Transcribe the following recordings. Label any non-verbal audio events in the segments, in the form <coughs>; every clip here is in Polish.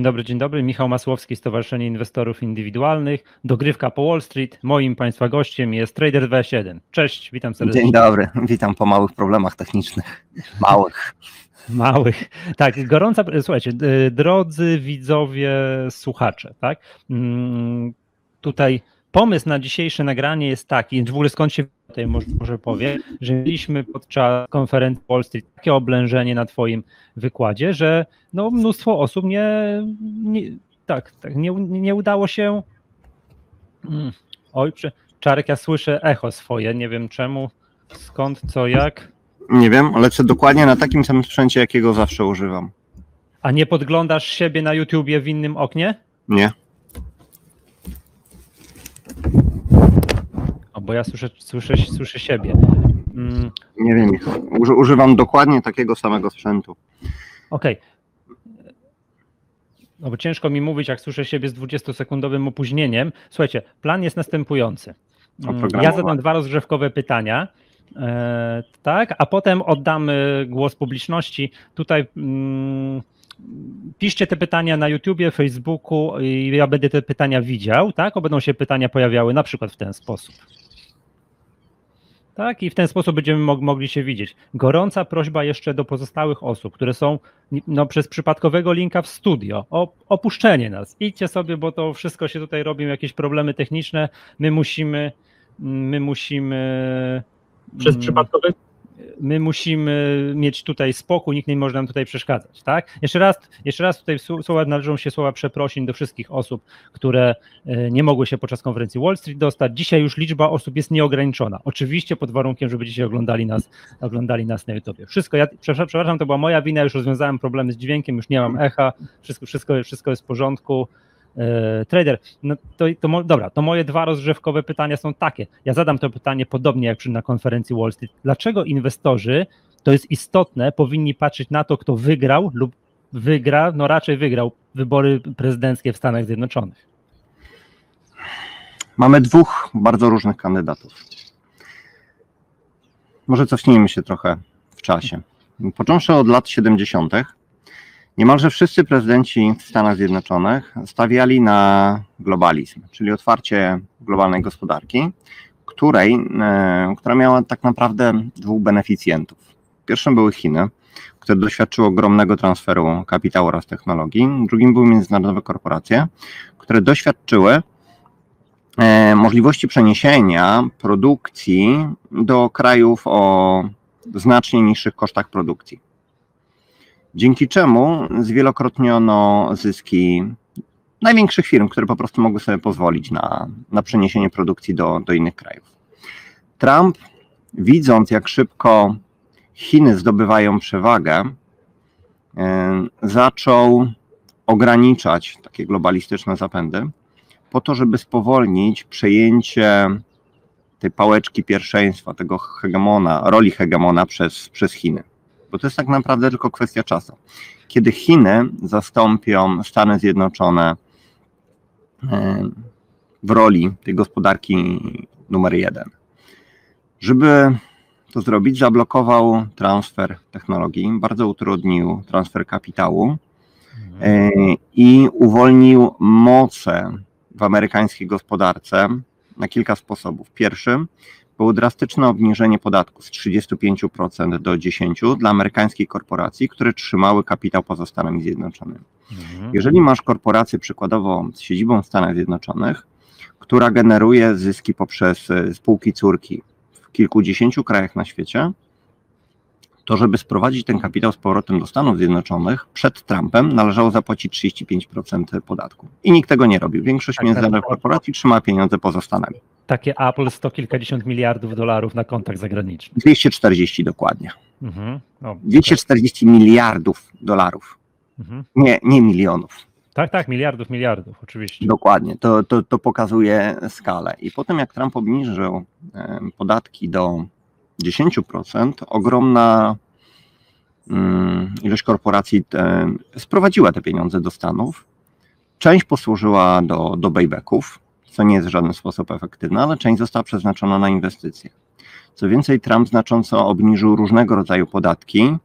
Dzień dobry, dzień dobry. Michał Masłowski, Stowarzyszenie Inwestorów Indywidualnych. Dogrywka po Wall Street. Moim Państwa gościem jest Trader21. Cześć, witam serdecznie. Dzień dobry, witam po małych problemach technicznych. Małych. Małych. Tak, gorąca. Słuchajcie, drodzy widzowie, słuchacze, tak? Mm, tutaj pomysł na dzisiejsze nagranie jest taki, w ogóle skąd się tutaj może, może powiem, że mieliśmy podczas konferencji Wall Street takie oblężenie na Twoim wykładzie, że no, mnóstwo osób nie, nie tak, tak nie, nie udało się. Hmm, oj, Czarek, ja słyszę echo swoje, nie wiem czemu, skąd, co, jak. Nie wiem, lecę dokładnie na takim samym sprzęcie, jakiego zawsze używam. A nie podglądasz siebie na YouTubie w innym oknie? Nie. O, bo ja słyszę, słyszę, słyszę siebie. Mm. Nie wiem, używam dokładnie takiego samego sprzętu. Okej. No bo ciężko mi mówić, jak słyszę siebie z 20-sekundowym opóźnieniem. Słuchajcie, plan jest następujący. Mm, ja zadam dwa rozgrzewkowe pytania. E, tak, a potem oddamy głos publiczności. Tutaj mm, piszcie te pytania na YouTubie, Facebooku i ja będę te pytania widział, tak? O będą się pytania pojawiały na przykład w ten sposób. Tak, i w ten sposób będziemy mogli się widzieć. Gorąca prośba jeszcze do pozostałych osób, które są no, przez przypadkowego linka w studio, o opuszczenie nas. Idźcie sobie, bo to wszystko się tutaj robią, jakieś problemy techniczne. My musimy, my musimy. Przez mm, przypadkowy my musimy mieć tutaj spokój, nikt nie może nam tutaj przeszkadzać, tak? Jeszcze raz, jeszcze raz tutaj słowa, należą się słowa przeprosin do wszystkich osób, które e, nie mogły się podczas konferencji Wall Street dostać. Dzisiaj już liczba osób jest nieograniczona. Oczywiście pod warunkiem, żeby dzisiaj oglądali nas, oglądali nas na YouTube. Wszystko, ja przepraszam, to była moja wina, już rozwiązałem problemy z dźwiękiem, już nie mam echa, wszystko, wszystko, wszystko jest w porządku. E, trader, no to, to, dobra, to moje dwa rozgrzewkowe pytania są takie. Ja zadam to pytanie podobnie jak przy na konferencji Wall Street. Dlaczego inwestorzy, to jest istotne, powinni patrzeć na to, kto wygrał lub wygra, no raczej wygrał wybory prezydenckie w Stanach Zjednoczonych? Mamy dwóch bardzo różnych kandydatów. Może cofnijmy się trochę w czasie. Począwszy od lat 70., Niemalże wszyscy prezydenci w Stanach Zjednoczonych stawiali na globalizm, czyli otwarcie globalnej gospodarki, której, e, która miała tak naprawdę dwóch beneficjentów. Pierwszym były Chiny, które doświadczyły ogromnego transferu kapitału oraz technologii. Drugim były międzynarodowe korporacje, które doświadczyły e, możliwości przeniesienia produkcji do krajów o znacznie niższych kosztach produkcji dzięki czemu zwielokrotniono zyski największych firm, które po prostu mogły sobie pozwolić na, na przeniesienie produkcji do, do innych krajów. Trump, widząc jak szybko Chiny zdobywają przewagę, e, zaczął ograniczać takie globalistyczne zapędy, po to, żeby spowolnić przejęcie tej pałeczki pierwszeństwa, tego hegemona, roli hegemona przez, przez Chiny bo to jest tak naprawdę tylko kwestia czasu. Kiedy Chiny zastąpią Stany Zjednoczone e, w roli tej gospodarki numer jeden. Żeby to zrobić, zablokował transfer technologii, bardzo utrudnił transfer kapitału e, i uwolnił moce w amerykańskiej gospodarce na kilka sposobów. Pierwszy było drastyczne obniżenie podatku z 35% do 10% dla amerykańskich korporacji, które trzymały kapitał poza Stanami Zjednoczonymi. Mhm. Jeżeli masz korporację przykładowo z siedzibą w Stanach Zjednoczonych, która generuje zyski poprzez e, spółki córki w kilkudziesięciu krajach na świecie, to żeby sprowadzić ten kapitał z powrotem do Stanów Zjednoczonych, przed Trumpem należało zapłacić 35% podatku. I nikt tego nie robił. Większość tak, międzynarodowych tak. korporacji trzyma pieniądze poza Stanami. Takie Apple sto kilkadziesiąt miliardów dolarów na kontach zagranicznych. 240 dokładnie. Mhm. O, 240 tak. miliardów dolarów. Mhm. Nie, nie milionów. Tak, tak, miliardów, miliardów, oczywiście. Dokładnie, to, to, to pokazuje skalę. I potem jak Trump obniżył podatki do 10%, ogromna mm, ilość korporacji te, sprowadziła te pieniądze do Stanów. Część posłużyła do, do baybacków, co nie jest w żaden sposób efektywne, ale część została przeznaczona na inwestycje. Co więcej, Trump znacząco obniżył różnego rodzaju podatki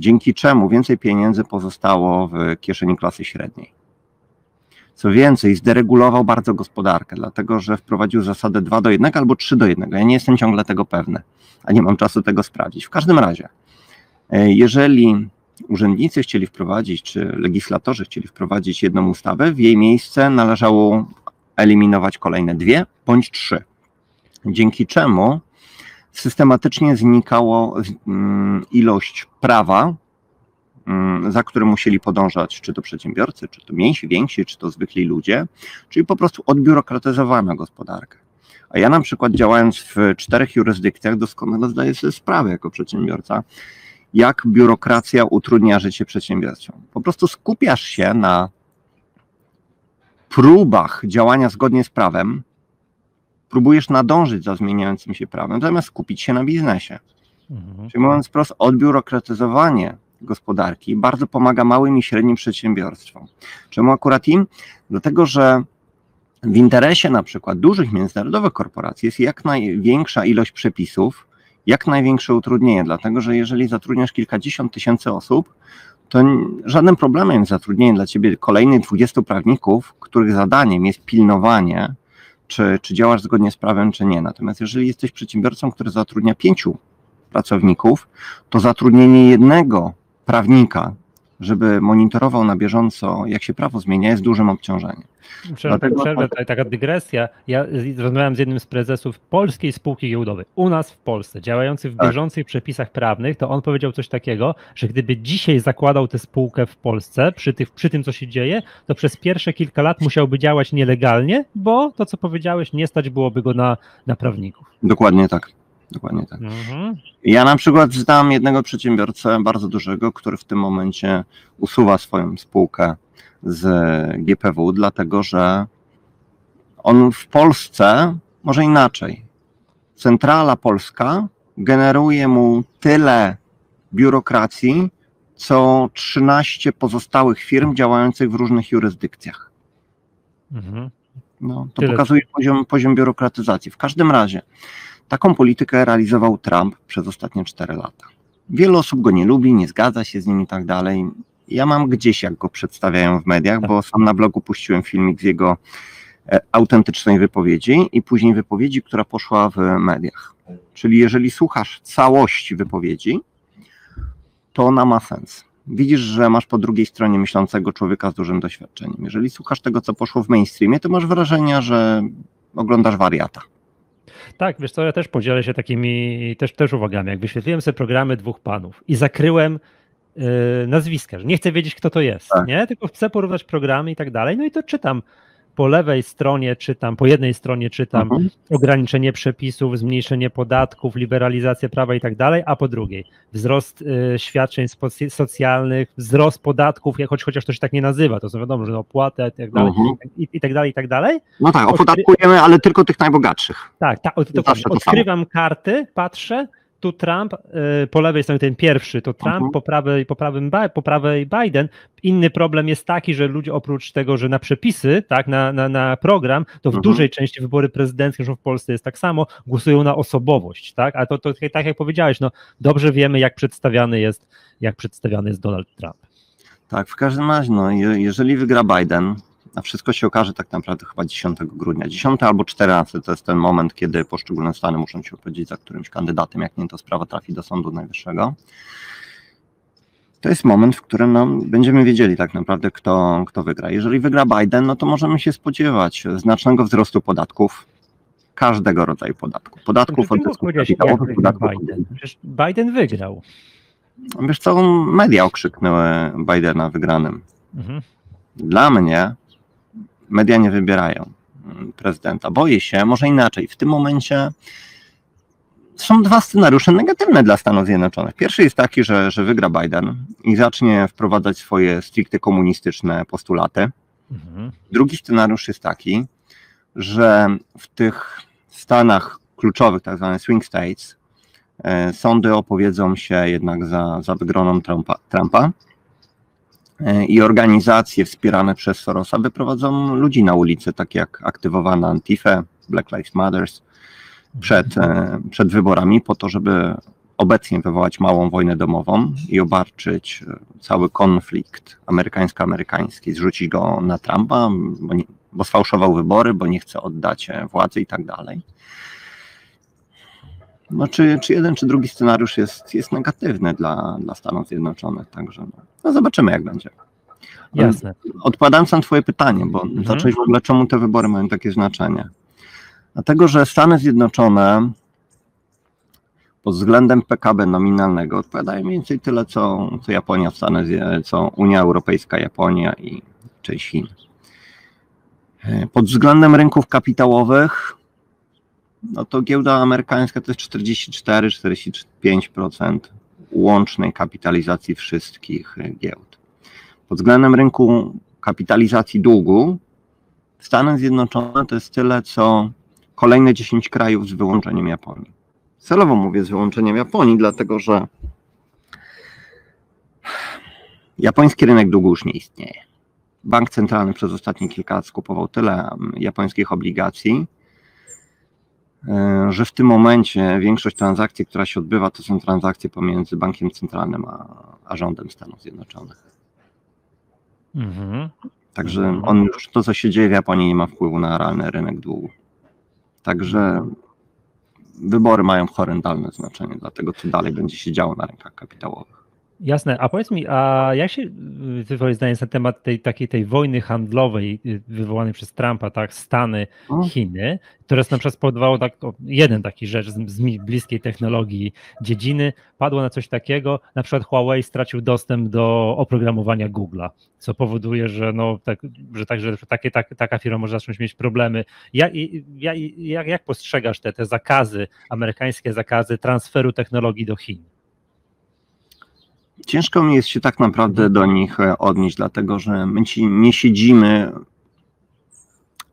dzięki czemu więcej pieniędzy pozostało w kieszeni klasy średniej. Co więcej, zderegulował bardzo gospodarkę, dlatego że wprowadził zasadę 2 do 1 albo 3 do 1. Ja nie jestem ciągle tego pewny, a nie mam czasu tego sprawdzić. W każdym razie, e, jeżeli urzędnicy chcieli wprowadzić, czy legislatorzy chcieli wprowadzić jedną ustawę, w jej miejsce należało eliminować kolejne dwie bądź trzy. Dzięki czemu systematycznie znikało mm, ilość prawa, za które musieli podążać, czy to przedsiębiorcy, czy to mniejsi, więksi, czy to zwykli ludzie, czyli po prostu odbiurokratyzowano gospodarkę. A ja na przykład działając w czterech jurysdykcjach doskonale zdaję sobie sprawę jako przedsiębiorca, jak biurokracja utrudnia życie przedsiębiorcom. Po prostu skupiasz się na próbach działania zgodnie z prawem, próbujesz nadążyć za zmieniającym się prawem, zamiast skupić się na biznesie. Mhm. Czyli mówiąc wprost, odbiurokratyzowanie gospodarki bardzo pomaga małym i średnim przedsiębiorstwom. Czemu akurat im? Dlatego, że w interesie na przykład dużych międzynarodowych korporacji jest jak największa ilość przepisów, jak największe utrudnienie, dlatego że jeżeli zatrudniasz kilkadziesiąt tysięcy osób, to żadnym problemem jest zatrudnienie dla ciebie kolejnych 20 prawników, których zadaniem jest pilnowanie, czy, czy działasz zgodnie z prawem, czy nie. Natomiast jeżeli jesteś przedsiębiorcą, który zatrudnia pięciu pracowników, to zatrudnienie jednego prawnika, żeby monitorował na bieżąco, jak się prawo zmienia, jest dużym obciążeniem. Przerwę, Dlatego- przerwę tutaj, taka dygresja. Ja rozmawiałem z jednym z prezesów polskiej spółki giełdowej, u nas w Polsce, działający w Tak. bieżących przepisach prawnych, to on powiedział coś takiego, że gdyby dzisiaj zakładał tę spółkę w Polsce, przy, tych, przy tym co się dzieje, to przez pierwsze kilka lat musiałby działać nielegalnie, bo to co powiedziałeś, nie stać byłoby go na, na prawników. Dokładnie tak. Dokładnie tak. Mhm. Ja na przykład znam jednego przedsiębiorcę bardzo dużego, który w tym momencie usuwa swoją spółkę z GPW, dlatego że on w Polsce, może inaczej, centrala polska generuje mu tyle biurokracji, co 13 pozostałych firm działających w różnych jurysdykcjach. Mhm. No, to Tyle. pokazuje poziom, poziom biurokratyzacji. W każdym razie, taką politykę realizował Trump przez ostatnie 4 lata. Wiele osób go nie lubi, nie zgadza się z nim i tak dalej. Ja mam gdzieś, jak go przedstawiają w mediach, bo sam na blogu puściłem filmik z jego e, autentycznej wypowiedzi i później wypowiedzi, która poszła w mediach. Czyli jeżeli słuchasz całości wypowiedzi, to ona ma sens. Widzisz, że masz po drugiej stronie myślącego człowieka z dużym doświadczeniem. Jeżeli słuchasz tego, co poszło w mainstreamie, to masz wrażenie, że oglądasz wariata. Tak, wiesz co, ja też podzielę się takimi też, też uwagami. Jak wyświetliłem sobie programy dwóch panów i zakryłem yy, nazwiska, że nie chcę wiedzieć, kto to jest, Tak. nie? Tylko chcę porównać programy i tak dalej. No i to czytam. Po lewej stronie czytam, po jednej stronie czytam Mhm. ograniczenie przepisów, zmniejszenie podatków, liberalizację prawa i tak dalej, a po drugiej wzrost y, świadczeń socjalnych, wzrost podatków, choć, chociaż to się tak nie nazywa, to są wiadomo, że opłatę i tak dalej, Mhm. i, i tak dalej, i tak dalej. No tak, opodatkujemy, ale tylko tych najbogatszych. Tak, tak, to Odkrywam karty, patrzę, tu Trump, y, po lewej stronie ten pierwszy to Trump, Mhm. po, prawej, po, prawym, po prawej Biden. Inny problem jest taki, że ludzie oprócz tego, że na przepisy, tak, na, na, na program, to w Mhm. dużej części wybory prezydenckie, zresztą w Polsce jest tak samo, głosują na osobowość, tak, a to, to tak jak powiedziałeś, no dobrze wiemy jak przedstawiany jest, jak przedstawiany jest Donald Trump. Tak, w każdym razie, no, je- jeżeli wygra Biden, a wszystko się okaże tak naprawdę chyba 10 grudnia, 10 albo 14 to jest ten moment, kiedy poszczególne stany muszą się opowiedzieć za którymś kandydatem, jak nie to sprawa trafi do Sądu Najwyższego. To jest moment, w którym no, będziemy wiedzieli tak naprawdę, kto, kto wygra. Jeżeli wygra Biden, no to możemy się spodziewać znacznego wzrostu podatków, każdego rodzaju podatków. Podatków Ty od zysków kapitałowych, podatków Biden. Przecież Biden wygrał. Wiesz co, media okrzyknęły Bidena wygranym. Mhm. Dla mnie media nie wybierają mm, prezydenta. Boję się, może inaczej. W tym momencie są dwa scenariusze negatywne dla Stanów Zjednoczonych. Pierwszy jest taki, że, że wygra Biden i zacznie wprowadzać swoje stricte komunistyczne postulaty. Mhm. Drugi scenariusz jest taki, że w tych stanach kluczowych, tak zwanych swing states, e, sądy opowiedzą się jednak za, za wygraną Trumpa, Trumpa i organizacje wspierane przez Sorosa wyprowadzą ludzi na ulicę, tak jak aktywowana Antifa, Black Lives Matter, przed, e, przed wyborami, po to, żeby obecnie wywołać małą wojnę domową i obarczyć e, cały konflikt amerykańsko-amerykański, zrzucić go na Trumpa, bo, nie, bo sfałszował wybory, bo nie chce oddać e, władzy i tak dalej. No, czy, czy jeden, czy drugi scenariusz jest, jest negatywny dla, dla Stanów Zjednoczonych, także no, no zobaczymy, jak będzie. Jasne. Odpowiadając na Twoje pytanie, bo Mhm. zacząłeś w ogóle, czemu te wybory mają takie znaczenie? Dlatego, że Stany Zjednoczone pod względem PKB nominalnego odpowiadają mniej więcej tyle, co, co Japonia, Stany, co Unia Europejska, Japonia i część Chin. E, Pod względem rynków kapitałowych, no to giełda amerykańska to jest 44-45% łącznej kapitalizacji wszystkich giełd. Pod względem rynku kapitalizacji długu, Stany Zjednoczone to jest tyle, co kolejne 10 krajów z wyłączeniem Japonii. Celowo mówię z wyłączeniem Japonii, dlatego że japoński rynek długu już nie istnieje. Bank centralny przez ostatnie kilka lat skupował tyle japońskich obligacji, że w tym momencie większość transakcji, która się odbywa, to są transakcje pomiędzy bankiem centralnym a, a rządem Stanów Zjednoczonych. Mhm. Także Mhm. on już to, co się dzieje w Japonii, nie ma wpływu na realny rynek długu. Także wybory mają horrendalne znaczenie dla tego, co dalej będzie się działo na rynkach kapitałowych. Jasne, a powiedz mi, a jak się y, twoje zdanie jest na temat tej takiej tej wojny handlowej y, wywołanej przez Trumpa, tak, Stany, No. Chiny, które na przykład spowodowało tak, o, jeden taki rzecz z, z bliskiej technologii dziedziny, padło na coś takiego, na przykład Huawei stracił dostęp do oprogramowania Google'a, co powoduje, że no, tak, że także takie, tak, taka firma może zacząć mieć problemy. Jak, jak, jak, jak postrzegasz te, te zakazy, amerykańskie zakazy transferu technologii do Chin? Ciężko mi jest się tak naprawdę do nich e, odnieść, dlatego że my nie siedzimy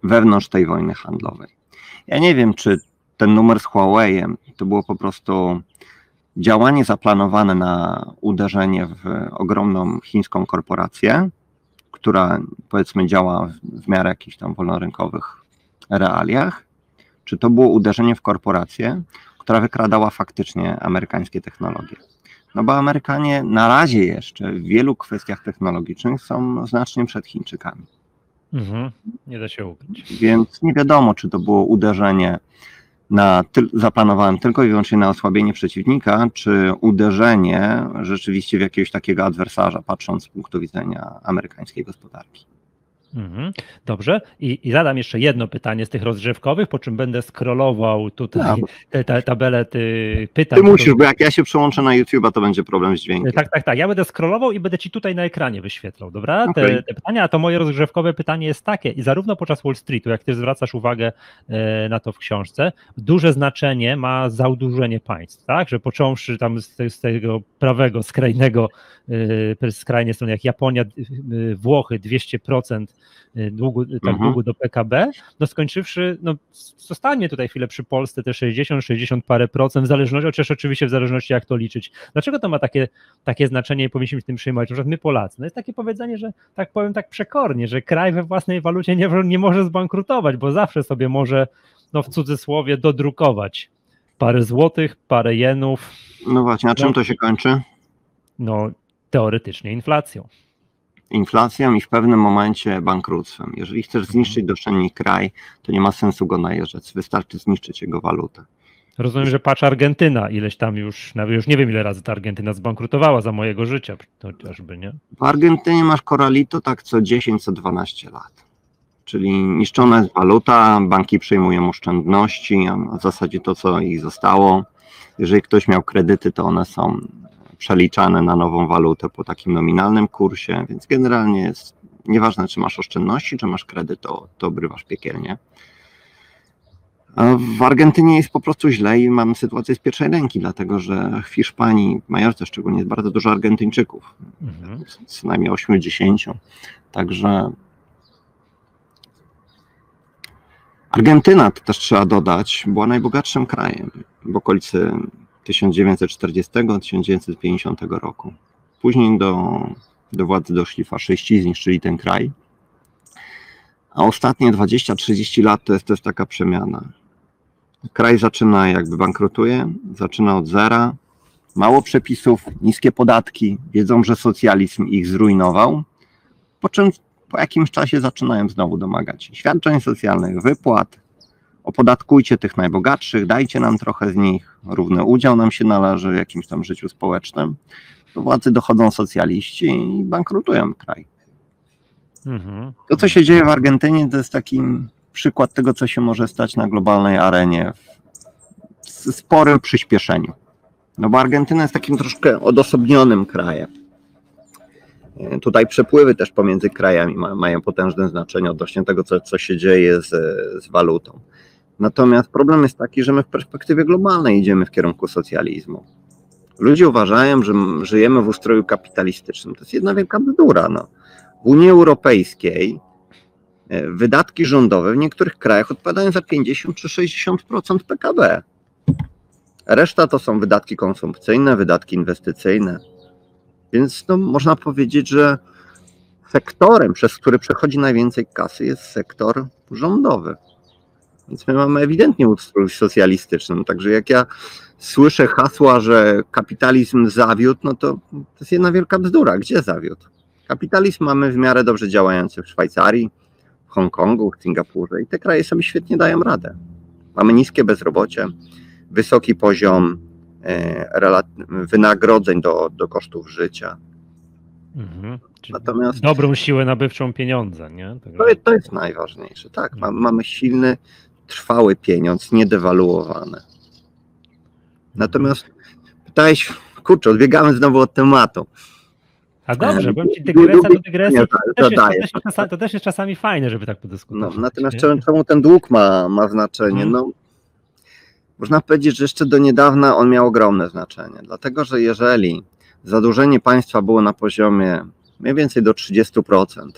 wewnątrz tej wojny handlowej. Ja nie wiem, czy ten numer z Huawei to było po prostu działanie zaplanowane na uderzenie w ogromną chińską korporację, która powiedzmy działa w miarę jakichś tam wolnorynkowych realiach, czy to było uderzenie w korporację, która wykradała faktycznie amerykańskie technologie. No bo Amerykanie na razie jeszcze w wielu kwestiach technologicznych są znacznie przed Chińczykami. Mhm. Nie da się ukryć. Więc nie wiadomo, czy to było uderzenie na tyl- zaplanowane tylko i wyłącznie na osłabienie przeciwnika, czy uderzenie rzeczywiście w jakiegoś takiego adwersarza, patrząc z punktu widzenia amerykańskiej gospodarki. Mhm. Dobrze. I, I zadam jeszcze jedno pytanie z tych rozgrzewkowych, po czym będę scrollował tutaj Ja, te, te tabelę ty, pytań. Ty musisz, bo jak ja się przełączę na YouTube'a, to będzie problem z dźwiękiem. Tak, tak, tak. Ja będę scrollował i będę ci tutaj na ekranie wyświetlał, dobra? Te, Okej. te pytania, a to moje rozgrzewkowe pytanie jest takie, i zarówno podczas Wall Streetu, jak ty zwracasz uwagę e, na to w książce, duże znaczenie ma zadłużenie państw, tak? Że począwszy tam z, te- z tego prawego, skrajnego, e, skrajnej strony, jak Japonia, e, Włochy, 200% długu, tak Mhm. długu do PKB, no skończywszy, no zostańmy tutaj chwilę przy Polsce, te 60, 60 parę procent, w zależności, chociaż oczywiście w zależności jak to liczyć. Dlaczego to ma takie, takie znaczenie i powinniśmy się tym przejmować? Na przykład my Polacy, no jest takie powiedzenie, że tak powiem tak przekornie, że kraj we własnej walucie nie, nie może zbankrutować, bo zawsze sobie może, no w cudzysłowie, dodrukować parę złotych, parę jenów, No właśnie, a czym to się kończy? no teoretycznie inflacją. Inflacją i w pewnym momencie bankructwem. Jeżeli chcesz zniszczyć doszczętnie kraj, to nie ma sensu go najeżdżać. Wystarczy zniszczyć jego walutę. Rozumiem, że patrz Argentyna, ileś tam już, nawet już nie wiem ile razy ta Argentyna zbankrutowała za mojego życia, chociażby, nie? W Argentynie masz koralito tak co 10, co 12 lat. Czyli niszczona jest waluta, banki przyjmują oszczędności, a w zasadzie to, co ich zostało. Jeżeli ktoś miał kredyty, to one są przeliczane na nową walutę po takim nominalnym kursie, więc generalnie jest nieważne, czy masz oszczędności, czy masz kredyt, to, to obrywasz piekielnie. W Argentynie jest po prostu źle i mam sytuację z pierwszej ręki, dlatego że w Hiszpanii, w Majorce szczególnie, jest bardzo dużo Argentyńczyków Mhm. co najmniej 80. Także Argentyna, to też trzeba dodać, była najbogatszym krajem w okolicy 1940-1950 roku. Później do, do władzy doszli faszyści, zniszczyli ten kraj. A ostatnie 20-30 lat to jest też taka przemiana. Kraj zaczyna jakby bankrutuje, zaczyna od zera, mało przepisów, niskie podatki, wiedzą, że socjalizm ich zrujnował, po czym po jakimś czasie zaczynają znowu domagać się świadczeń socjalnych, wypłat, opodatkujcie tych najbogatszych, dajcie nam trochę z nich, równy udział nam się należy w jakimś tam życiu społecznym. Do władzy dochodzą socjaliści i bankrutują kraj. Mhm. To, co się dzieje w Argentynie, to jest taki przykład tego, co się może stać na globalnej arenie w sporym przyspieszeniu. No bo Argentyna jest takim troszkę odosobnionym krajem. Tutaj przepływy też pomiędzy krajami ma, mają potężne znaczenie odnośnie tego, co, co się dzieje z, z walutą. Natomiast problem jest taki, że my w perspektywie globalnej idziemy w kierunku socjalizmu. Ludzie uważają, że żyjemy w ustroju kapitalistycznym. To jest jedna wielka bzdura. No. W Unii Europejskiej e, wydatki rządowe w niektórych krajach odpowiadają za 50 czy 60% PKB. Reszta to są wydatki konsumpcyjne, wydatki inwestycyjne. Więc no, można powiedzieć, że sektorem, przez który przechodzi najwięcej kasy, jest sektor rządowy. Więc my mamy ewidentnie ustrój socjalistyczny. Także jak ja słyszę hasła, że kapitalizm zawiódł, no to to jest jedna wielka bzdura. Gdzie zawiódł? Kapitalizm mamy w miarę dobrze działający w Szwajcarii, w Hongkongu, w Singapurze i te kraje sobie świetnie dają radę. Mamy niskie bezrobocie, wysoki poziom e, wynagrodzeń do, do kosztów życia. Mhm. Natomiast- dobrą siłę nabywczą pieniądza, nie? To, jest- to jest najważniejsze. Tak, ma, mamy silny, trwały pieniądz, niedewaluowany. Natomiast pytałeś, kurczę, odbiegamy znowu od tematu. A dobrze, e, powiem ci, dygresja do dygresji. To też, jest, to, czasami, to też jest czasami fajne, żeby tak No, podyskutować. natomiast nie? czemu, ten dług ma, ma znaczenie? Mhm. No, można powiedzieć, że jeszcze do niedawna on miał ogromne znaczenie, dlatego że jeżeli zadłużenie państwa było na poziomie mniej więcej do 30%,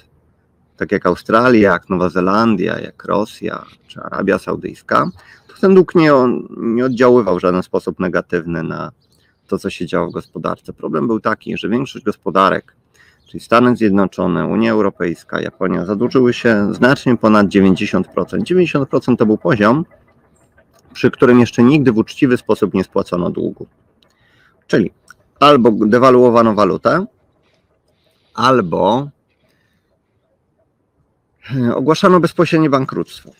tak jak Australia, jak Nowa Zelandia, jak Rosja czy Arabia Saudyjska, to ten dług nie, nie oddziaływał w żaden sposób negatywny na to, co się działo w gospodarce. Problem był taki, że większość gospodarek, czyli Stany Zjednoczone, Unia Europejska, Japonia, zadłużyły się znacznie ponad 90%. 90% to był poziom, przy którym jeszcze nigdy w uczciwy sposób nie spłacono długu. Czyli albo dewaluowano walutę, albo ogłaszano bezpośrednie bankructwo.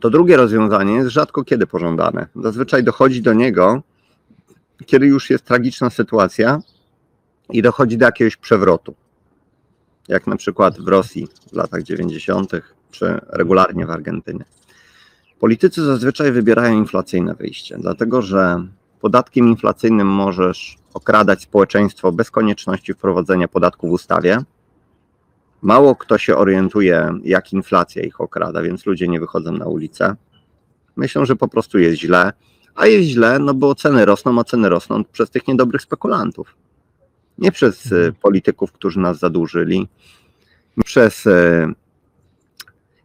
To drugie rozwiązanie jest rzadko kiedy pożądane. Zazwyczaj dochodzi do niego, kiedy już jest tragiczna sytuacja i dochodzi do jakiegoś przewrotu. Jak na przykład w Rosji w latach 90., czy regularnie w Argentynie. Politycy zazwyczaj wybierają inflacyjne wyjście, dlatego że podatkiem inflacyjnym możesz okradać społeczeństwo bez konieczności wprowadzenia podatku w ustawie. Mało kto się orientuje, jak inflacja ich okrada, więc ludzie nie wychodzą na ulicę. Myślą, że po prostu jest źle, a jest źle, no bo ceny rosną, a ceny rosną przez tych niedobrych spekulantów. Nie przez e, polityków, którzy nas zadłużyli, nie przez e,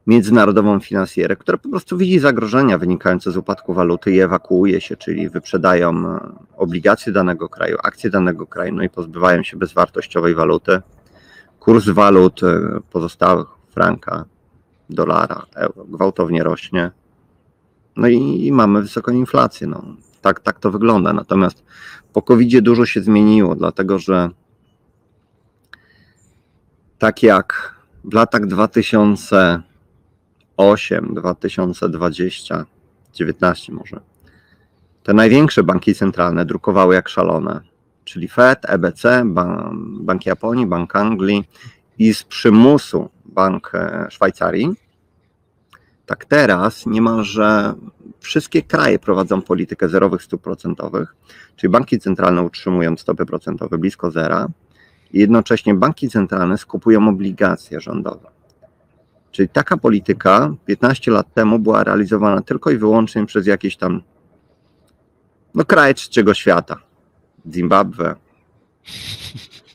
międzynarodową finansjerę, która po prostu widzi zagrożenia wynikające z upadku waluty i ewakuuje się, czyli wyprzedają obligacje danego kraju, akcje danego kraju, no i pozbywają się bezwartościowej waluty. Kurs walut e, pozostałych, franka, dolara, euro, gwałtownie rośnie. No i, i mamy wysoką inflację. No. Tak, tak to wygląda. Natomiast po covid dużo się zmieniło, dlatego że tak jak w latach 2008, 2020, 19 może, te największe banki centralne drukowały jak szalone, czyli Fed, EBC, Ban- Bank Japonii, Bank Anglii i z przymusu Bank e, Szwajcarii, tak teraz niemalże wszystkie kraje prowadzą politykę zerowych stóp procentowych, czyli banki centralne utrzymują stopy procentowe blisko zera i jednocześnie banki centralne skupują obligacje rządowe. Czyli taka polityka 15 lat temu była realizowana tylko i wyłącznie przez jakieś tam no, kraje trzeciego świata. Zimbabwe.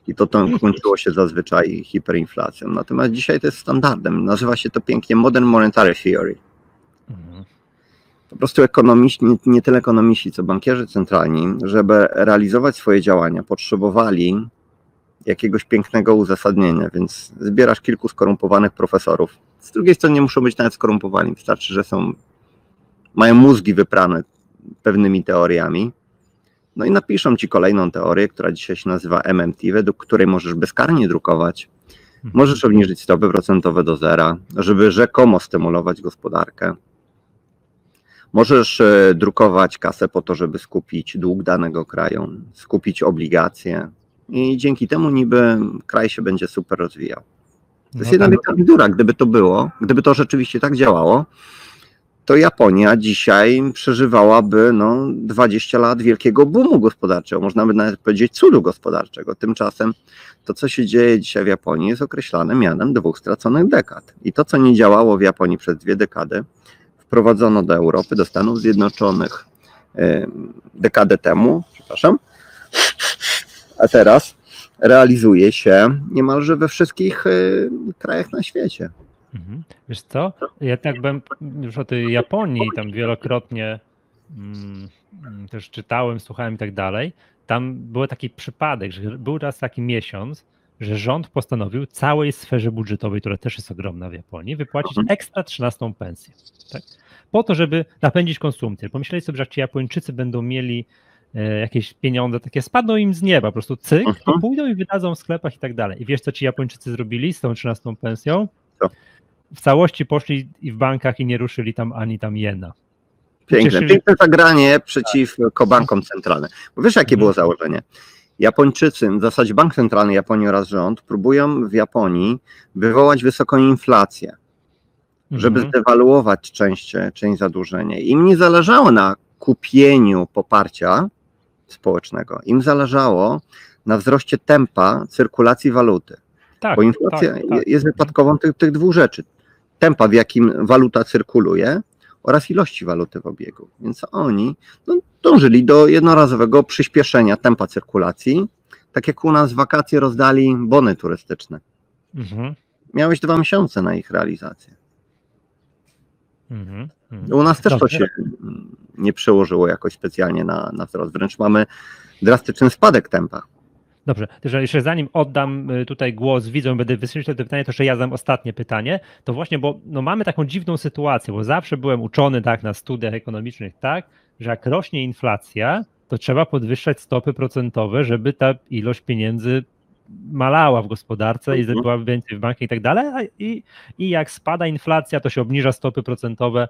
I to tam <laughs> kończyło się zazwyczaj hiperinflacją. Natomiast dzisiaj to jest standardem. Nazywa się to pięknie Modern Monetary Theory. Mhm. Po prostu ekonomiści, nie, nie tyle ekonomiści, co bankierzy centralni, żeby realizować swoje działania, potrzebowali jakiegoś pięknego uzasadnienia, więc zbierasz kilku skorumpowanych profesorów. Z drugiej strony nie muszą być nawet skorumpowani, wystarczy, że są, mają mózgi wyprane pewnymi teoriami No i napiszą ci kolejną teorię, która dzisiaj się nazywa MMT, według której możesz bezkarnie drukować, możesz obniżyć stopy procentowe do zera, żeby rzekomo stymulować gospodarkę. Możesz e, drukować kasę po to, żeby skupić dług danego kraju, skupić obligacje i dzięki temu niby kraj się będzie super rozwijał. To jest No jedna tak. wielka bzdura. Gdyby to było, gdyby to rzeczywiście tak działało, to Japonia dzisiaj przeżywałaby no, 20 lat wielkiego boomu gospodarczego, można by nawet powiedzieć cudu gospodarczego. Tymczasem to, co się dzieje dzisiaj w Japonii, jest określane mianem dwóch straconych dekad. I to, co nie działało w Japonii przez dwie dekady, wprowadzono do Europy, do Stanów Zjednoczonych dekadę temu, przepraszam, a teraz realizuje się niemalże we wszystkich krajach na świecie. Mhm. Wiesz co? Ja tak byłem już o tej Japonii tam wielokrotnie mm, też czytałem, słuchałem i tak dalej. Tam był taki przypadek, że był raz taki miesiąc, że rząd postanowił całej sferze budżetowej, która też jest ogromna w Japonii, wypłacić Mhm. ekstra 13 pensję. Tak? Po to, żeby napędzić konsumpcję. Pomyśleli sobie, że ci Japończycy będą mieli e, jakieś pieniądze, takie spadną im z nieba, po prostu cyk, to Mhm. pójdą i wydadzą w sklepach i tak dalej. I wiesz, co ci Japończycy zrobili z tą 13 pensją? Co? W całości poszli i w bankach i nie ruszyli tam ani tam jena. Piękne, Cieszyli- piękne zagranie przeciwko bankom centralnym. Bo wiesz, jakie Mhm. było założenie? Japończycy, w zasadzie Bank Centralny Japonii oraz rząd próbują w Japonii wywołać wysoką inflację, żeby Mhm. zdewaluować część, część zadłużenia. Im nie zależało na kupieniu poparcia społecznego, im zależało na wzroście tempa cyrkulacji waluty. tak, Bo inflacja tak, tak. jest wypadkową tych, tych dwóch rzeczy. Tempa, w jakim waluta cyrkuluje oraz ilości waluty w obiegu. Więc oni no, dążyli do jednorazowego przyspieszenia tempa cyrkulacji. Tak jak u nas w wakacje rozdali bony turystyczne. Mhm. Miałeś dwa miesiące na ich realizację. Mhm. Mhm. U nas też to się nie przełożyło jakoś specjalnie na, na wzrost. Wręcz mamy drastyczny spadek tempa. Dobrze, że jeszcze zanim oddam y, tutaj głos widzom, będę wysłyszał to pytanie, to jeszcze ja zadam ostatnie pytanie. To właśnie, bo no, mamy taką dziwną sytuację, bo zawsze byłem uczony tak na studiach ekonomicznych, tak, że jak rośnie inflacja, to trzeba podwyższać stopy procentowe, żeby ta ilość pieniędzy malała w gospodarce i Mhm. była więcej w bankach i tak dalej. I, I jak spada inflacja, to się obniża stopy procentowe,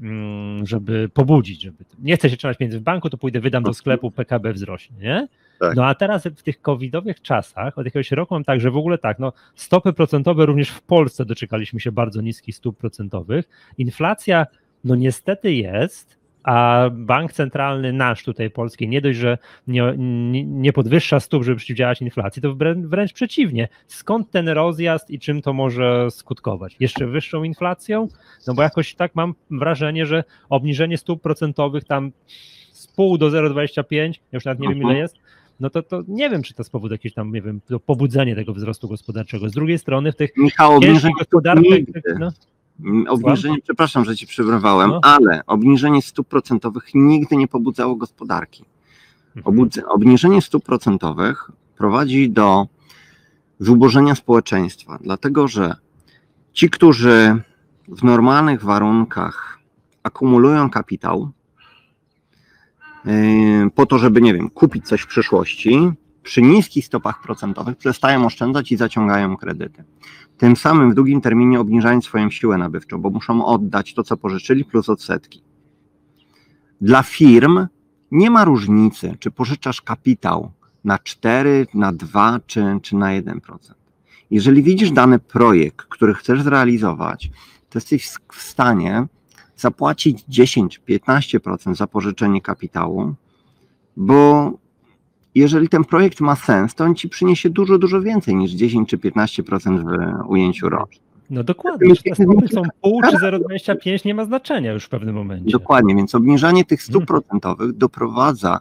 mm, żeby pobudzić, żeby nie chcę się trzymać pieniędzy w banku, to pójdę, wydam do sklepu, PKB wzrośnie, nie? Tak. No a teraz w tych covidowych czasach, od jakiegoś roku mam tak, że w ogóle tak, no stopy procentowe również w Polsce doczekaliśmy się bardzo niskich stóp procentowych. Inflacja, no niestety jest, a bank centralny nasz tutaj polski nie dość, że nie, nie, nie podwyższa stóp, żeby przeciwdziałać inflacji, to wręcz, wręcz przeciwnie. Skąd ten rozjazd i czym to może skutkować? Jeszcze wyższą inflacją? No bo jakoś tak mam wrażenie, że obniżenie stóp procentowych tam z pół do 0,25, ja już nawet nie wiem ile Mhm. jest, no to, to nie wiem, czy to spowoduje jakieś tam, nie wiem, to pobudzenie tego wzrostu gospodarczego. Z drugiej strony w tych Michał, ciężkich gospodarkach, nigdy. no, Mm, Obniżenie, przepraszam, że ci przerwałem, No. ale obniżenie stóp procentowych nigdy nie pobudzało gospodarki. Mhm. Obniżenie stóp procentowych prowadzi do zubożenia społeczeństwa, dlatego że ci, którzy w normalnych warunkach akumulują kapitał po to, żeby, nie wiem, kupić coś w przyszłości, przy niskich stopach procentowych przestają oszczędzać i zaciągają kredyty. Tym samym w długim terminie obniżają swoją siłę nabywczą, bo muszą oddać to, co pożyczyli, plus odsetki. Dla firm nie ma różnicy, czy pożyczasz kapitał na 4, na 2 czy, czy na 1%. Jeżeli widzisz dany projekt, który chcesz zrealizować, to jesteś w stanie zapłacić 10-15% za pożyczenie kapitału, bo jeżeli ten projekt ma sens, to on ci przyniesie dużo, dużo więcej niż 10 czy 15% w ujęciu rocznym. no dokładnie, te stopy są pół czy 0,25 nie ma znaczenia już w pewnym momencie. Dokładnie, więc obniżanie tych stóp Mhm. procentowych doprowadza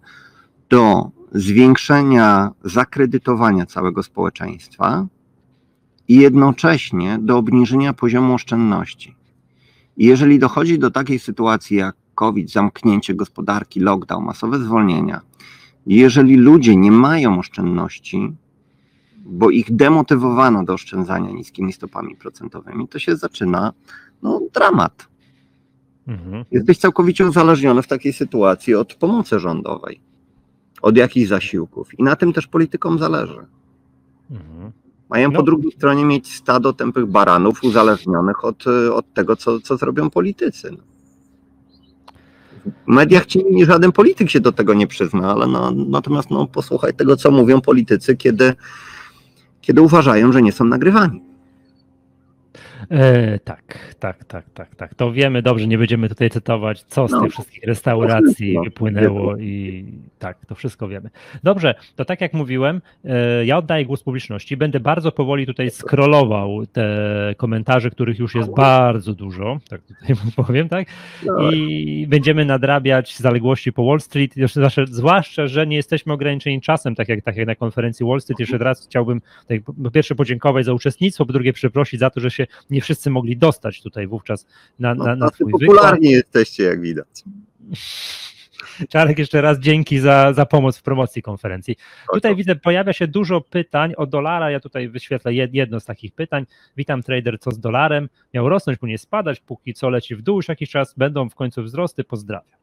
do zwiększenia zakredytowania całego społeczeństwa i jednocześnie do obniżenia poziomu oszczędności. I jeżeli dochodzi do takiej sytuacji jak COVID, zamknięcie gospodarki, lockdown, masowe zwolnienia, jeżeli ludzie nie mają oszczędności, bo ich demotywowano do oszczędzania niskimi stopami procentowymi, to się zaczyna no, dramat. Mhm. Jesteś całkowicie uzależniony w takiej sytuacji od pomocy rządowej. od jakichś zasiłków. I na tym też politykom zależy. Mhm. Mają No. po drugiej stronie mieć stado tępych baranów uzależnionych od, y, od tego, co, co zrobią politycy. no. W mediach ci żaden polityk się do tego nie przyzna, ale no, natomiast no, posłuchaj tego, co mówią politycy, kiedy, kiedy uważają, że nie są nagrywani. E, tak, tak, tak, tak, tak. To wiemy dobrze, nie będziemy tutaj cytować, co z No. tych wszystkich restauracji No, wypłynęło i tak, to wszystko wiemy. Dobrze, to tak jak mówiłem, e, ja oddaję głos publiczności. Będę bardzo powoli tutaj scrollował te komentarze, których już jest bardzo dużo, tak tutaj <laughs> powiem, tak? I będziemy nadrabiać zaległości po Wall Street, zawsze, zwłaszcza, że nie jesteśmy ograniczeni czasem, tak jak, tak jak na konferencji Wall Street. Jeszcze raz chciałbym tutaj, po pierwsze podziękować za uczestnictwo, po drugie przeprosić za to, że się nie wszyscy mogli dostać tutaj wówczas na, No, na, na twój wykład. popularni jesteście, jak widać. <laughs> Czarek, jeszcze raz dzięki za, za pomoc w promocji konferencji. Tutaj widzę, pojawia się dużo pytań o dolara. Ja tutaj wyświetlę jed- jedno z takich pytań. Witam trader, co z dolarem? Miał rosnąć, później spadać, póki co leci w dół już jakiś czas, będą w końcu wzrosty. Pozdrawiam.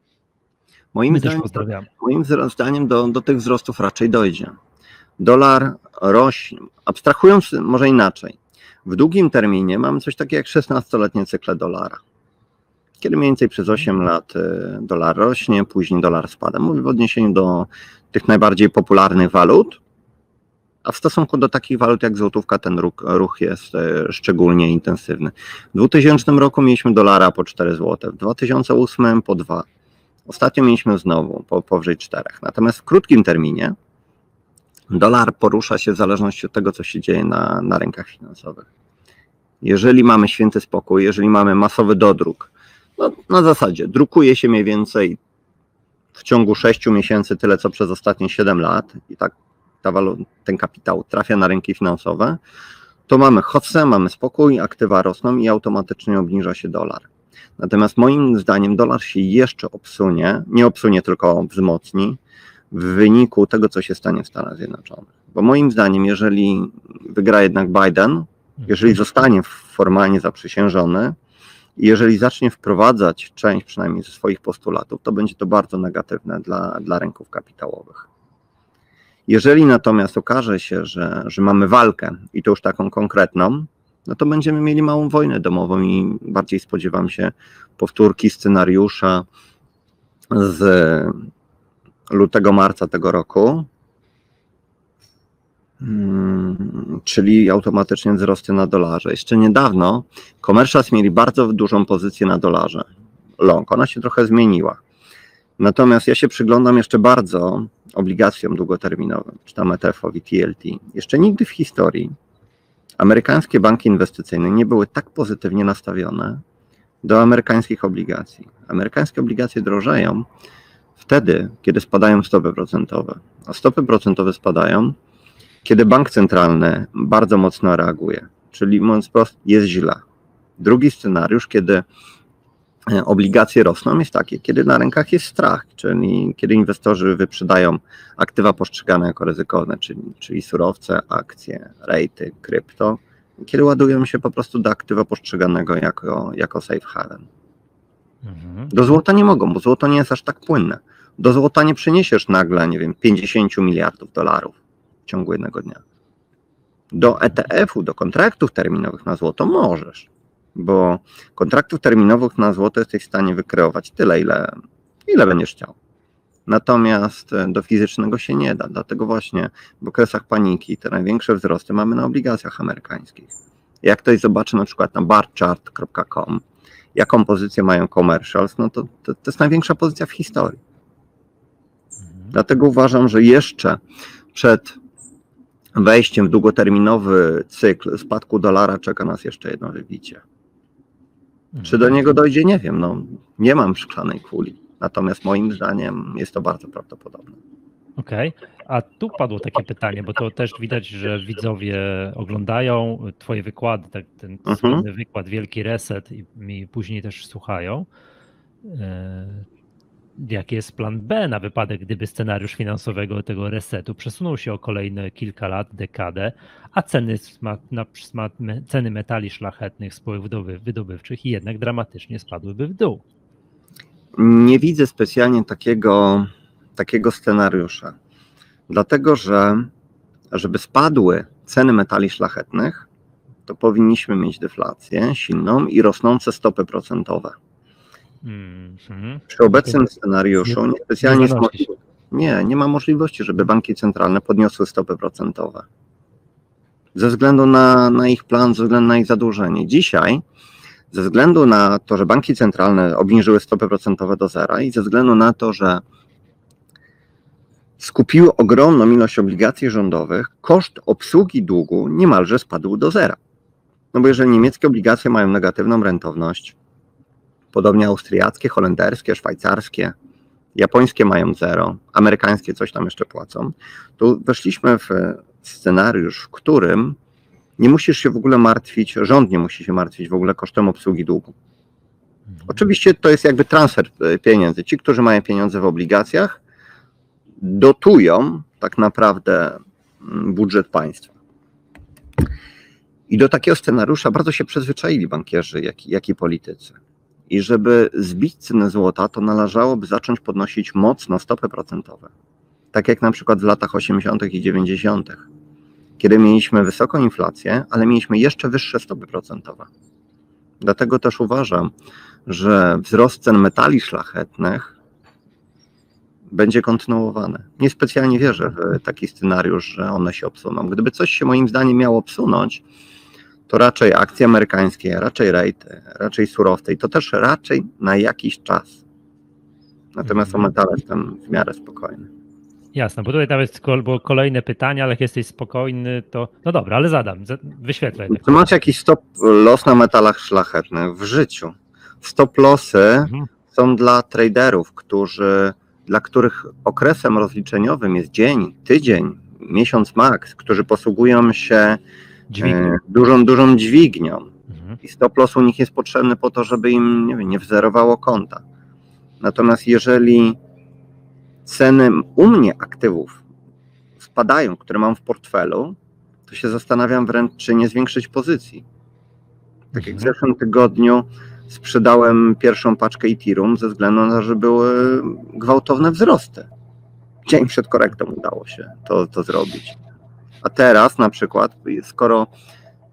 Moim My też zdaniem, moim zdaniem do, do tych wzrostów raczej dojdzie. Dolar rośnie, abstrahując może inaczej. W długim terminie mamy coś takiego jak 16-letnie cykle dolara. Kiedy mniej więcej przez 8 lat y, dolar rośnie, później dolar spada. Mówię w odniesieniu do tych najbardziej popularnych walut, a w stosunku do takich walut jak złotówka ten ruch, ruch jest y, szczególnie intensywny. W 2000 roku mieliśmy dolara po 4 zł, w 2008 po 2. Ostatnio mieliśmy znowu po, powyżej 4. Natomiast w krótkim terminie dolar porusza się w zależności od tego, co się dzieje na, na rynkach finansowych. Jeżeli mamy święty spokój, jeżeli mamy masowy dodruk, no, na zasadzie drukuje się mniej więcej w ciągu 6 miesięcy tyle, co przez ostatnie 7 lat i tak ta ten kapitał trafia na rynki finansowe, to mamy hossę, mamy spokój, aktywa rosną i automatycznie obniża się dolar. Natomiast moim zdaniem dolar się jeszcze obsunie, nie obsunie, tylko wzmocni w wyniku tego, co się stanie w Stanach Zjednoczonych. Bo moim zdaniem, jeżeli wygra jednak Biden, jeżeli zostanie formalnie zaprzysiężony i jeżeli zacznie wprowadzać część przynajmniej ze swoich postulatów, to będzie to bardzo negatywne dla, dla rynków kapitałowych. Jeżeli natomiast okaże się, że, że mamy walkę i to już taką konkretną, no to będziemy mieli małą wojnę domową i bardziej spodziewam się powtórki scenariusza z lutego, marca tego roku, Hmm, czyli automatycznie wzrosty na dolarze. Jeszcze niedawno Commercials mieli bardzo dużą pozycję na dolarze. Long, ona się trochę zmieniła. Natomiast ja się przyglądam jeszcze bardzo obligacjom długoterminowym, czy tam ETF-owi TLT. Jeszcze nigdy w historii amerykańskie banki inwestycyjne nie były tak pozytywnie nastawione do amerykańskich obligacji. Amerykańskie obligacje drożeją wtedy, kiedy spadają stopy procentowe. A stopy procentowe spadają, kiedy bank centralny bardzo mocno reaguje. Czyli mówiąc wprost, jest źle. Drugi scenariusz, kiedy e, obligacje rosną, jest taki, kiedy na rynkach jest strach, czyli kiedy inwestorzy wyprzedają aktywa postrzegane jako ryzykowne, czyli, czyli surowce, akcje, rejty, krypto, kiedy ładują się po prostu do aktywa postrzeganego jako, jako safe haven. Mhm. Do złota nie mogą, bo złoto nie jest aż tak płynne. Do złota nie przyniesiesz nagle, nie wiem, 50 miliardów dolarów w ciągu jednego dnia. Do ETF-u, do kontraktów terminowych na złoto możesz, bo kontraktów terminowych na złoto jesteś w stanie wykreować tyle, ile, ile będziesz chciał. Natomiast e, do fizycznego się nie da, dlatego właśnie w okresach paniki te największe wzrosty mamy na obligacjach amerykańskich. Jak ktoś zobaczy na przykład na barchart.com, jaką pozycję mają commercials, no to, to, to jest największa pozycja w historii. Mhm. Dlatego uważam, że jeszcze przed wejściem w długoterminowy cykl spadku dolara czeka nas jeszcze jedno wybicie. Czy do niego dojdzie, nie wiem. No, nie mam szklanej kuli. Natomiast moim zdaniem jest to bardzo prawdopodobne. Okej, a tu padło takie pytanie, bo to też widać, że widzowie oglądają Twoje wykłady, tak, ten Mhm. słynny wykład Wielki Reset i mi później też słuchają. Jaki jest plan B na wypadek, gdyby scenariusz finansowego tego resetu przesunął się o kolejne kilka lat, dekadę, a ceny, na, ceny metali szlachetnych, spółek wydoby, wydobywczych jednak dramatycznie spadłyby w dół? Nie widzę specjalnie takiego, takiego scenariusza. Dlatego, że żeby spadły ceny metali szlachetnych, to powinniśmy mieć deflację silną i rosnące stopy procentowe. Mhm. Przy obecnym scenariuszu nie- niespecjalnie nie jest zanosi się. możliwe. Nie, nie ma możliwości, żeby banki centralne podniosły stopy procentowe. Ze względu na, na ich plan, ze względu na ich zadłużenie. Dzisiaj, ze względu na to, że banki centralne obniżyły stopy procentowe do zera i ze względu na to, że skupiły ogromną ilość obligacji rządowych, koszt obsługi długu niemalże spadł do zera. No bo jeżeli niemieckie obligacje mają negatywną rentowność, podobnie austriackie, holenderskie, szwajcarskie, japońskie mają zero, amerykańskie coś tam jeszcze płacą, to weszliśmy w scenariusz, w którym nie musisz się w ogóle martwić, rząd nie musi się martwić w ogóle kosztem obsługi długu. Oczywiście to jest jakby transfer e, pieniędzy. Ci, którzy mają pieniądze w obligacjach, dotują tak naprawdę mm, budżet państwa. I do takiego scenariusza bardzo się przyzwyczaili bankierzy, jak, jak i politycy. I żeby zbić cenę złota, to należałoby zacząć podnosić mocno stopy procentowe. Tak jak na przykład w latach 80. i 90., kiedy mieliśmy wysoką inflację, ale mieliśmy jeszcze wyższe stopy procentowe. Dlatego też uważam, że wzrost cen metali szlachetnych będzie kontynuowany. Niespecjalnie wierzę w taki scenariusz, że one się obsuną. Gdyby coś się moim zdaniem miało obsunąć, to raczej akcje amerykańskie, raczej rejty, raczej surowce i to też raczej na jakiś czas. Natomiast o Mhm. metale jestem w miarę spokojny. Jasne, bo tutaj nawet było kolejne pytanie, ale jak jesteś spokojny, to no dobra, ale zadam, za- wyświetlaj. tak. Czy masz jakiś stop loss na metalach szlachetnych w życiu? Stop lossy Mhm. są dla traderów, którzy, dla których okresem rozliczeniowym jest dzień, tydzień, miesiąc max, którzy posługują się Dźwignię. e, dużą, dużą dźwignią. Mhm. I stop loss u nich jest potrzebny po to, żeby im nie, wiem, nie wzerowało konta. Natomiast jeżeli ceny u mnie aktywów spadają, które mam w portfelu, to się zastanawiam wręcz, czy nie zwiększyć pozycji. Tak jak w Mhm. zeszłym tygodniu sprzedałem pierwszą paczkę Ethereum ze względu na to, że były gwałtowne wzrosty. Dzień przed korektą udało się to, to zrobić. A teraz na przykład, skoro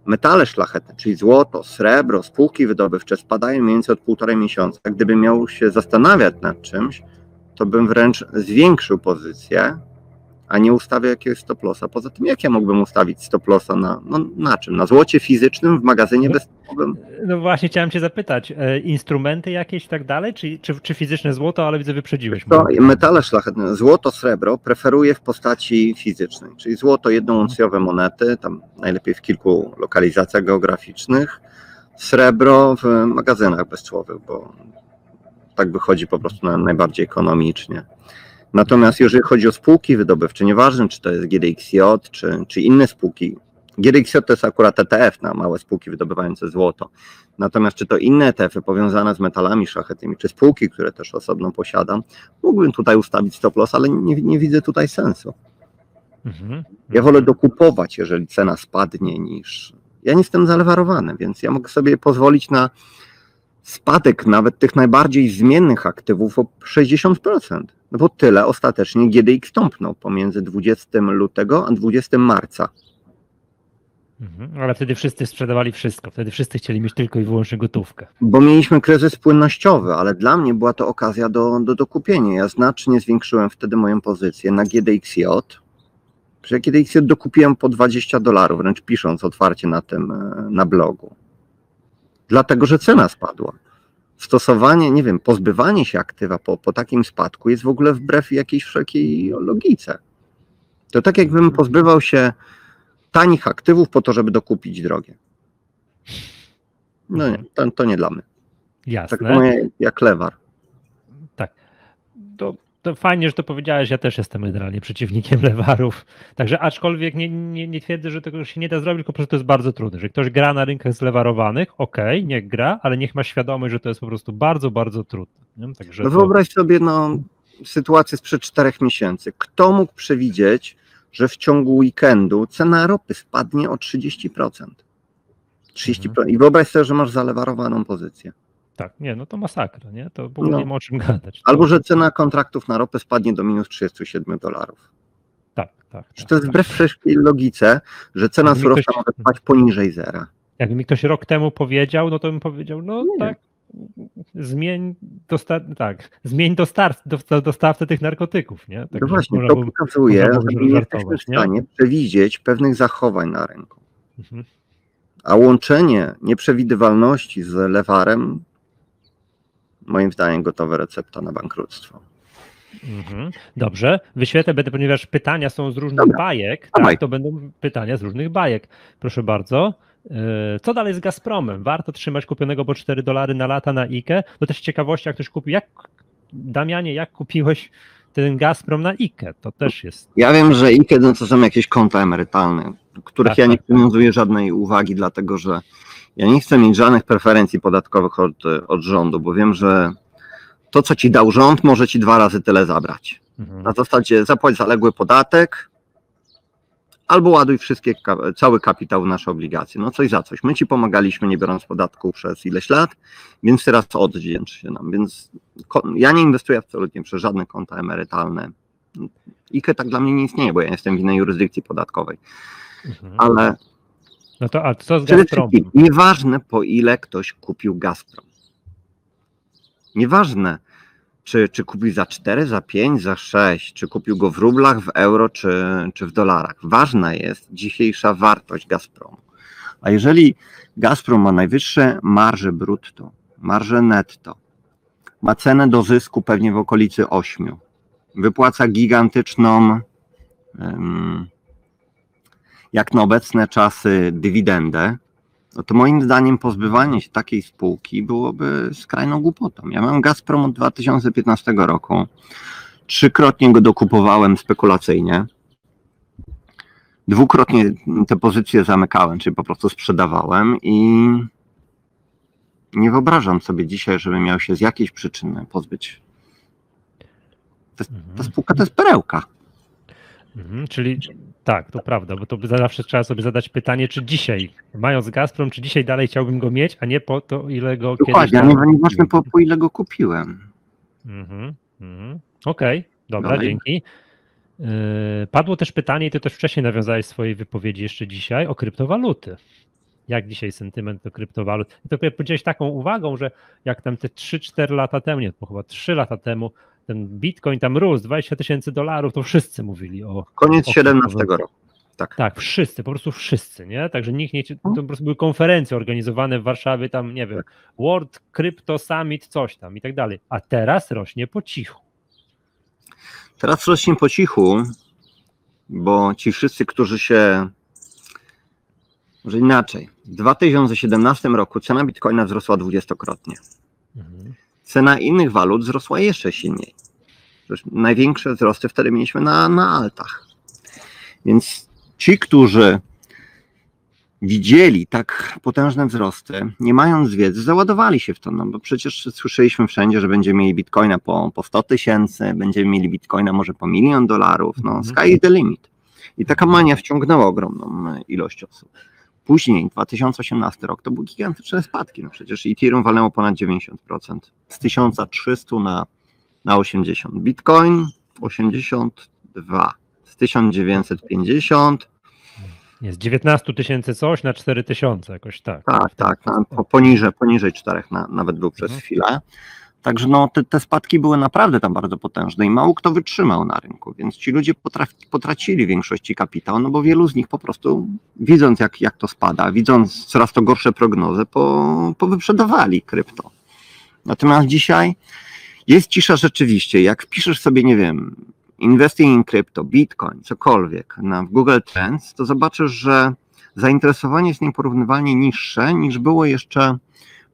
metale szlachetne, czyli złoto, srebro, spółki wydobywcze spadają mniej więcej od półtorej miesiąca, gdybym miał się zastanawiać nad czymś, to bym wręcz zwiększył pozycję, a nie ustawiał jakiegoś stop lossa. Poza tym, jak ja mógłbym ustawić stop lossa na, no, na czym? Na złocie fizycznym w magazynie bezstopowym? No właśnie chciałem cię zapytać, e, instrumenty jakieś i tak dalej, czy, czy, czy fizyczne złoto, ale widzę wyprzedziłeś To metale szlachetne, złoto, srebro preferuję w postaci fizycznej, czyli złoto jednouncjowe monety, tam najlepiej w kilku lokalizacjach geograficznych, srebro w magazynach bezcłowych, bo tak wychodzi po prostu na najbardziej ekonomicznie. Natomiast jeżeli chodzi o spółki wydobywcze, nieważne czy to jest GDXJ, czy, czy inne spółki, GDXJ to jest akurat ETF na małe spółki wydobywające złoto. Natomiast czy to inne ETF-y powiązane z metalami szlachetnymi, czy spółki, które też osobno posiadam, mógłbym tutaj ustawić stop loss, ale nie, nie widzę tutaj sensu. Mhm. Ja wolę dokupować, jeżeli cena spadnie, niż. Ja nie jestem zalewarowany, więc ja mogę sobie pozwolić na spadek nawet tych najbardziej zmiennych aktywów o 60%. No bo tyle ostatecznie GDX tąpnął pomiędzy 20 lutego a 20 marca. Mhm. Ale wtedy wszyscy sprzedawali wszystko, wtedy wszyscy chcieli mieć tylko i wyłącznie gotówkę. Bo mieliśmy kryzys płynnościowy, ale dla mnie była to okazja do, do dokupienia. Ja znacznie zwiększyłem wtedy moją pozycję na GDXJ. Że GDXJ dokupiłem po 20 dolarów, wręcz pisząc otwarcie na tym, e, na blogu. Dlatego, że cena spadła. Stosowanie, nie wiem, pozbywanie się aktywa po, po takim spadku jest w ogóle wbrew jakiejś wszelkiej logice. To tak jakbym pozbywał się tanich aktywów po to, żeby dokupić drogie. No nie, to, to nie dla mnie. Tak Jasne. samo jak- jak lewar. To, to fajnie, że to powiedziałeś, ja też jestem generalnie przeciwnikiem lewarów. Także aczkolwiek nie, nie, nie twierdzę, że tego się nie da zrobić, tylko po prostu to jest bardzo trudne. Że ktoś gra na rynkach zlewarowanych, okej, niech gra, ale niech ma świadomość, że to jest po prostu bardzo, bardzo trudne. No to- wyobraź sobie no, sytuację sprzed czterech miesięcy. Kto mógł przewidzieć, że w ciągu weekendu cena ropy spadnie o 30%? 30%. I wyobraź sobie, że masz zalewarowaną pozycję. Tak, nie, no to masakra, nie? To w ogóle No. nie ma o czym gadać. Albo że cena kontraktów na ropę spadnie do minus 37 dolarów. Tak, tak. Że tak, to jest tak. wbrew wszelkiej logice, że cena Jakby surowca ktoś- może spać poniżej zera. Jakby mi ktoś rok temu powiedział, no to bym powiedział, no Nie. tak, zmień, dosta tak, zmień dostar do- dostawcę tych narkotyków, nie? No Także właśnie, to pokazuje, że nie jesteśmy w nie? stanie przewidzieć pewnych zachowań na rynku. Mhm. A łączenie nieprzewidywalności z lewarem, moim zdaniem, gotowa recepta na bankructwo. Mhm. Dobrze, wyświetlę, będę, ponieważ pytania są z różnych Dobra, bajek, tak, to będą pytania z różnych bajek. Proszę bardzo. Yy, Co dalej z Gazpromem? Warto trzymać kupionego po 4 dolary na lata na IKE? Bo też ciekawości, jak ktoś kupił. Jak, Damianie, jak kupiłeś ten Gazprom na IKE? To też jest. Ja wiem, że i kiedy to są jakieś konta emerytalne, których Tak, ja nie tak. przywiązuję żadnej uwagi, dlatego że ja nie chcę mieć żadnych preferencji podatkowych od, od rządu, bo wiem, że to, co ci dał rząd, może ci dwa razy tyle zabrać. Mhm. Na zasadzie zapłać zaległy podatek, albo ładuj wszystkie, cały kapitał w nasze obligacje. No coś za coś. My ci pomagaliśmy, nie biorąc podatku przez ileś lat, więc teraz odwdzięcz się nam. Więc ja nie inwestuję absolutnie przez żadne konta emerytalne. IKE tak dla mnie nie istnieje, bo ja jestem w innej jurysdykcji podatkowej. Mhm. Ale No to a co z przede Gazpromem? nieważne po ile ktoś kupił Gazprom. Nieważne, czy, czy kupił za 4, za 5, za 6, czy kupił go w rublach, w euro, czy, czy w dolarach. Ważna jest dzisiejsza wartość Gazpromu. A jeżeli Gazprom ma najwyższe marże brutto, marże netto, ma cenę do zysku pewnie w okolicy 8, wypłaca gigantyczną, jak na obecne czasy, dywidendę, no to moim zdaniem pozbywanie się takiej spółki byłoby skrajną głupotą. Ja mam Gazprom od 2015 roku. Trzykrotnie go dokupowałem spekulacyjnie. Dwukrotnie te pozycje zamykałem, czyli po prostu sprzedawałem i nie wyobrażam sobie dzisiaj, żeby miał się z jakiejś przyczyny pozbyć. Ta Mhm. spółka to jest perełka. Mhm, czyli tak, to prawda, bo to by zawsze trzeba sobie zadać pytanie, czy dzisiaj, mając Gazprom, czy dzisiaj dalej chciałbym go mieć, a nie po to, ile go kiedyś Dokładnie, a tam nie, nieważne kupiłem. po, po ile go kupiłem. Mhm, mhm. Okej, dobra, Dalej. dzięki. Yy, Padło też pytanie, i ty też wcześniej nawiązałeś swojej wypowiedzi jeszcze dzisiaj, o kryptowaluty. Jak dzisiaj sentyment do kryptowalut? I to powiedziałeś taką uwagą, że jak tam te 3-4 lata temu, nie, chyba 3 lata temu, ten bitcoin tam rósł, 20 tysięcy dolarów, to wszyscy mówili o. Koniec o 17 kryptowalutach. roku. Tak. Tak, wszyscy, po prostu wszyscy, nie? Także nikt nie. To po prostu były konferencje organizowane w Warszawie, tam, nie wiem, World Crypto Summit, coś tam i tak dalej. A teraz rośnie po cichu. Teraz rośnie po cichu, bo ci wszyscy, którzy się. Może inaczej. W 2017 roku cena bitcoina wzrosła dwudziestokrotnie. Mhm. Cena innych walut wzrosła jeszcze silniej. Największe wzrosty wtedy mieliśmy na, na altach. Więc ci, którzy widzieli tak potężne wzrosty, nie mając wiedzy, załadowali się w to, no bo przecież słyszeliśmy wszędzie, że będziemy mieli bitcoina po, po 100 tysięcy, będziemy mieli bitcoina może po milion dolarów, no Mhm. sky is the limit. I taka mania wciągnęła ogromną ilość osób. Później, 2018 rok, to były gigantyczne spadki. No przecież Ethereum walnęło ponad 90%. Z 1300 na, na 80. Bitcoin 82. Z 1950. Jest 19 tysięcy coś na 4 tysiące, jakoś tak. Tak, tak. Na, po, poniżej, poniżej 4 na, nawet był przez Mhm. chwilę. Także no, te, te spadki były naprawdę tam bardzo potężne i mało kto wytrzymał na rynku, więc ci ludzie potraf, potracili w większości kapitał, no bo wielu z nich po prostu widząc jak, jak to spada, widząc coraz to gorsze prognozy, po, powyprzedawali krypto. Natomiast dzisiaj jest cisza rzeczywiście. Jak wpiszesz sobie, nie wiem, investing in crypto, bitcoin, cokolwiek na w Google Trends, to zobaczysz, że zainteresowanie jest nieporównywalnie niższe niż było jeszcze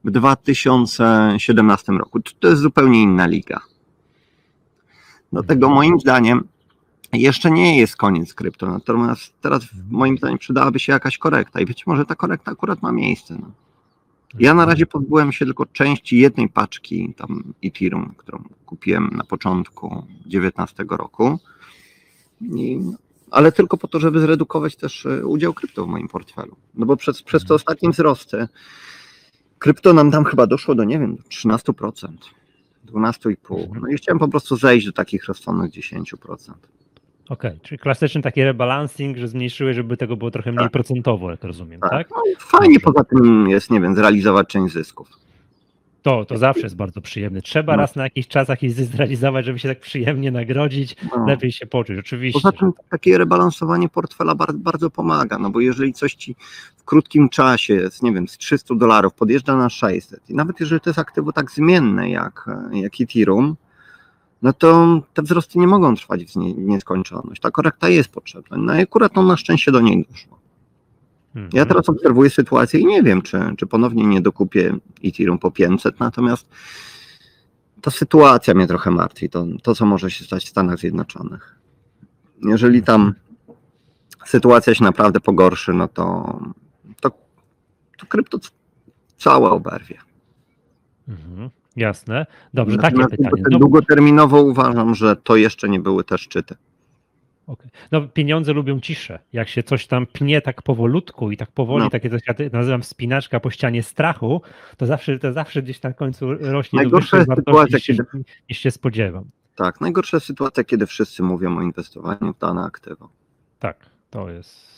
w 2017 roku. To jest zupełnie inna liga. Dlatego moim zdaniem jeszcze nie jest koniec krypto, natomiast teraz moim zdaniem przydałaby się jakaś korekta i być może ta korekta akurat ma miejsce. No. Ja na razie pozbyłem się tylko części jednej paczki tam Ethereum, którą kupiłem na początku 2019 roku. I, ale tylko po to, żeby zredukować też e, udział krypto w moim portfelu. No bo przez, przez te ostatnie wzrosty krypto nam tam chyba doszło do, nie wiem, 13%, 12,5%. No i chciałem po prostu zejść do takich rozsądnych 10%. Okej, czyli klasyczny taki rebalancing, że zmniejszyły, żeby tego było trochę mniej Tak. procentowo, jak rozumiem, Tak. tak? No, fajnie Dobrze. poza tym jest, nie wiem, zrealizować część zysków. To, to zawsze jest bardzo przyjemne. Trzeba No. raz na jakiś czas jakiś zysk zrealizować, żeby się tak przyjemnie nagrodzić, No. lepiej się poczuć, oczywiście. Poza tym takie rebalansowanie portfela bardzo, bardzo pomaga, no bo jeżeli coś ci w krótkim czasie, z, nie wiem, z 300 dolarów podjeżdża na 600 i nawet jeżeli to jest aktywo tak zmienne jak, jak Ethereum, no to te wzrosty nie mogą trwać w nie- w nieskończoność. Ta korekta jest potrzebna. No i akurat to na szczęście do niej doszło. Mhm. Ja teraz obserwuję sytuację i nie wiem, czy, czy ponownie nie dokupię Ethereum po 500, natomiast ta sytuacja mnie trochę martwi, to, to co może się stać w Stanach Zjednoczonych. Jeżeli tam sytuacja się naprawdę pogorszy, no to, to, to krypto całe oberwie. Mhm. Jasne. Dobrze, takie Natomiast pytanie. długo- No, Długoterminowo uważam, że to jeszcze nie były te szczyty. Okej. no pieniądze lubią ciszę. Jak się coś tam pnie tak powolutku i tak powoli, No. takie coś ja nazywam wspinaczka po ścianie strachu, to zawsze, to zawsze gdzieś na końcu rośnie Najgorsza jest sytuacja, niż się, kiedy- niż się spodziewam. Tak, najgorsza jest sytuacja, kiedy wszyscy mówią o inwestowaniu w dane aktywo. Tak, to jest.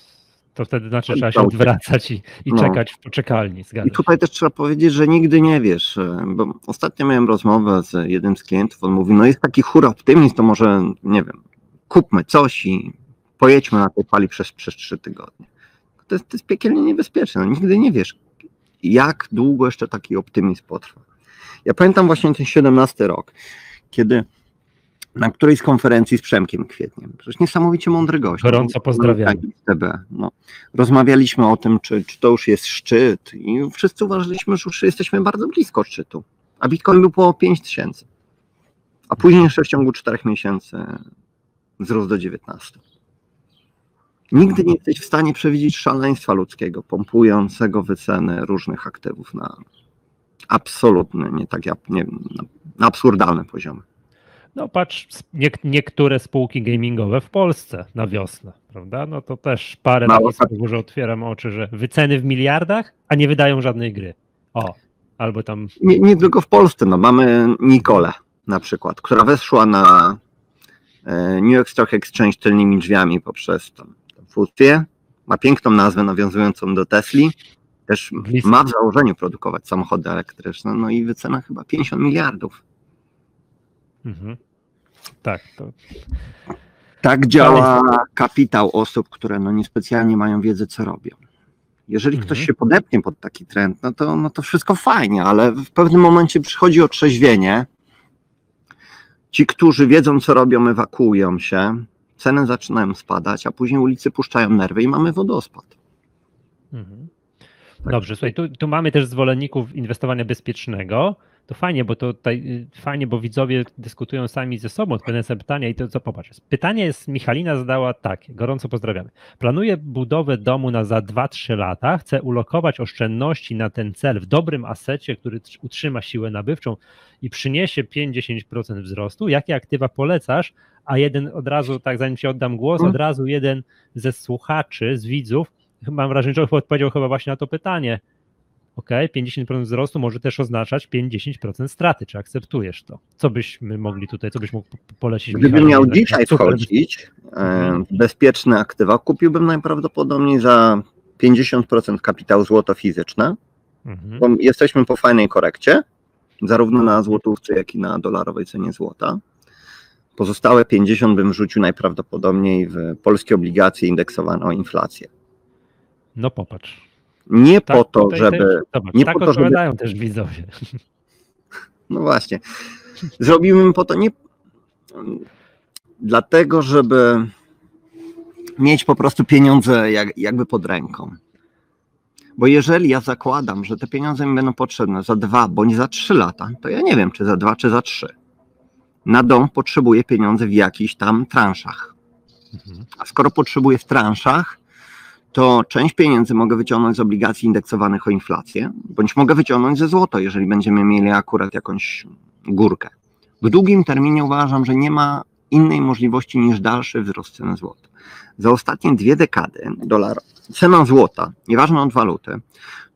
To wtedy znaczy, trzeba się odwracać i, i No. czekać w poczekalni. I tutaj też trzeba powiedzieć, że nigdy nie wiesz, e, bo ostatnio miałem rozmowę z jednym z klientów, on mówi, no jest taki hura optymizm, to może, nie wiem, kupmy coś i pojedźmy na tej fali przez, przez trzy tygodnie. To jest, to jest piekielnie niebezpieczne, no, nigdy nie wiesz, jak długo jeszcze taki optymizm potrwa. Ja pamiętam właśnie ten 17 rok, kiedy na którejś z konferencji z Przemkiem Kwietniem, przecież niesamowicie mądry gość. Gorąco pozdrawiamy. TB, no rozmawialiśmy o tym, czy, czy to już jest szczyt i wszyscy uważaliśmy, że już jesteśmy bardzo blisko szczytu. A Bitcoin był po 5 tysięcy. A później jeszcze w ciągu 4 miesięcy wzrósł do 19. Nigdy nie jesteś w stanie przewidzieć szaleństwa ludzkiego, pompującego wyceny różnych aktywów na absolutny, nie tak jak, nie na, absurdalne poziomy. No patrz, nie, niektóre spółki gamingowe w Polsce na wiosnę, prawda? No to też parę Mało takich że otwieram oczy, że wyceny w miliardach, a nie wydają żadnej gry. O, albo tam Nie, nie tylko w Polsce, no mamy Nikolę na przykład, która weszła na New York Stock Exchange tylnymi drzwiami poprzez tą, tą fuzję. Ma piękną nazwę nawiązującą do Tesli. Też ma w założeniu produkować samochody elektryczne, no i wycena chyba 50 miliardów. Mhm. Tak, to Tak działa kapitał osób, które no niespecjalnie mają wiedzę, co robią. Jeżeli ktoś Mhm. się podepnie pod taki trend, no to, no to wszystko fajnie, ale w pewnym momencie przychodzi otrzeźwienie. Ci, którzy wiedzą, co robią, ewakuują się, ceny zaczynają spadać, a później ulicy puszczają nerwy i mamy wodospad. Mhm. Dobrze, słuchaj, tu, tu mamy też zwolenników inwestowania bezpiecznego. To fajnie, bo to tutaj y, fajnie, bo widzowie dyskutują sami ze sobą, odpowiadają sobie pytania i to co popatrz. Pytanie jest, Michalina zadała takie, gorąco pozdrawiamy. Planuję budowę domu na za 2-3 lata, chcę ulokować oszczędności na ten cel w dobrym asecie, który tr- utrzyma siłę nabywczą i przyniesie 5-10% wzrostu. Jakie aktywa polecasz? A jeden od razu, tak zanim ci oddam głos, Mhm. od razu jeden ze słuchaczy, z widzów, mam wrażenie, że odpowiedział chyba właśnie na to pytanie. Ok, 50% wzrostu może też oznaczać 5-10% straty. Czy akceptujesz to? Co byśmy mogli tutaj, co byś mógł po- polecić? Gdybym miał dzisiaj wchodzić e, Mhm. w bezpieczne aktywa, kupiłbym najprawdopodobniej za 50% kapitał złoto fizyczne, Mhm. jesteśmy po fajnej korekcie, zarówno na złotówce, jak i na dolarowej cenie złota. Pozostałe 50 bym wrzucił najprawdopodobniej w polskie obligacje indeksowane o inflację. No popatrz. Nie Tak, po to, żeby. Też, zobacz, nie tak po to, żeby- odpowiadają też widzowie. <laughs> No właśnie. Zrobiłbym po to nie. Dlatego, żeby mieć po prostu pieniądze jak, jakby pod ręką. Bo jeżeli ja zakładam, że te pieniądze mi będą potrzebne za dwa bądź za trzy lata, to ja nie wiem, czy za dwa, czy za trzy. Na dom potrzebuję pieniądze w jakichś tam transzach. Mhm. A skoro potrzebuję w transzach, to część pieniędzy mogę wyciągnąć z obligacji indeksowanych o inflację, bądź mogę wyciągnąć ze złoto, jeżeli będziemy mieli akurat jakąś górkę. W długim terminie uważam, że nie ma innej możliwości niż dalszy wzrost ceny złota. Za ostatnie dwie dekady dolar, cena złota, nieważne od waluty,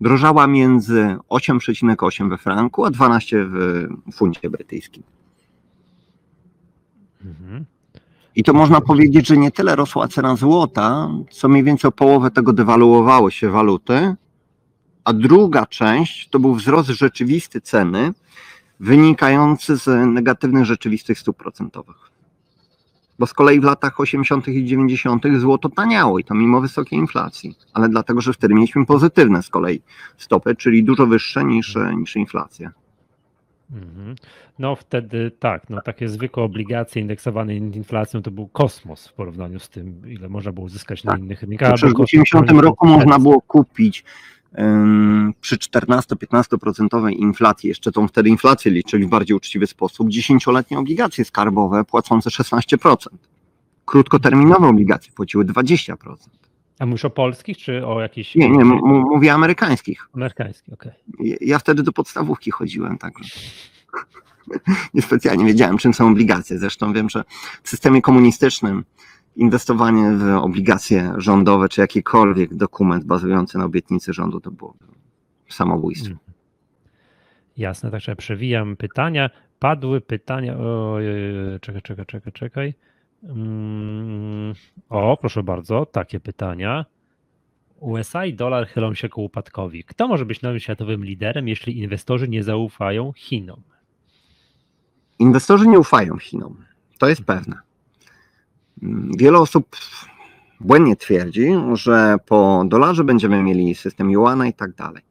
drożała między 8,8 we franku, a 12 w funcie brytyjskim. Mhm. I to można powiedzieć, że nie tyle rosła cena złota, co mniej więcej o połowę tego dewaluowały się waluty, a druga część to był wzrost rzeczywisty ceny wynikający z negatywnych rzeczywistych stóp procentowych. Bo z kolei w latach 80. i 90. złoto taniało i to mimo wysokiej inflacji, ale dlatego, że wtedy mieliśmy pozytywne z kolei stopy, czyli dużo wyższe niż, niż inflacja. Mhm. No wtedy tak, no takie zwykłe obligacje indeksowane inflacją to był kosmos w porównaniu z tym, ile można było uzyskać na Tak. innych To rynkach. przecież w albo 80 kosmos roku można było kupić ym, przy 14-15% inflacji, jeszcze tą wtedy inflację liczyli w bardziej uczciwy sposób, 10-letnie obligacje skarbowe płacące 16%. Krótkoterminowe obligacje płaciły 20%. A mówisz o polskich, czy o jakichś Nie, nie, mówię amerykańskich. amerykańskich? Okej. Ja- Ja wtedy do podstawówki chodziłem, także <laughs> niespecjalnie wiedziałem, czym są obligacje. Zresztą wiem, że w systemie komunistycznym inwestowanie w obligacje rządowe, czy jakikolwiek dokument bazujący na obietnicy rządu, to było samobójstwo. Mm. Jasne, także przewijam pytania. Padły pytania. O, czekaj, czekaj, czekaj, czekaj. Mm, O, proszę bardzo, takie pytania. USA i dolar chylą się ku upadkowi. Kto może być nowym światowym liderem, jeśli inwestorzy nie zaufają Chinom? Inwestorzy nie ufają Chinom. To jest pewne. Wiele osób błędnie twierdzi, że po dolarze będziemy mieli system Yuana i tak dalej.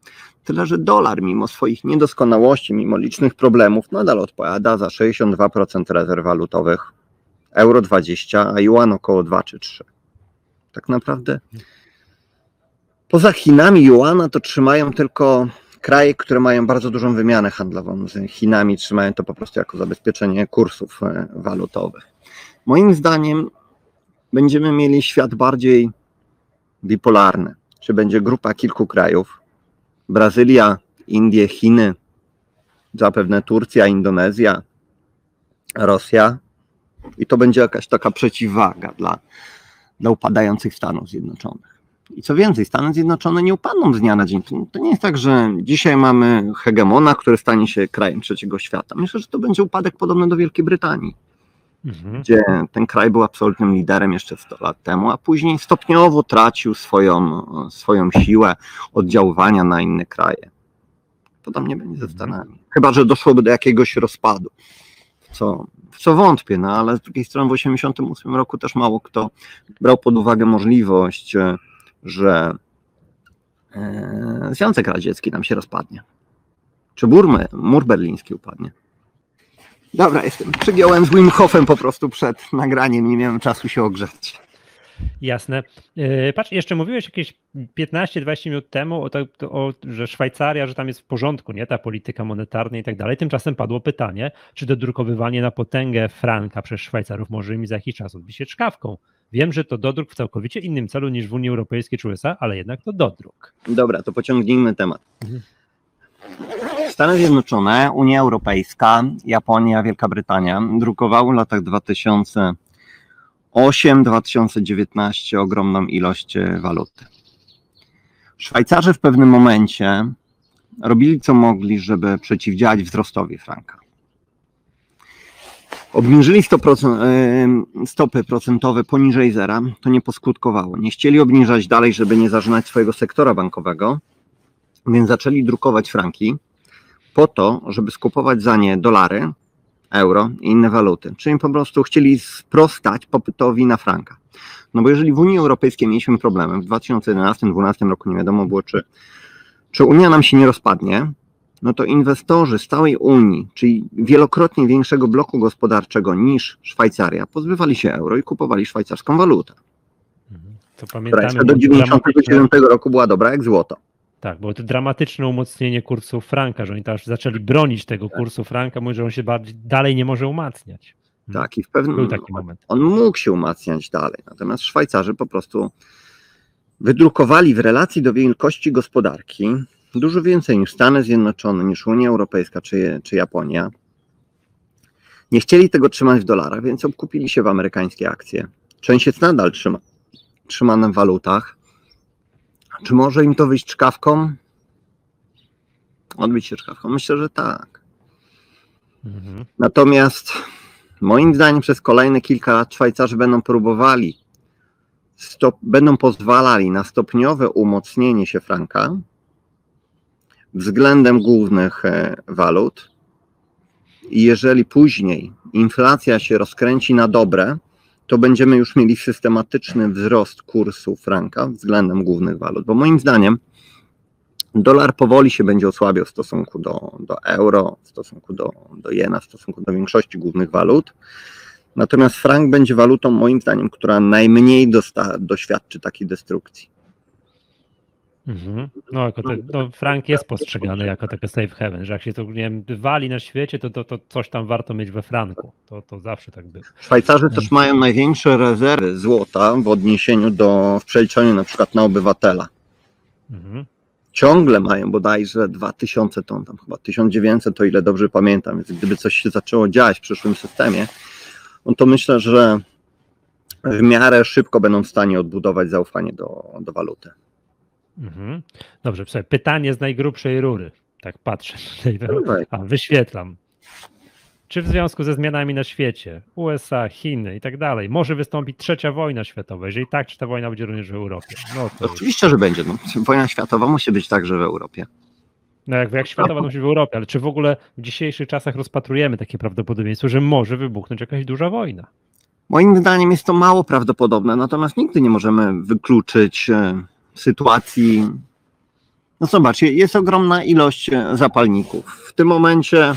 Tyle, że dolar, mimo swoich niedoskonałości, mimo licznych problemów, nadal odpowiada za 62% rezerw walutowych, euro 20, a Yuan około 2 czy 3. Tak naprawdę poza Chinami Yuana to trzymają tylko kraje, które mają bardzo dużą wymianę handlową z Chinami, trzymają to po prostu jako zabezpieczenie kursów e, walutowych. Moim zdaniem będziemy mieli świat bardziej bipolarny. Czy będzie grupa kilku krajów? Brazylia, Indie, Chiny, zapewne Turcja, Indonezja, Rosja. I to będzie jakaś taka przeciwwaga dla, dla upadających Stanów Zjednoczonych. I co więcej, Stany Zjednoczone nie upadną z dnia na dzień. To, to nie jest tak, że dzisiaj mamy hegemona, który stanie się krajem trzeciego świata. Myślę, że to będzie upadek podobny do Wielkiej Brytanii Mhm. gdzie ten kraj był absolutnym liderem jeszcze 100 lat temu, a później stopniowo tracił swoją, swoją siłę oddziaływania na inne kraje. Podobnie będzie ze Stanami. Chyba, że doszłoby do jakiegoś rozpadu, co, w co wątpię, no ale z drugiej strony w 1988 roku też mało kto brał pod uwagę możliwość, e, że e, Związek Radziecki nam się rozpadnie. Czy burmy, mur berliński upadnie. Dobra, jestem. Przygiąłem z Wim Hofem po prostu przed nagraniem, nie miałem czasu się ogrzać. Jasne. Yy, Patrz, jeszcze mówiłeś jakieś 15-20 minut temu, o to, to, o, że Szwajcaria, że tam jest w porządku, nie? Ta polityka monetarna i tak dalej. Tymczasem padło pytanie, czy dodrukowywanie na potęgę franka przez Szwajcarów może im za jakiś czas odbić się czkawką. Wiem, że to dodruk w całkowicie innym celu niż w Unii Europejskiej czy USA, ale jednak to dodruk. Dobra, to pociągnijmy temat. Mhm. Stany Zjednoczone, Unia Europejska, Japonia, Wielka Brytania drukowały w latach 2008-2019 ogromną ilość e, waluty. Szwajcarzy w pewnym momencie robili co mogli, żeby przeciwdziałać wzrostowi franka. Obniżyli 100%, e, stopy procentowe poniżej zera, to nie poskutkowało. Nie chcieli obniżać dalej, żeby nie zażynać swojego sektora bankowego, więc zaczęli drukować franki po to, żeby skupować za nie dolary, euro i inne waluty. Czyli po prostu chcieli sprostać popytowi na franka. No bo jeżeli w Unii Europejskiej mieliśmy problemy, w 2011-2012 roku nie wiadomo było, czy, czy Unia nam się nie rozpadnie, no to inwestorzy z całej Unii, czyli wielokrotnie większego bloku gospodarczego niż Szwajcaria, pozbywali się euro i kupowali szwajcarską walutę, Mhm. To która pamiętamy. jeszcze do było to 1997 roku była dobra jak złoto. Tak, było to dramatyczne umocnienie kursu franka, że oni też zaczęli bronić tego kursu franka, mówiąc, że on się bardziej, dalej nie może umacniać. Tak, i w pewnym Był taki moment. on mógł się umacniać dalej. Natomiast Szwajcarzy po prostu wydrukowali w relacji do wielkości gospodarki dużo więcej niż Stany Zjednoczone, niż Unia Europejska czy, czy Japonia. Nie chcieli tego trzymać w dolarach, więc obkupili się w amerykańskie akcje. Część jest nadal trzyma, trzymana w walutach. Czy może im to wyjść czkawką? Odbić się czkawką? Myślę, że tak. Mhm. Natomiast Moim zdaniem przez kolejne kilka lat Szwajcarzy będą próbowali, stop, będą pozwalali na stopniowe umocnienie się franka względem głównych e, walut. I jeżeli później inflacja się rozkręci na dobre, to będziemy już mieli systematyczny wzrost kursu franka względem głównych walut. Bo moim zdaniem dolar powoli się będzie osłabiał w stosunku do, do euro, w stosunku do, do jena, w stosunku do większości głównych walut. Natomiast frank będzie walutą, moim zdaniem, która najmniej doświadczy takiej destrukcji. Mhm. No, jako te, no, frank jest postrzegany jako takie safe haven, że jak się to nie wiem, wali na świecie, to, to, to coś tam warto mieć we franku. To, to zawsze tak było. Szwajcarzy też mają największe rezerwy złota w odniesieniu do, w przeliczeniu na przykład na obywatela. Mhm. ciągle mają bodajże 2000 ton, tam chyba 1900, o ile dobrze pamiętam, więc gdyby coś się zaczęło dziać w przyszłym systemie, no to myślę, że w miarę szybko będą w stanie odbudować zaufanie do, do waluty. Mhm. Dobrze, słuchaj, pytanie z najgrubszej rury. Tak patrzę tutaj. A, wyświetlam. Czy w związku ze zmianami na świecie, USA, Chiny i tak dalej, może wystąpić trzecia wojna światowa? Jeżeli tak, czy ta wojna będzie również w Europie? No, to Oczywiście, że będzie. No, wojna światowa musi być także w Europie. no jak, jak światowa musi w Europie, ale czy w ogóle w dzisiejszych czasach rozpatrujemy takie prawdopodobieństwo, że może wybuchnąć jakaś duża wojna? Moim zdaniem jest to mało prawdopodobne, natomiast nigdy nie możemy wykluczyć e, sytuacji. No zobaczcie, jest ogromna ilość e, zapalników. W tym momencie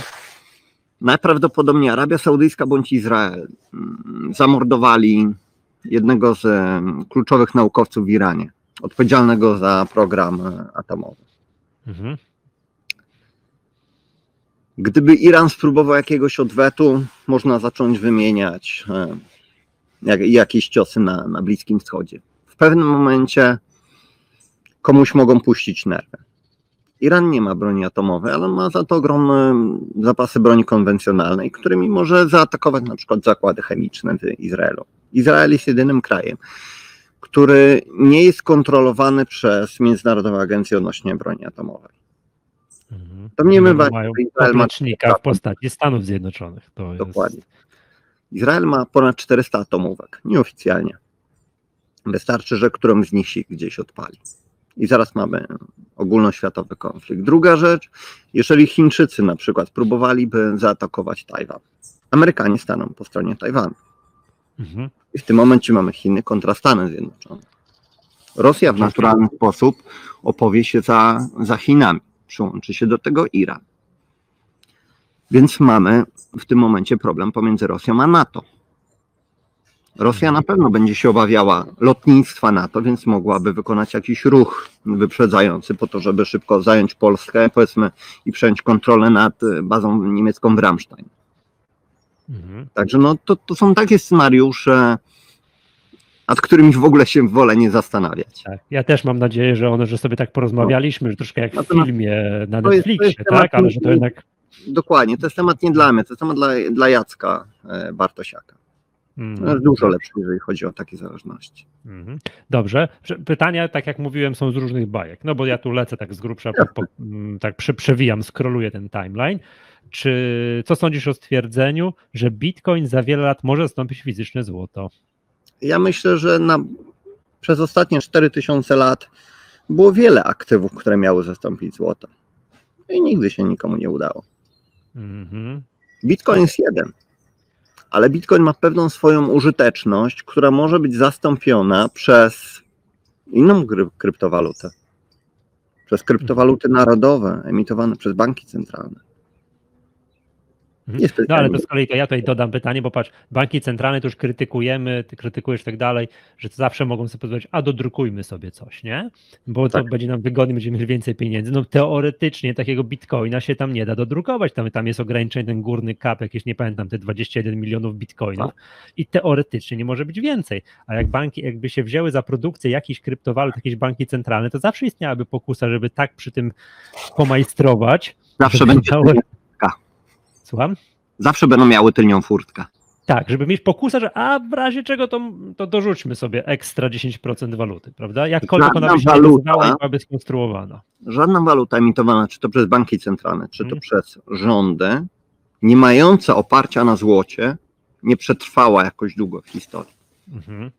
najprawdopodobniej Arabia Saudyjska bądź Izrael mm, zamordowali jednego z e, kluczowych naukowców w Iranie, odpowiedzialnego za program e, atomowy. Mhm. Gdyby Iran spróbował jakiegoś odwetu, można zacząć wymieniać jak, jakieś ciosy na, na Bliskim Wschodzie. W pewnym momencie komuś mogą puścić nerwy. Iran nie ma broni atomowej, ale ma za to ogromne zapasy broni konwencjonalnej, którymi może zaatakować na przykład zakłady chemiczne w Izraelu. Izrael jest jedynym krajem, który nie jest kontrolowany przez Międzynarodową Agencję odnośnie broni atomowej. Mhm. Domniemywać, One mają że Izrael ma poplecznika w postaci Stanów Zjednoczonych. To jest... Dokładnie. Izrael ma ponad 400 atomówek, nieoficjalnie. Wystarczy, że którąś z nich się gdzieś odpali. I zaraz mamy ogólnoświatowy konflikt. Druga rzecz, jeżeli Chińczycy na przykład próbowaliby zaatakować Tajwan, Amerykanie staną po stronie Tajwanu. Mhm. I w tym momencie mamy Chiny kontra Stany Zjednoczone. Rosja w naturalny sposób opowie się za, za Chinami. Przyłączy się do tego Iran. Więc mamy w tym momencie problem pomiędzy Rosją a NATO. Rosja na pewno będzie się obawiała lotnictwa NATO, więc mogłaby wykonać jakiś ruch wyprzedzający po to, żeby szybko zająć Polskę, powiedzmy, i przejąć kontrolę nad y, bazą niemiecką w Ramstein. Mhm. Także no, to, to są takie scenariusze, nad którymi w ogóle się wolę nie zastanawiać. Tak. Ja też mam nadzieję, że one, że sobie tak porozmawialiśmy, że troszkę jak w Natomiast filmie na jest- Netflixie, jest temat tak? Ale że to jednak. Dokładnie, to jest temat nie dla mnie, to jest temat dla, dla Jacka e, Bartosiaka. Jest dużo lepszy, jeżeli chodzi o takie zależności. Mhm. Dobrze. Pytania, tak jak mówiłem, są z różnych bajek. No bo ja tu lecę tak z grubsza, po, po, mm, tak prze, przewijam, skroluję ten timeline. Czy co sądzisz o stwierdzeniu, że Bitcoin za wiele lat może zastąpić fizyczne złoto? Ja myślę, że na, przez ostatnie 4000 lat było wiele aktywów, które miały zastąpić złoto. I nigdy się nikomu nie udało. Mhm. Bitcoin jest jeden, ale Bitcoin ma pewną swoją użyteczność, która może być zastąpiona przez inną kryptowalutę. Przez kryptowaluty narodowe emitowane przez banki centralne. Mhm. No ale to z kolei to ja tutaj dodam pytanie, bo patrz, banki centralne to już krytykujemy, ty krytykujesz i tak dalej, że to zawsze mogą sobie pozwolić, a dodrukujmy sobie coś, nie? Bo to Tak. będzie nam wygodnie, będziemy mieli więcej pieniędzy. No teoretycznie takiego bitcoina się tam nie da dodrukować, tam, tam jest ograniczenie, ten górny cap, jakieś nie pamiętam, te 21 milionów bitcoinów i teoretycznie nie może być więcej. A jak banki jakby się wzięły za produkcję jakichś kryptowalut, jakieś banki centralne, to zawsze istniałaby pokusa, żeby tak przy tym pomajstrować. Zawsze będzie <laughs> dało- Słucham? Zawsze będą miały tylnią furtkę. Tak, żeby mieć pokusę, że a w razie czego to, to dorzućmy sobie ekstra 10% waluty, prawda? Jakkolwiek ona by się nie Żadna waluta- byłaby skonstruowana. Żadna waluta emitowana, czy to przez banki centralne, czy to Mhm. przez rządy, nie mająca oparcia na złocie, nie przetrwała jakoś długo w historii. Mhm.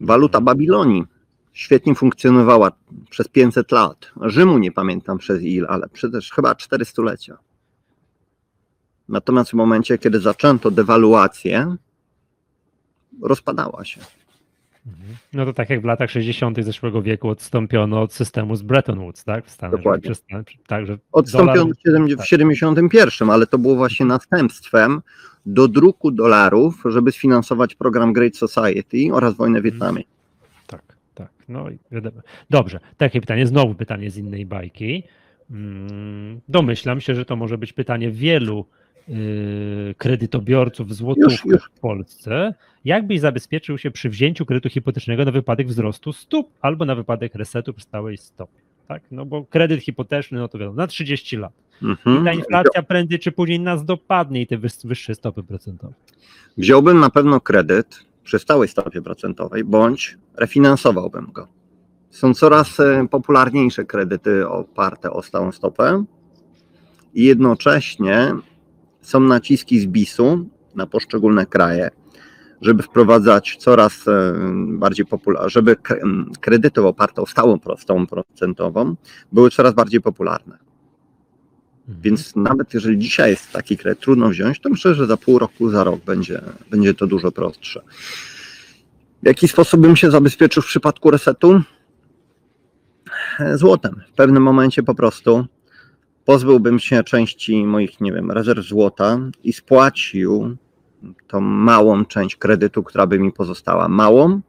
Waluta Babilonii świetnie funkcjonowała przez 500 lat. Rzymu nie pamiętam przez ile, ale przecież chyba 4 stulecia. Natomiast w momencie, kiedy zaczęto dewaluację, rozpadała się. Mhm. No to tak jak w latach 60. zeszłego wieku odstąpiono od systemu z Bretton Woods, tak? W Stanach. Dokładnie. Tak, że Odstąpiono dolar- w siedem- w 71, ale to było właśnie następstwem do druku dolarów, żeby sfinansować program Great Society oraz wojnę w Wietnamie. Tak, tak. No i wiadomo. Dobrze, takie pytanie, znowu pytanie z innej bajki. Mm, Domyślam się, że to może być pytanie wielu kredytobiorców w złotówkach już. w Polsce. Jak byś zabezpieczył się przy wzięciu kredytu hipotecznego na wypadek wzrostu stóp albo na wypadek resetu przy stałej stopie? Tak? No bo kredyt hipoteczny, no to wiadomo, na 30 lat. I Mhm. ta inflacja prędzej czy później nas dopadnie i te wyższe stopy procentowe. Wziąłbym na pewno kredyt przy stałej stopie procentowej, bądź refinansowałbym go. Są coraz e, popularniejsze kredyty oparte o stałą stopę i jednocześnie są naciski z BIS-u na poszczególne kraje, żeby wprowadzać coraz e, bardziej popularne, żeby kredyty oparte o stałą stałą procentową były coraz bardziej popularne. Mhm. Więc nawet jeżeli dzisiaj jest taki kredyt trudno wziąć, to myślę, że za pół roku, za rok będzie, będzie to dużo prostsze. W jaki sposób bym się zabezpieczył w przypadku resetu? E, Złotem. W pewnym momencie po prostu pozbyłbym się części moich, nie wiem, rezerw złota i spłacił tą małą część kredytu, która by mi pozostała. Małą,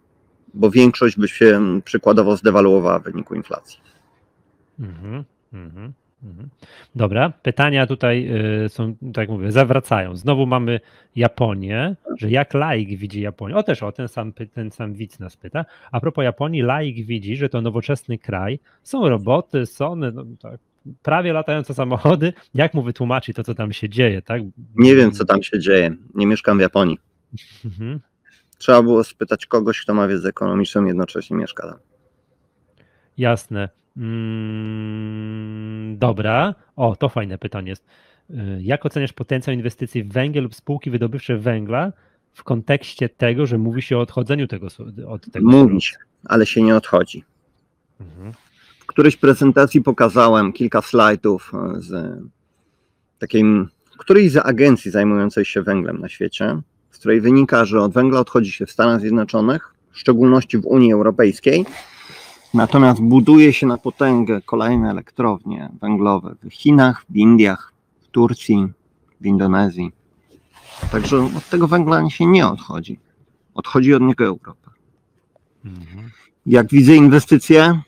bo większość by się przykładowo zdewaluowała w wyniku inflacji. Mhm, mhm, mhm. Dobra, pytania tutaj y, są, tak mówię, zawracają. Znowu mamy Japonię, że jak laik widzi Japonię. O też o ten sam, ten sam widz nas pyta. A propos Japonii, laik widzi, że to nowoczesny kraj, są roboty, Sony, no, tak, prawie latające samochody. Jak mu wytłumaczy to, co tam się dzieje, tak? Nie wiem, co tam się dzieje. Nie mieszkam w Japonii. Mhm. Trzeba było spytać kogoś, kto ma wiedzę ekonomiczną, jednocześnie mieszka tam. Jasne. Mm, dobra. O, to fajne pytanie jest. Y, Jak oceniasz potencjał inwestycji w węgiel lub spółki wydobywcze węgla w kontekście tego, że mówi się o odchodzeniu tego, od tego Mówi się, ale się nie odchodzi. Mhm. W którejś prezentacji pokazałem kilka slajdów e, z takiej, którejś z agencji zajmującej się węglem na świecie, z której wynika, że od węgla odchodzi się w Stanach Zjednoczonych, w szczególności w Unii Europejskiej, natomiast buduje się na potęgę kolejne elektrownie węglowe w Chinach, w Indiach, w Turcji, w Indonezji. Także od tego węgla się nie odchodzi. Odchodzi od niego Europa. Mhm. Jak widzę inwestycje,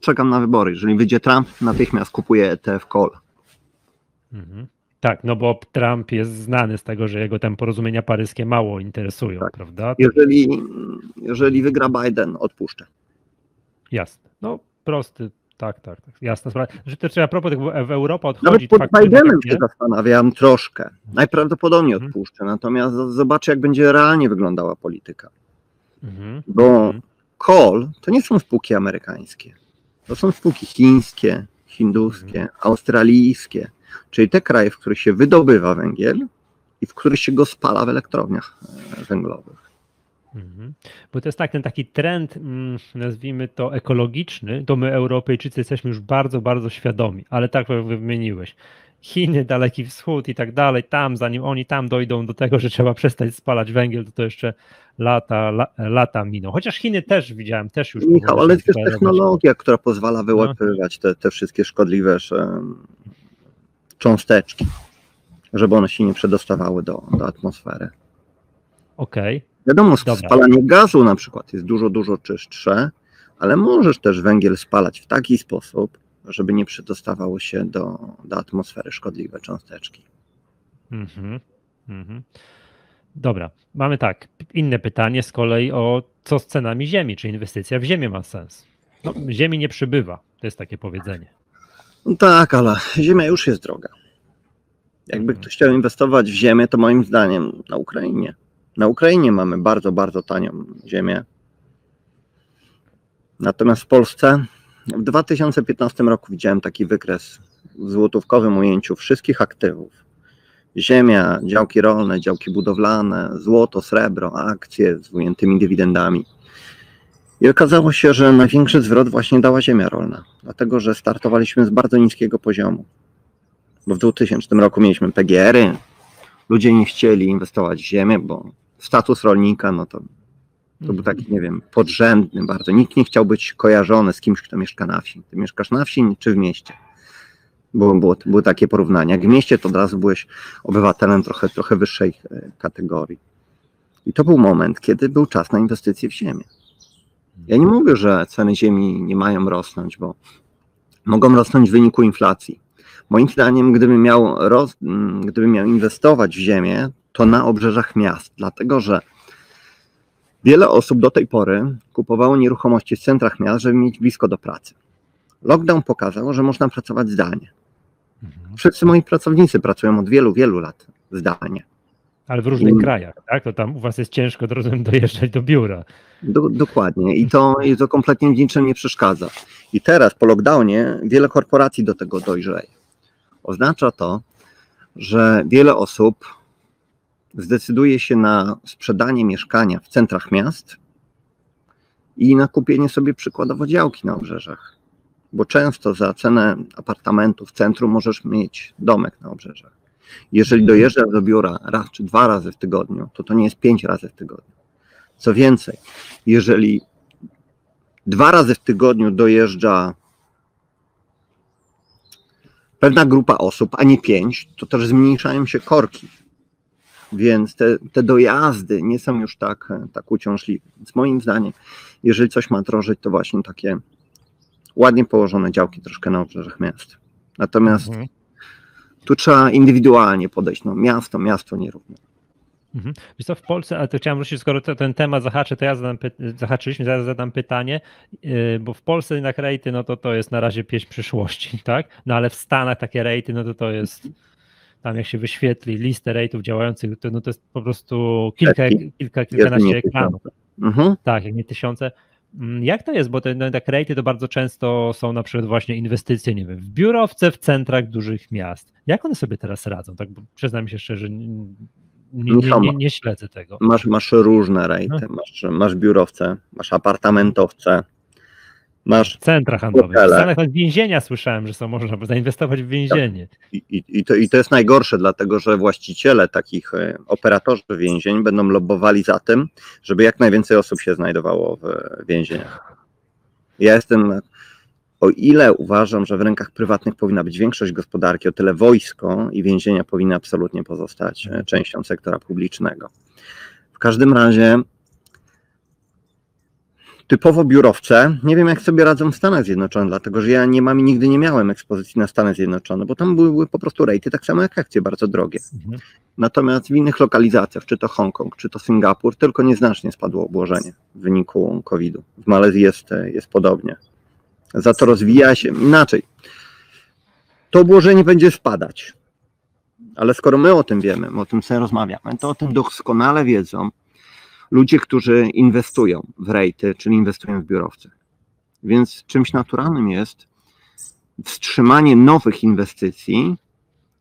czekam na wybory. Jeżeli wyjdzie Trump, natychmiast kupuję ETF Call. Mhm. Tak, no bo Trump jest znany z tego, że jego tam porozumienia paryskie mało interesują, Tak. prawda? Jeżeli, jeżeli wygra Biden, odpuszczę. Jasne. No prosty, tak, tak, tak. Jasna sprawa. Że to trzeba a propos w Europa odchodzi Nawet pod Bidenem się zastanawiam troszkę. Najprawdopodobniej Mhm. odpuszczę, natomiast zobaczę, jak będzie realnie wyglądała polityka. Mhm. Bo Mhm. Coal to nie są spółki amerykańskie. To są spółki chińskie, hinduskie, Mhm. australijskie, czyli te kraje, w których się wydobywa węgiel i w których się go spala w elektrowniach e, węglowych. Mhm. Bo to jest tak, ten taki trend, mm, nazwijmy to ekologiczny, to my Europejczycy jesteśmy już bardzo, bardzo świadomi, ale tak jak wymieniłeś, Chiny, Daleki Wschód i tak dalej, tam zanim oni tam dojdą do tego, że trzeba przestać spalać węgiel, to to jeszcze lata, la, lata miną. Chociaż Chiny też widziałem, też już Michał, ale się jest technologia, która pozwala wyłapywać te, te wszystkie szkodliwe cząsteczki, żeby one się nie przedostawały do, do atmosfery. Okej, Wiadomo, Dobra. spalanie gazu na przykład jest dużo, dużo czystsze, ale możesz też węgiel spalać w taki sposób, żeby nie przedostawały się do, do atmosfery szkodliwe cząsteczki. Mhm. Mhm. Dobra, mamy tak. Inne pytanie z kolei o co z cenami ziemi? Czy inwestycja w ziemię ma sens? No, ziemi nie przybywa, to jest takie powiedzenie. No tak, ale ziemia już jest droga. Jakby Mhm. ktoś chciał inwestować w ziemię, to moim zdaniem na Ukrainie. Na Ukrainie mamy bardzo, bardzo tanią ziemię. Natomiast w Polsce w 2015 roku widziałem taki wykres w złotówkowym ujęciu wszystkich aktywów, Ziemia, działki rolne, działki budowlane, złoto, srebro, akcje z ujętymi dywidendami. I okazało się, że największy zwrot właśnie dała ziemia rolna, dlatego że startowaliśmy z bardzo niskiego poziomu. Bo w 2000 roku mieliśmy PGR-y, ludzie nie chcieli inwestować w ziemię, bo status rolnika, no to, to był taki, nie wiem, podrzędny bardzo. Nikt nie chciał być kojarzony z kimś, kto mieszka na wsi. Ty mieszkasz na wsi czy w mieście? Było, było, były takie porównania. Jak w mieście, to od razu byłeś obywatelem trochę, trochę wyższej e, kategorii. I to był moment, kiedy był czas na inwestycje w ziemię. Ja nie mówię, że ceny ziemi nie mają rosnąć, bo mogą rosnąć w wyniku inflacji. Moim zdaniem, gdybym miał, roz, gdybym miał inwestować w ziemię, to na obrzeżach miast, dlatego że wiele osób do tej pory kupowało nieruchomości w centrach miast, żeby mieć blisko do pracy. Lockdown pokazał, że można pracować zdalnie. Mhm. Wszyscy moi pracownicy pracują od wielu, wielu lat zdalnie. Ale w różnych Mm. krajach, tak? To tam u was jest ciężko rozumiem, dojeżdżać do biura. Do, dokładnie. I to, I to kompletnie niczym nie przeszkadza. I teraz po lockdownie wiele korporacji do tego dojrzeje. Oznacza to, że wiele osób zdecyduje się na sprzedanie mieszkania w centrach miast i na kupienie sobie przykładowo działki na obrzeżach. Bo często za cenę apartamentu w centrum możesz mieć domek na obrzeżach. Jeżeli dojeżdżasz do biura raz czy dwa razy w tygodniu, to to nie jest pięć razy w tygodniu. Co więcej, jeżeli dwa razy w tygodniu dojeżdża pewna grupa osób, a nie pięć, to też zmniejszają się korki. Więc te, te dojazdy nie są już tak, tak uciążliwe. Więc moim zdaniem, jeżeli coś ma drożyć, to właśnie takie ładnie położone działki troszkę na obrzeżach miast. Natomiast Mhm. tu trzeba indywidualnie podejść. No, miasto, miasto nierówno. Mhm. Wiesz co, w Polsce, ale to chciałem wrócić, skoro to, ten temat zahaczy, to ja zadam, zahaczyliśmy, zaraz zadam pytanie, yy, bo w Polsce jednak rejty, no to to jest na razie pieśń przyszłości, <laughs> tak? No ale w Stanach takie rejty, no to to jest, tam jak się wyświetli listę rejtów działających, to, no to jest po prostu kilka, kilka kilkanaście ekranów. Mhm. Tak, jak nie tysiące. Mm, Jak to jest? Bo te no, tak rejty to bardzo często są na przykład właśnie inwestycje, nie wiem, w biurowce w centrach dużych miast. Jak one sobie teraz radzą? Tak, bo przyznam się szczerze, nie, nie, nie, nie, nie śledzę tego. Masz, masz różne rejty, No. masz, masz biurowce, masz apartamentowce, masz Centra handlowe. Stanach nawet więzienia słyszałem, że są można zainwestować w więzienie. i, i, i, to, i to jest najgorsze, dlatego że właściciele takich e, operatorzy więzień będą lobbowali za tym, żeby jak najwięcej osób się znajdowało w e, więzieniach. Ja jestem, o ile uważam, że w rękach prywatnych powinna być większość gospodarki, o tyle wojsko i więzienia powinny absolutnie pozostać e, częścią sektora publicznego. W każdym razie typowo biurowce, nie wiem jak sobie radzą w Stanach Zjednoczonych, dlatego że ja nie mam i nigdy nie miałem ekspozycji na Stany Zjednoczone, bo tam były, były po prostu rejty tak samo jak akcje, bardzo drogie. Mhm. Natomiast w innych lokalizacjach, czy to Hongkong, czy to Singapur, tylko nieznacznie spadło obłożenie w wyniku COVID-u. W Malezji jest, jest podobnie. Za to rozwija się inaczej. To obłożenie będzie spadać. Ale skoro my o tym wiemy, my o tym sobie rozmawiamy, to o tym doskonale wiedzą ludzie, którzy inwestują w rejty, czyli inwestują w biurowce. Więc czymś naturalnym jest wstrzymanie nowych inwestycji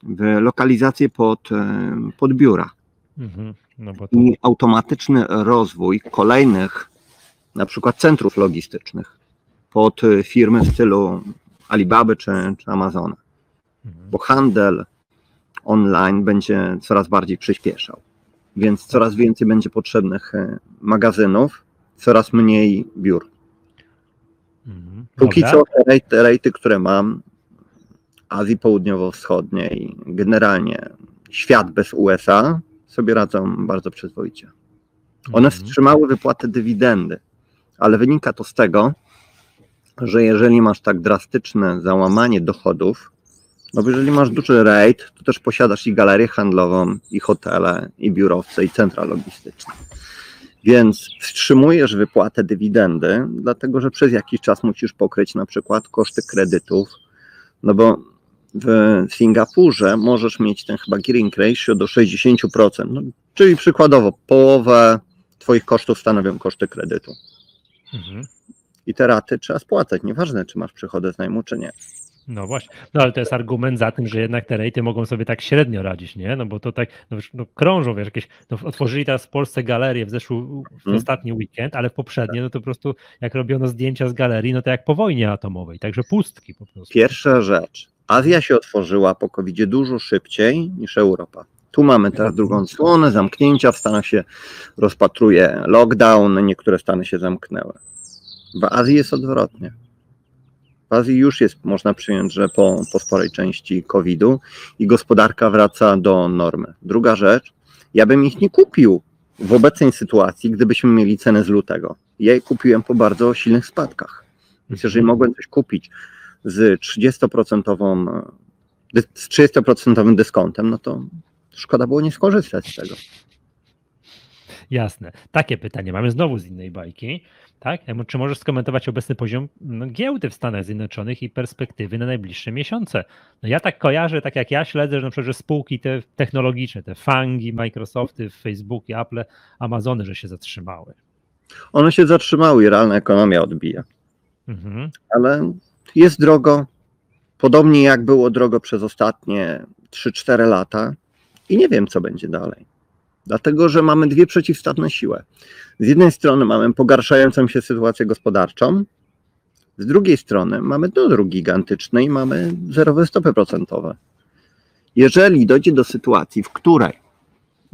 w lokalizację pod, e, pod biura Mhm. No to, i automatyczny rozwój kolejnych, na przykład centrów logistycznych pod e, firmy w stylu Alibaby czy, czy Amazona, mhm. bo handel online będzie coraz bardziej przyspieszał, więc coraz więcej będzie potrzebnych e, magazynów, coraz mniej biur. Mhm. Póki Dobra. co te rejty, rejty, które mam, Azji Południowo-Wschodniej, generalnie świat bez USA, sobie radzą bardzo przyzwoicie. One Mhm. wstrzymały wypłatę dywidendy, ale wynika to z tego, że jeżeli masz tak drastyczne załamanie dochodów, no bo jeżeli masz duży rejt, to też posiadasz i galerię handlową, i hotele, i biurowce, i centra logistyczne. Więc wstrzymujesz wypłatę dywidendy, dlatego że przez jakiś czas musisz pokryć na przykład koszty kredytów, no bo w Singapurze możesz mieć ten chyba gearing ratio do 60%, no, czyli przykładowo połowę Twoich kosztów stanowią koszty kredytu. Mhm. I te raty trzeba spłacać, nieważne czy masz przychody z najmu, czy nie. No właśnie, no ale to jest argument za tym, że jednak te rejty mogą sobie tak średnio radzić, nie? No bo to tak, no, no krążą, wiesz, jakieś, no otworzyli teraz w Polsce galerię w zeszły, w Hmm. ostatni weekend, ale w poprzednie, no to po prostu jak robiono zdjęcia z galerii, no to jak po wojnie atomowej, także pustki po prostu. Pierwsza rzecz. Azja się otworzyła po covid dużo szybciej niż Europa. Tu mamy teraz drugą stronę, zamknięcia, w Stanach się rozpatruje lockdown, niektóre Stany się zamknęły. W Azji jest odwrotnie. Azji już jest, można przyjąć, że po, po sporej części COVID-u i gospodarka wraca do normy. Druga rzecz, ja bym ich nie kupił w obecnej sytuacji, gdybyśmy mieli cenę z lutego. Ja je kupiłem po bardzo silnych spadkach. Więc jeżeli mogłem coś kupić z 30%, dy- z 30% dyskontem, no to szkoda było nie skorzystać z tego. Jasne. Takie pytanie mamy znowu z innej bajki. Tak? Czy możesz skomentować obecny poziom no, giełdy w Stanach Zjednoczonych i perspektywy na najbliższe miesiące? No ja tak kojarzę, tak jak ja śledzę, że na przykład że spółki te technologiczne, te Fangi, Microsofty, Facebook, Apple, Amazony, że się zatrzymały. One się zatrzymały i realna ekonomia odbija. Mhm. Ale jest drogo, podobnie jak było drogo przez ostatnie 3-4 lata i nie wiem, co będzie dalej. Dlatego, że mamy dwie przeciwstawne siły. Z jednej strony mamy pogarszającą się sytuację gospodarczą, z drugiej strony mamy dodruk gigantyczny i mamy zerowe stopy procentowe. Jeżeli dojdzie do sytuacji, w której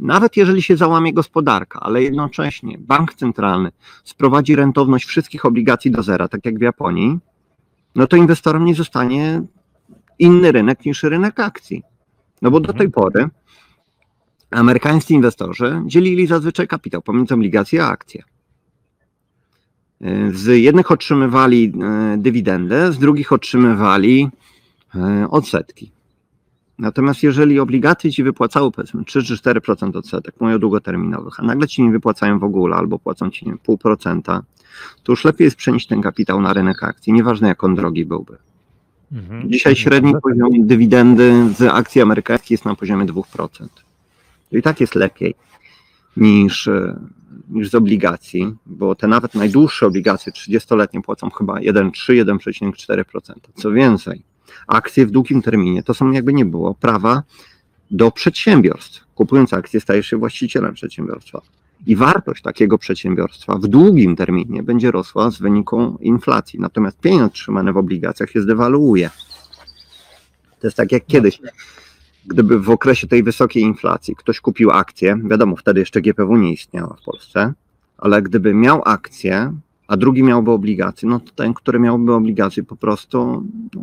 nawet jeżeli się załamie gospodarka, ale jednocześnie bank centralny sprowadzi rentowność wszystkich obligacji do zera, tak jak w Japonii, no to inwestorom nie zostanie inny rynek niż rynek akcji. No bo do tej pory amerykańscy inwestorzy dzielili zazwyczaj kapitał pomiędzy obligacje a akcje. Z jednych otrzymywali e, dywidendę, z drugich otrzymywali e, odsetki. Natomiast jeżeli obligacje ci wypłacały powiedzmy 3 czy 4% odsetek, mówię o długoterminowych, a nagle ci nie wypłacają w ogóle albo płacą ci nie wiem, 0,5%, to już lepiej jest przenieść ten kapitał na rynek akcji, nieważne jak on drogi byłby. Mhm. Dzisiaj Mhm. średni poziom dywidendy z akcji amerykańskich jest na poziomie 2%. To i tak jest lepiej niż, e, niż z obligacji, bo te nawet najdłuższe obligacje 30-letnie płacą chyba 1,3-1,4%. Co więcej, akcje w długim terminie to są jakby nie było prawa do przedsiębiorstw. Kupując akcje stajesz się właścicielem przedsiębiorstwa. I wartość takiego przedsiębiorstwa w długim terminie będzie rosła z wyniku inflacji. Natomiast pieniądz trzymany w obligacjach się zdewaluuje. To jest tak jak kiedyś, gdyby w okresie tej wysokiej inflacji ktoś kupił akcję, wiadomo, wtedy jeszcze GPW nie istniała w Polsce, ale gdyby miał akcję, a drugi miałby obligacje, no to ten, który miałby obligacje, po prostu no,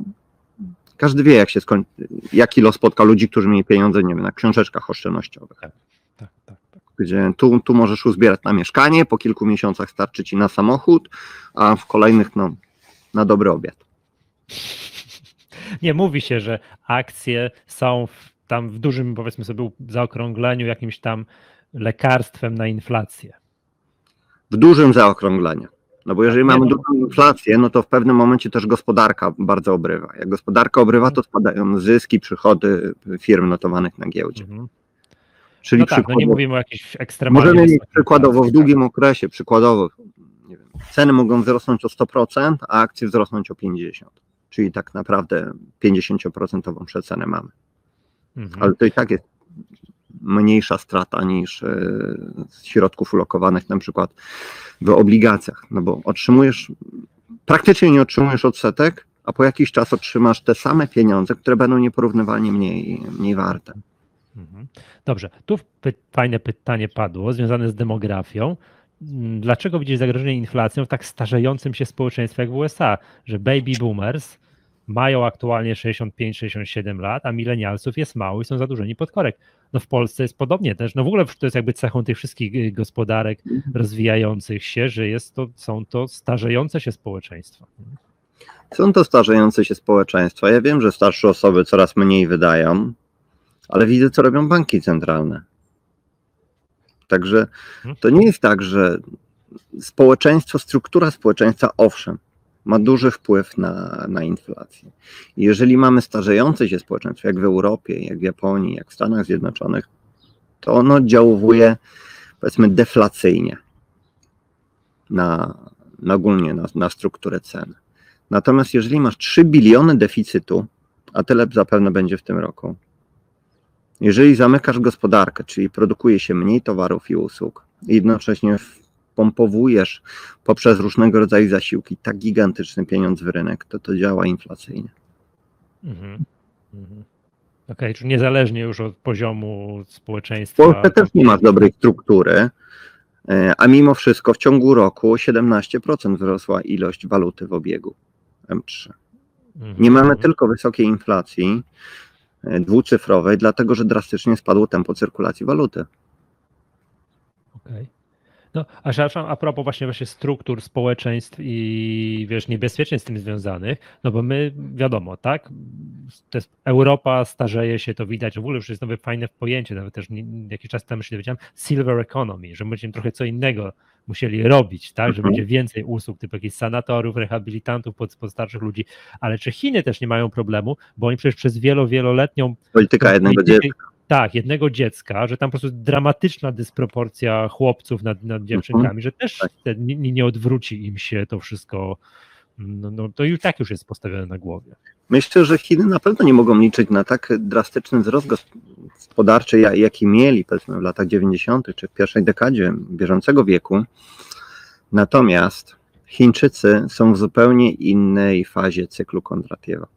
każdy wie, jak się jaki los spotka ludzi, którzy mieli pieniądze, nie wiem, na książeczkach oszczędnościowych Tak, tak, tak. gdzie tu, tu możesz uzbierać na mieszkanie, po kilku miesiącach starczy ci na samochód, a w kolejnych no, na dobry obiad. Nie mówi się, że akcje są w, tam w dużym, powiedzmy sobie, zaokrągleniu jakimś tam lekarstwem na inflację. W dużym zaokrągleniu. No bo jeżeli Nie, mamy no. dużą inflację, no to w pewnym momencie też gospodarka bardzo obrywa. Jak gospodarka obrywa, to spadają zyski, przychody firm notowanych na giełdzie. Mhm. Czyli No tak, no przykładowo, nie mówimy o jakichś ekstremalnie możemy mieć przykładowo w długim okresie, przykładowo wiem, ceny mogą wzrosnąć o 100%, a akcje wzrosnąć o 50%. Czyli tak naprawdę 50% przecenę mamy. Mhm. ale to i tak jest mniejsza strata niż e, z środków ulokowanych na przykład w obligacjach, no bo otrzymujesz, praktycznie nie otrzymujesz odsetek, a po jakiś czas otrzymasz te same pieniądze, które będą nieporównywalnie mniej, mniej warte. Mhm. Dobrze, tu fajne pytanie padło związane z demografią. Dlaczego widzisz zagrożenie inflacją w tak starzejącym się społeczeństwie jak w USA, że baby boomers mają aktualnie 65-67 lat, a milenialsów jest mało i są zadłużeni pod korek. No w Polsce jest podobnie też. No w ogóle to jest jakby cechą tych wszystkich y, gospodarek rozwijających się, że jest to, są to starzejące się społeczeństwa. Są to starzejące się społeczeństwa. Ja wiem, że starsze osoby coraz mniej wydają, ale widzę, co robią banki centralne. Także to nie jest tak, że społeczeństwo, struktura społeczeństwa, owszem, ma duży wpływ na, na inflację. Jeżeli mamy starzejące się społeczeństwo, jak w Europie, jak w Japonii, jak w Stanach Zjednoczonych, to ono oddziałuje, powiedzmy, deflacyjnie na, na ogólnie na, na strukturę cen. Natomiast jeżeli masz 3 biliony deficytu, a tyle zapewne będzie w tym roku, jeżeli zamykasz gospodarkę, czyli produkuje się mniej towarów i usług, i jednocześnie pompowujesz poprzez różnego rodzaju zasiłki tak gigantyczny pieniądz w rynek, to to działa inflacyjnie. Mhm. Mhm. Okej, czyli niezależnie już od poziomu W społeczeństwa. Polsce też nie ma dobrej struktury, e, a mimo wszystko w ciągu roku 17% wzrosła ilość waluty w obiegu M3. Mhm. Nie mamy tylko wysokiej inflacji e, dwucyfrowej, dlatego że drastycznie spadło tempo cyrkulacji waluty. Okej. No, a przepraszam, a propos właśnie, właśnie struktur społeczeństw i wiesz, niebezpieczeństw z tym związanych, no bo my wiadomo, tak? To jest Europa starzeje się, to widać, w ogóle już jest nowe fajne pojęcie, nawet też nie, jakiś czas temu się dowiedziałem, silver economy, że będziemy trochę co innego musieli robić, tak? Że Mhm. będzie więcej usług, typu jakichś sanatorów, rehabilitantów pod, pod starszych ludzi, ale czy Chiny też nie mają problemu, bo oni przecież przez wielo, wieloletnią Polityka jednego dziecka. Tak, jednego dziecka, że tam po prostu dramatyczna dysproporcja chłopców nad, nad dziewczynkami, że też Tak. te, nie, nie odwróci im się to wszystko. No, no to już tak już jest postawione na głowie. Myślę, że Chiny na pewno nie mogą liczyć na tak drastyczny wzrost gospodarczy, ja- jaki mieli powiedzmy w latach 90. czy w pierwszej dekadzie bieżącego wieku. Natomiast Chińczycy są w zupełnie innej fazie cyklu Kondratiewa.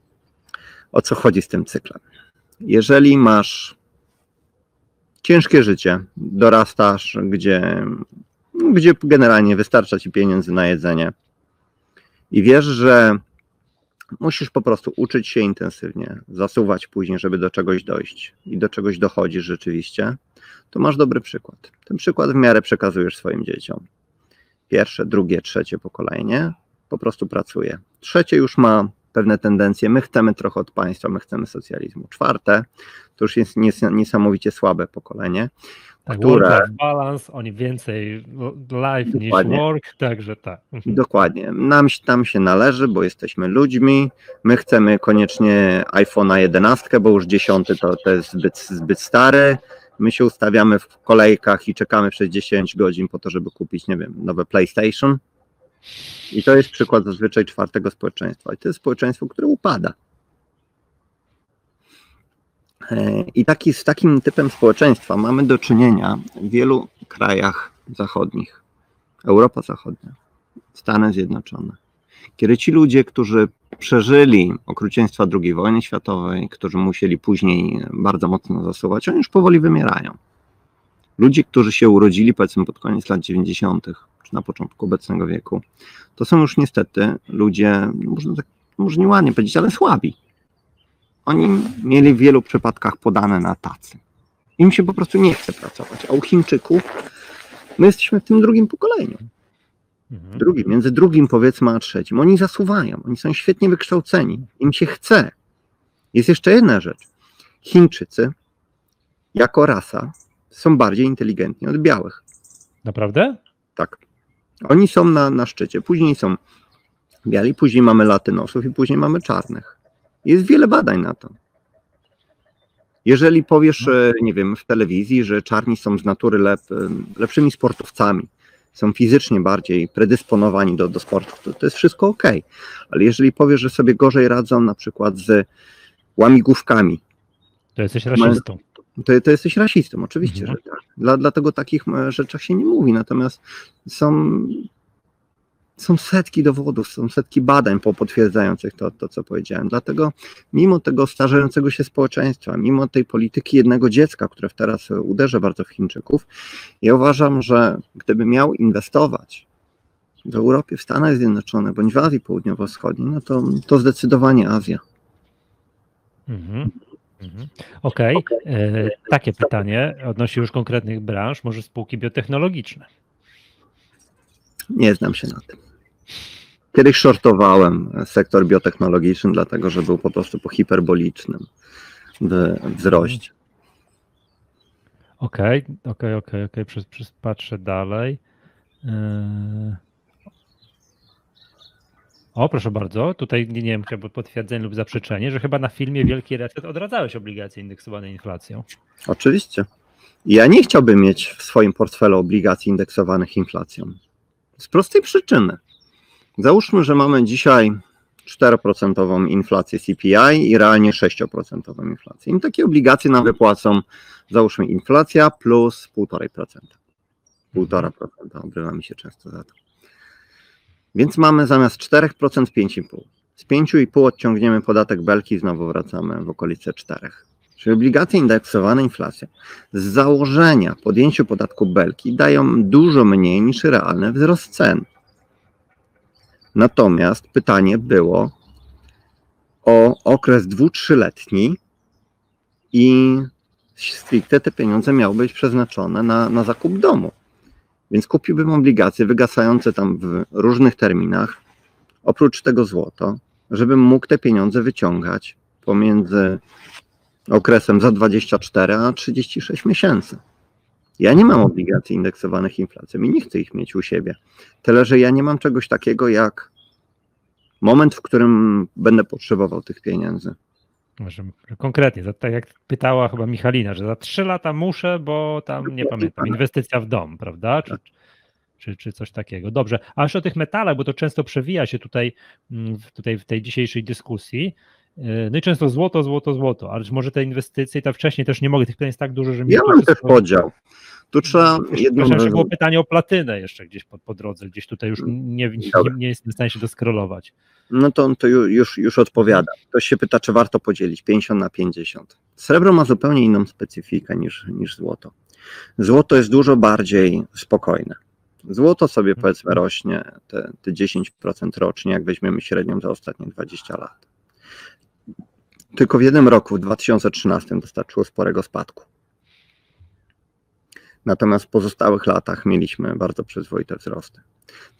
O co chodzi z tym cyklem? Jeżeli masz ciężkie życie, dorastasz, gdzie, gdzie generalnie wystarcza ci pieniędzy na jedzenie i wiesz, że musisz po prostu uczyć się intensywnie, zasuwać później, żeby do czegoś dojść i do czegoś dochodzisz rzeczywiście, to masz dobry przykład. Ten przykład w miarę przekazujesz swoim dzieciom. Pierwsze, drugie, trzecie pokolenie po prostu pracuje. Trzecie już ma pewne tendencje. My chcemy trochę od państwa, my chcemy socjalizmu. Czwarte to już jest nies- niesamowicie słabe pokolenie. Tak, Które- balance, oni więcej life niż Dokładnie. work, także tak. Mhm. Dokładnie. Nam tam się należy, bo jesteśmy ludźmi. My chcemy koniecznie iPhone'a 11, bo już 10 to, to jest zbyt, zbyt stary. My się ustawiamy w kolejkach i czekamy przez 10 godzin po to, żeby kupić, nie wiem, nowe PlayStation. I to jest przykład zazwyczaj czwartego społeczeństwa. I to jest społeczeństwo, które upada. E, I taki, z takim typem społeczeństwa mamy do czynienia w wielu krajach zachodnich. Europa Zachodnia, Stany Zjednoczone. Kiedy ci ludzie, którzy przeżyli okrucieństwa II wojny światowej, którzy musieli później bardzo mocno zasuwać, oni już powoli wymierają. Ludzie, którzy się urodzili powiedzmy pod koniec lat 90., czy na początku obecnego wieku, to są już niestety ludzie, można tak może nieładnie powiedzieć, ale słabi. Oni mieli w wielu przypadkach podane na tacy. Im się po prostu nie chce pracować. A u Chińczyków my jesteśmy w tym drugim pokoleniu. Mhm. Drugim, między drugim powiedzmy a trzecim. Oni zasuwają, oni są świetnie wykształceni, im się chce. Jest jeszcze jedna rzecz. Chińczycy jako rasa są bardziej inteligentni od białych. Naprawdę? Tak. Oni są na, na szczycie. Później są biali, później mamy latynosów i później mamy czarnych. Jest wiele badań na to. Jeżeli powiesz, e, nie wiem, w telewizji, że czarni są z natury lep, lepszymi sportowcami, są fizycznie bardziej predysponowani do, do sportu, to, to jest wszystko ok. Ale jeżeli powiesz, że sobie gorzej radzą na przykład z łamigłówkami, To jesteś rasistą. to, to jesteś rasistą, oczywiście, Mhm. że tak. Dla, dlatego o takich e, rzeczach się nie mówi. Natomiast są, są setki dowodów, są setki badań po- potwierdzających to, to, co powiedziałem. Dlatego, mimo tego starzejącego się społeczeństwa, mimo tej polityki jednego dziecka, które teraz uderza bardzo w Chińczyków, ja uważam, że gdyby miał inwestować w Europie, w Stanach Zjednoczonych bądź w Azji Południowo-Wschodniej, no to, to zdecydowanie Azja. Mhm. Mhm. Okej, e, takie pytanie odnosi już konkretnych branż, może spółki biotechnologiczne. Nie znam się na tym. Kiedyś shortowałem sektor biotechnologiczny, dlatego że był po prostu po hiperbolicznym wzroście. Okej, okej, okej, okej, przez, przez patrzę dalej. Yy. O, proszę bardzo, tutaj nie, wiem, chciałbym potwierdzenie lub zaprzeczenie, że chyba na filmie Wielki Reset odradzałeś obligacje indeksowane inflacją. Oczywiście. Ja nie chciałbym mieć w swoim portfelu obligacji indeksowanych inflacją. Z prostej przyczyny. Załóżmy, że mamy dzisiaj 4% inflację CPI i realnie 6% inflację. I takie obligacje nam wypłacą, załóżmy, inflacja plus 1,5%. 1,5% obrywa mi się często za to. Więc mamy zamiast 4% 5,5%. Z 5,5 odciągniemy podatek belki i znowu wracamy w okolice 4. Czyli obligacje indeksowane inflacją z założenia podjęciu podatku belki dają dużo mniej niż realny wzrost cen. Natomiast pytanie było o okres dwu-trzyletni i stricte te pieniądze miały być przeznaczone na, na zakup domu. Więc kupiłbym obligacje wygasające tam w różnych terminach, oprócz tego złoto, żebym mógł te pieniądze wyciągać pomiędzy okresem za 24 a 36 miesięcy. Ja nie mam obligacji indeksowanych inflacją i nie chcę ich mieć u siebie. Tyle, że ja nie mam czegoś takiego jak moment, w którym będę potrzebował tych pieniędzy. Może konkretnie, tak jak pytała chyba Michalina, że za trzy lata muszę, bo tam nie pamiętam, inwestycja w dom, prawda? Czy, czy, czy coś takiego. Dobrze, a jeszcze o tych metalach, bo to często przewija się tutaj, mm, tutaj w tej dzisiejszej dyskusji. Yy, No i często złoto, złoto, złoto, ale może te inwestycje, i tam wcześniej też nie mogę, tych pytań jest tak dużo, że mi Ja mam też podział. Tu trzeba Jeszcze- jedną rzecz. było pytanie o platynę jeszcze gdzieś po, po drodze, gdzieś tutaj już nie, nie, Dobra. nie jestem w stanie się doskrolować. No to, to ju- już, już odpowiada. Ktoś się pyta, czy warto podzielić 50 na 50. Srebro ma zupełnie inną specyfikę niż, niż złoto. Złoto jest dużo bardziej spokojne. Złoto sobie powiedzmy rośnie te, te 10% rocznie, jak weźmiemy średnią za ostatnie 20 lat. Tylko w jednym roku, w 2013, dostarczyło sporego spadku. Natomiast w pozostałych latach mieliśmy bardzo przyzwoite wzrosty.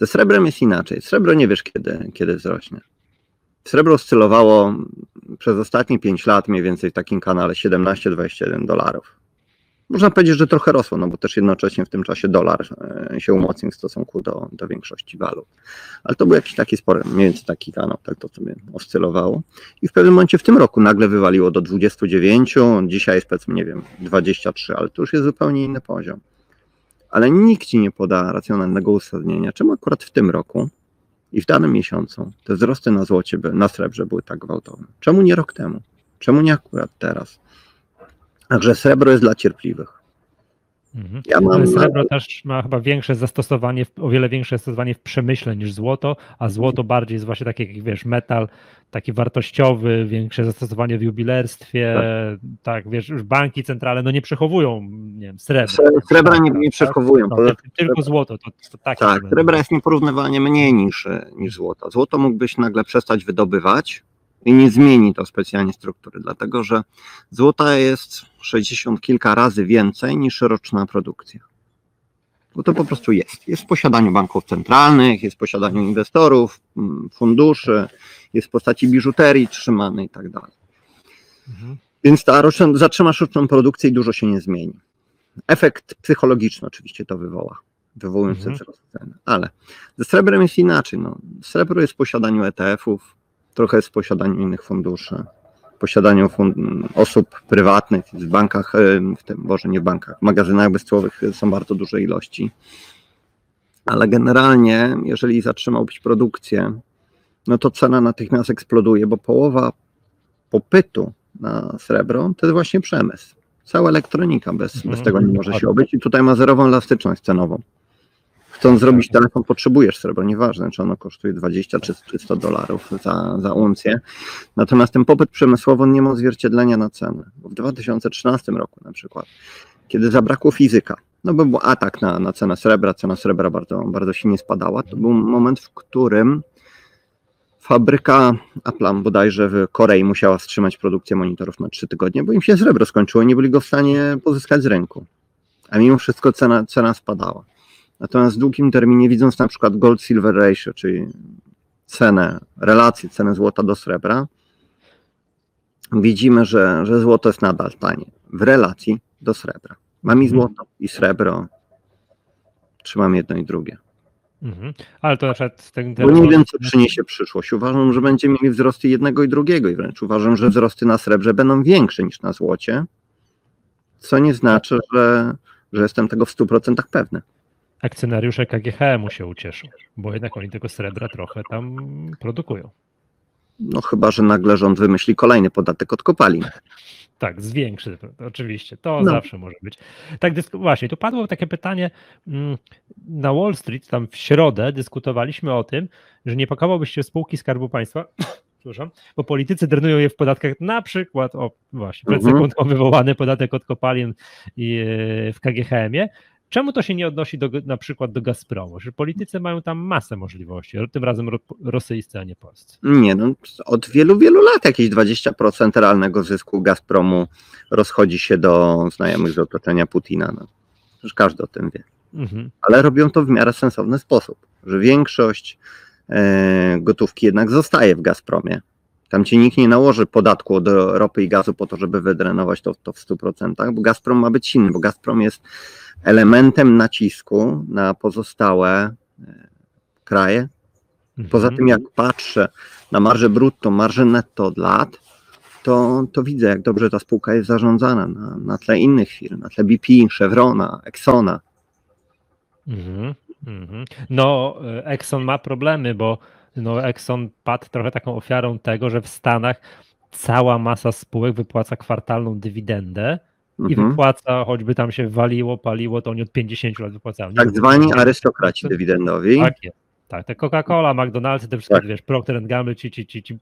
Ze srebrem jest inaczej. Srebro nie wiesz, kiedy, kiedy wzrośnie. Srebro oscylowało przez ostatnie 5 lat mniej więcej w takim kanale 17-21 dolarów. Można powiedzieć, że trochę rosło, no bo też jednocześnie w tym czasie dolar e, się umocnił w stosunku do, do większości walut. Ale to był jakiś taki spory, mniej więcej taki kanał, tak to sobie oscylowało. I w pewnym momencie w tym roku nagle wywaliło do 29, dzisiaj jest powiedzmy, nie wiem, 23, ale to już jest zupełnie inny poziom. Ale nikt ci nie poda racjonalnego uzasadnienia, czemu akurat w tym roku i w danym miesiącu te wzrosty na złocie, na srebrze były tak gwałtowne. Czemu nie rok temu? Czemu nie akurat teraz? Także srebro jest dla cierpliwych. Mhm. Ja mam srebro też ma chyba większe zastosowanie, o wiele większe zastosowanie w przemyśle niż złoto, a złoto bardziej jest właśnie taki, jak wiesz, metal taki wartościowy, większe zastosowanie w jubilerstwie, tak, wiesz, już banki centralne no nie przechowują, nie wiem, srebra. Sre- Srebra nie, nie Tak? przechowują. No, Poza ty- tylko złoto, to, to takie. Tak, srebra jest nieporównywalnie mniej niż, niż złoto. Złoto mógłbyś nagle przestać wydobywać i nie zmieni to specjalnie struktury, dlatego że złota jest 60 kilka razy więcej niż roczna produkcja. Bo to po prostu jest. Jest w posiadaniu banków centralnych, jest w posiadaniu inwestorów, mm, funduszy, jest w postaci biżuterii trzymanej i tak dalej. Mhm. Więc ta roczna, zatrzymasz roczną produkcję i dużo się nie zmieni. Efekt psychologiczny oczywiście to wywoła, wywołujący Mhm. wzrost cen. Ale ze srebrem jest inaczej. No. Srebro jest w posiadaniu ETF-ów, trochę jest w posiadaniu innych funduszy, w posiadaniu fun- osób prywatnych, w bankach, em, w tym, może nie w bankach, w magazynach bezcłowych są bardzo duże ilości. Ale generalnie, jeżeli zatrzymałbyś produkcję, no to cena natychmiast eksploduje, bo połowa popytu na srebro to jest właśnie przemysł. Cała elektronika, bez, Mhm, bez tego nie może się obyć i tutaj ma zerową elastyczność cenową. Chcąc zrobić telefon, potrzebujesz srebro, nieważne czy ono kosztuje 20 czy 300 dolarów za, za uncję. Natomiast ten popyt przemysłowy nie ma odzwierciedlenia na cenę. W 2013 roku na przykład, kiedy zabrakło fizyka, no bo był atak na, na cenę srebra, cena srebra bardzo, bardzo silnie spadała, to był moment, w którym fabryka Apple'a bodajże w Korei musiała wstrzymać produkcję monitorów na 3 tygodnie, bo im się srebro skończyło i nie byli go w stanie pozyskać z rynku. A mimo wszystko cena, cena spadała. Natomiast w długim terminie, widząc na przykład gold-silver ratio, czyli cenę, relację ceny złota do srebra, widzimy, że, że złoto jest nadal tanie w relacji do srebra. Mam i Mhm. złoto, i srebro, trzymam jedno i drugie. Mhm. Ale to na przykład ten, Bo nie wiem, co przyniesie przyszłość. Uważam, że będziemy mieli wzrosty jednego i drugiego i wręcz uważam, że wzrosty na srebrze będą większe niż na złocie, co nie znaczy, że, że jestem tego w 100% pewny. Akcjonariusze KGHM-u się ucieszą, bo jednak oni tego srebra trochę tam produkują. No chyba, że nagle rząd wymyśli kolejny podatek od kopalin. <laughs> Tak, zwiększy, oczywiście. To No. zawsze może być. Tak, właśnie, tu padło takie pytanie mm, na Wall Street, tam w środę dyskutowaliśmy o tym, że nie pakowałbyś spółki Skarbu Państwa, <coughs> przepraszam, bo politycy drenują je w podatkach, na przykład, o właśnie, przed Mhm. sekundką wywołany podatek od kopalin i, e, w KGHM-ie. Czemu to się nie odnosi do, na przykład do Gazpromu? Że politycy mają tam masę możliwości, tym razem ro, rosyjscy, a nie polscy. Nie, no, od wielu, wielu lat jakieś 20% realnego zysku Gazpromu rozchodzi się do znajomych z otoczenia Putina. No. Przecież każdy o tym wie. Mhm. Ale robią to w miarę sensowny sposób, że większość e, gotówki jednak zostaje w Gazpromie. Tam ci nikt nie nałoży podatku od ropy i gazu po to, żeby wydrenować to, to w 100%, bo Gazprom ma być silny, bo Gazprom jest elementem nacisku na pozostałe e, kraje, Poza Mhm. tym, jak patrzę na marżę brutto, marżę netto od lat, to, to widzę, jak dobrze ta spółka jest zarządzana na, na tle innych firm, na tle BP, Chevrona, Exxona. Mhm, mhm. No, e, Exxon ma problemy, bo no, Exxon padł trochę taką ofiarą tego, że w Stanach cała masa spółek wypłaca kwartalną dywidendę i Mhm. wypłaca, choćby tam się waliło, paliło, to oni od 50 lat wypłacają. Tak zwani arystokraci dywidendowi. Tak jest. Tak, te Coca-Cola, McDonald's, te wszystkie, Tak. wiesz, Procter Gamble, ci, ci, ci, ci,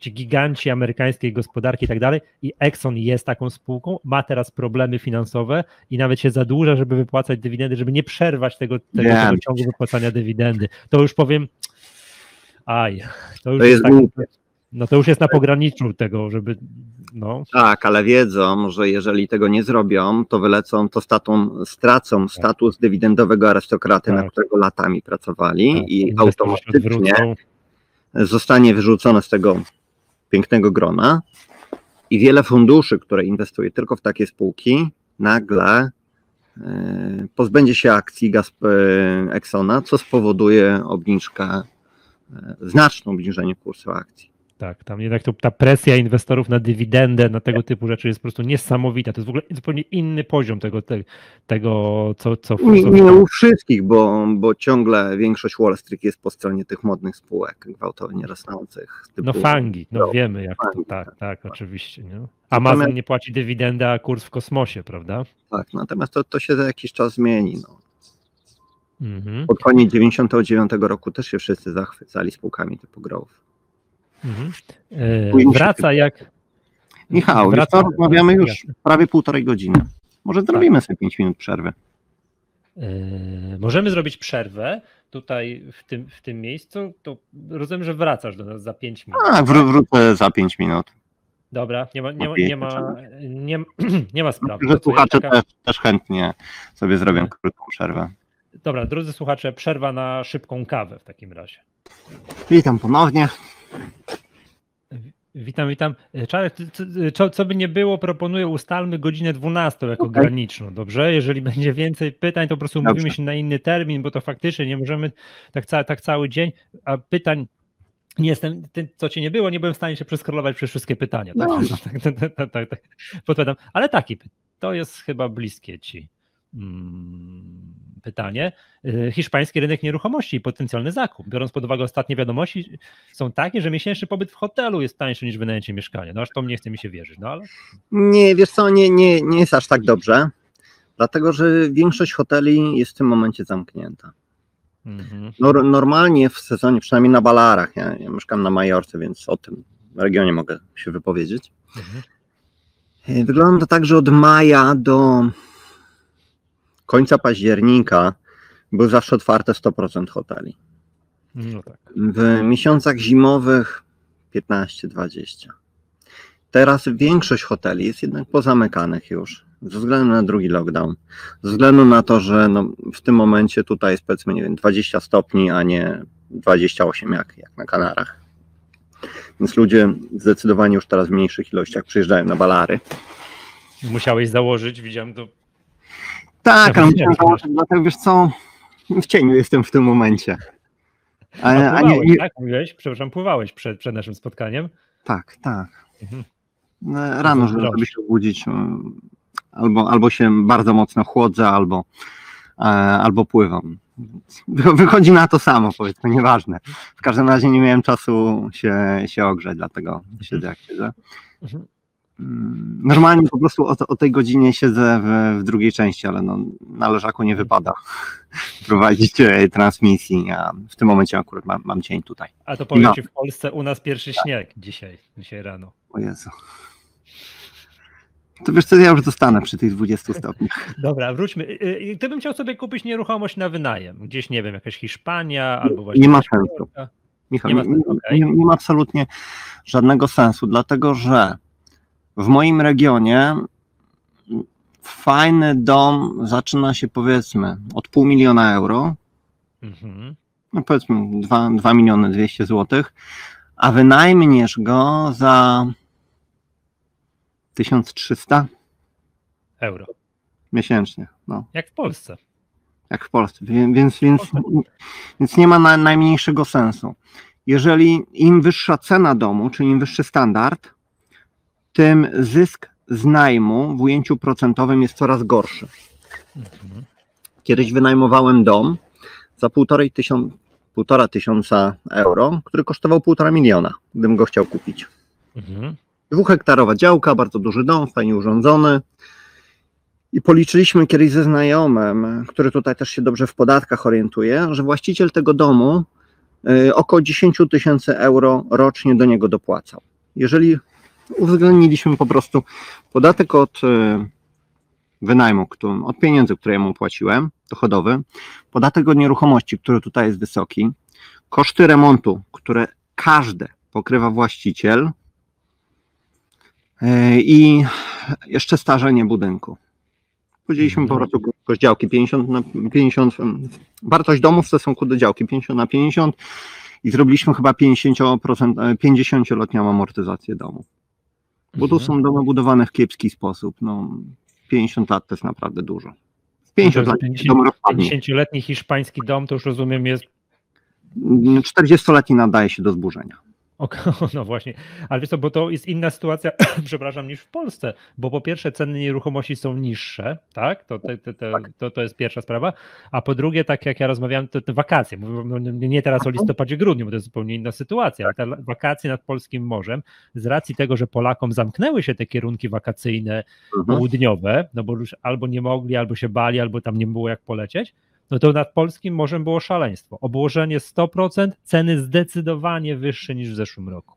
ci giganci amerykańskiej gospodarki i tak dalej. I Exxon jest taką spółką, ma teraz problemy finansowe i nawet się zadłuża, żeby wypłacać dywidendy, żeby nie przerwać tego, tego, tego ciągu wypłacania dywidendy. To już powiem, aj, to już To jest, jest tak, no to już jest na pograniczu tego, żeby, no, Tak, ale wiedzą, że jeżeli tego nie zrobią, to wylecą, to statą, stracą status dywidendowego arystokraty, na Tak. którego latami pracowali tak, i inwestorzy automatycznie zostanie wyrzucone z tego pięknego grona i wiele funduszy, które inwestuje tylko w takie spółki, nagle e, pozbędzie się akcji Gaz e, Exxona, co spowoduje obniżkę, znaczne obniżenie kursu akcji. Tak, tam jednak to, ta presja inwestorów na dywidendę, na tego typu rzeczy jest po prostu niesamowita. To jest w ogóle zupełnie inny poziom tego, te, tego co, co, Nie, nie u wszystkich, bo, bo ciągle większość Wall Street jest po stronie tych modnych spółek gwałtownie rosnących. No typu- fangi, no no, wiemy jak to, fangi, tak, tak, tak, tak. oczywiście. Nie? Amazon nie płaci dywidendy, a kurs w kosmosie, prawda? Tak, natomiast to, to się za jakiś czas zmieni. No. Mhm, Pod koniec 99 roku też się wszyscy zachwycali spółkami typu Growth. mhm. Się wraca jak... Michał, wraca, rozmawiamy już jasne. prawie półtorej godziny. Może zrobimy sobie 5 minut przerwy. E, Możemy zrobić przerwę tutaj w tym, w tym miejscu. To rozumiem, że wracasz do nas za 5 minut. A, wró- wrócę za 5 minut. Dobra, nie ma, nie ma, nie ma, nie, <clears throat> nie ma sprawy. Słuchacze też, też chętnie sobie zrobią krótką przerwę. Dobra, drodzy słuchacze, przerwa na szybką kawę w takim razie. Witam ponownie. Witam, witam. E, Czarek, co, co by nie było, proponuję ustalmy godzinę 12 jako Okej. graniczną, dobrze? Jeżeli będzie więcej pytań, to po prostu Dobrze. mówimy się na inny termin, bo to faktycznie nie możemy tak, ca, tak cały dzień, a pytań nie jestem, co ci nie było, nie byłem w stanie się przeskrolować przez wszystkie pytania. Tak, No. tak, tak, tak, tak, tak, tak. Ale taki, to jest chyba bliskie ci mm, pytanie. Y, Hiszpański rynek nieruchomości i potencjalny zakup. Biorąc pod uwagę ostatnie wiadomości, są takie, że miesięczny pobyt w hotelu jest tańszy niż wynajęcie mieszkania. No aż to nie chce mi się wierzyć, no ale Nie, wiesz co, nie, nie, nie jest aż tak dobrze, dlatego że większość hoteli jest w tym momencie zamknięta. mhm. Nor- normalnie w sezonie, przynajmniej na Balarach, ja, ja mieszkam na Majorce, więc o tym regionie mogę się wypowiedzieć. Mhm. E, Wygląda to tak, że od maja do końca października były zawsze otwarte 100% hoteli. no tak. W miesiącach zimowych 15-20. Teraz większość hoteli jest jednak pozamykanych już, ze względu na drugi lockdown. Ze względu na to, że no, w tym momencie tutaj jest powiedzmy nie wiem, 20 stopni, a nie 28 jak, jak na Kanarach. Więc ludzie zdecydowanie już teraz w mniejszych ilościach przyjeżdżają na balary. Musiałeś założyć, widziałem to. Tak, wiem, musiałem założyć, dlatego wiesz co, w cieniu jestem w tym momencie. A, A, a nie, nie, tak? Mówiłeś? Przepraszam, pływałeś przed, przed naszym spotkaniem. tak, tak. Mhm. No, Rano, żeby się obudzić, mm, albo, albo się bardzo mocno chłodzę, albo, e, albo pływam. wy- <laughs> wychodzi na to samo, powiedzmy, nieważne. W każdym razie nie miałem czasu się, się ogrzać, dlatego siedzę jak siedzę. Mhm. Mm, Normalnie po prostu o, o tej godzinie siedzę w, w drugiej części, ale no, na leżaku nie wypada <laughs> prowadzić e, transmisji, a w tym momencie akurat mam, mam dzień tutaj. A to powiem No. ci w Polsce u nas pierwszy śnieg dzisiaj, dzisiaj rano. O Jezu. To wiesz co, ja już zostanę przy tych 20 stopniach. <laughs> Dobra, wróćmy. Y, y, Gdybym chciał sobie kupić nieruchomość na wynajem, gdzieś, nie wiem, jakaś Hiszpania albo właśnie. Nie ma sensu. Michał, Nie ma sensu, okej. nie, nie ma absolutnie żadnego sensu, dlatego że w moim regionie fajny dom zaczyna się powiedzmy od pół miliona euro, Mhm. no powiedzmy 2, 2 miliony 200 złotych, a wynajmniesz go za 1300 Euro. miesięcznie. No. Jak w Polsce. jak w Polsce, więc, więc, więc nie ma na, najmniejszego sensu. Jeżeli im wyższa cena domu, czyli im wyższy standard, tym zysk z najmu w ujęciu procentowym jest coraz gorszy. Kiedyś wynajmowałem dom za półtorej tysiąc, półtora tysiąca euro, który kosztował półtora miliona, gdybym go chciał kupić. Mhm. Dwuhektarowa działka, bardzo duży dom, fajnie urządzony. I policzyliśmy kiedyś ze znajomym, który tutaj też się dobrze w podatkach orientuje, że właściciel tego domu y, około 10 tysięcy euro rocznie do niego dopłacał. Jeżeli uwzględniliśmy po prostu podatek od y, wynajmu, który, od pieniędzy, które ja mu płaciłem, dochodowy, podatek od nieruchomości, który tutaj jest wysoki, koszty remontu, które każde pokrywa właściciel, Yy, i jeszcze starzenie budynku. Podzieliliśmy po Mhm. prostu kość działki 50 na 50, em, wartość domu w stosunku do działki 50 na 50 i zrobiliśmy chyba 50%, e, 50-letnią amortyzację domu. Bo tu Mhm. są domy budowane w kiepski sposób. No, 50 lat to jest naprawdę dużo. W 50 No lat to jest dom rozpadnie. 50-letni hiszpański dom, to już rozumiem jest. 40-letni nadaje się do zburzenia. Ok, <laughs> no właśnie, ale wiesz co, bo to jest inna sytuacja, <clears throat> przepraszam, niż w Polsce, bo po pierwsze ceny nieruchomości są niższe, tak? To, te, te, te, to, to jest pierwsza sprawa, a po drugie, tak jak ja rozmawiałem, to te wakacje, no, nie teraz o listopadzie, grudniu, bo to jest zupełnie inna sytuacja, ale te la- wakacje nad polskim morzem, z racji tego, że Polakom zamknęły się te kierunki wakacyjne Mhm. południowe, no bo już albo nie mogli, albo się bali, albo tam nie było jak polecieć, no to nad polskim morzem było szaleństwo. Obłożenie 100%, ceny zdecydowanie wyższe niż w zeszłym roku.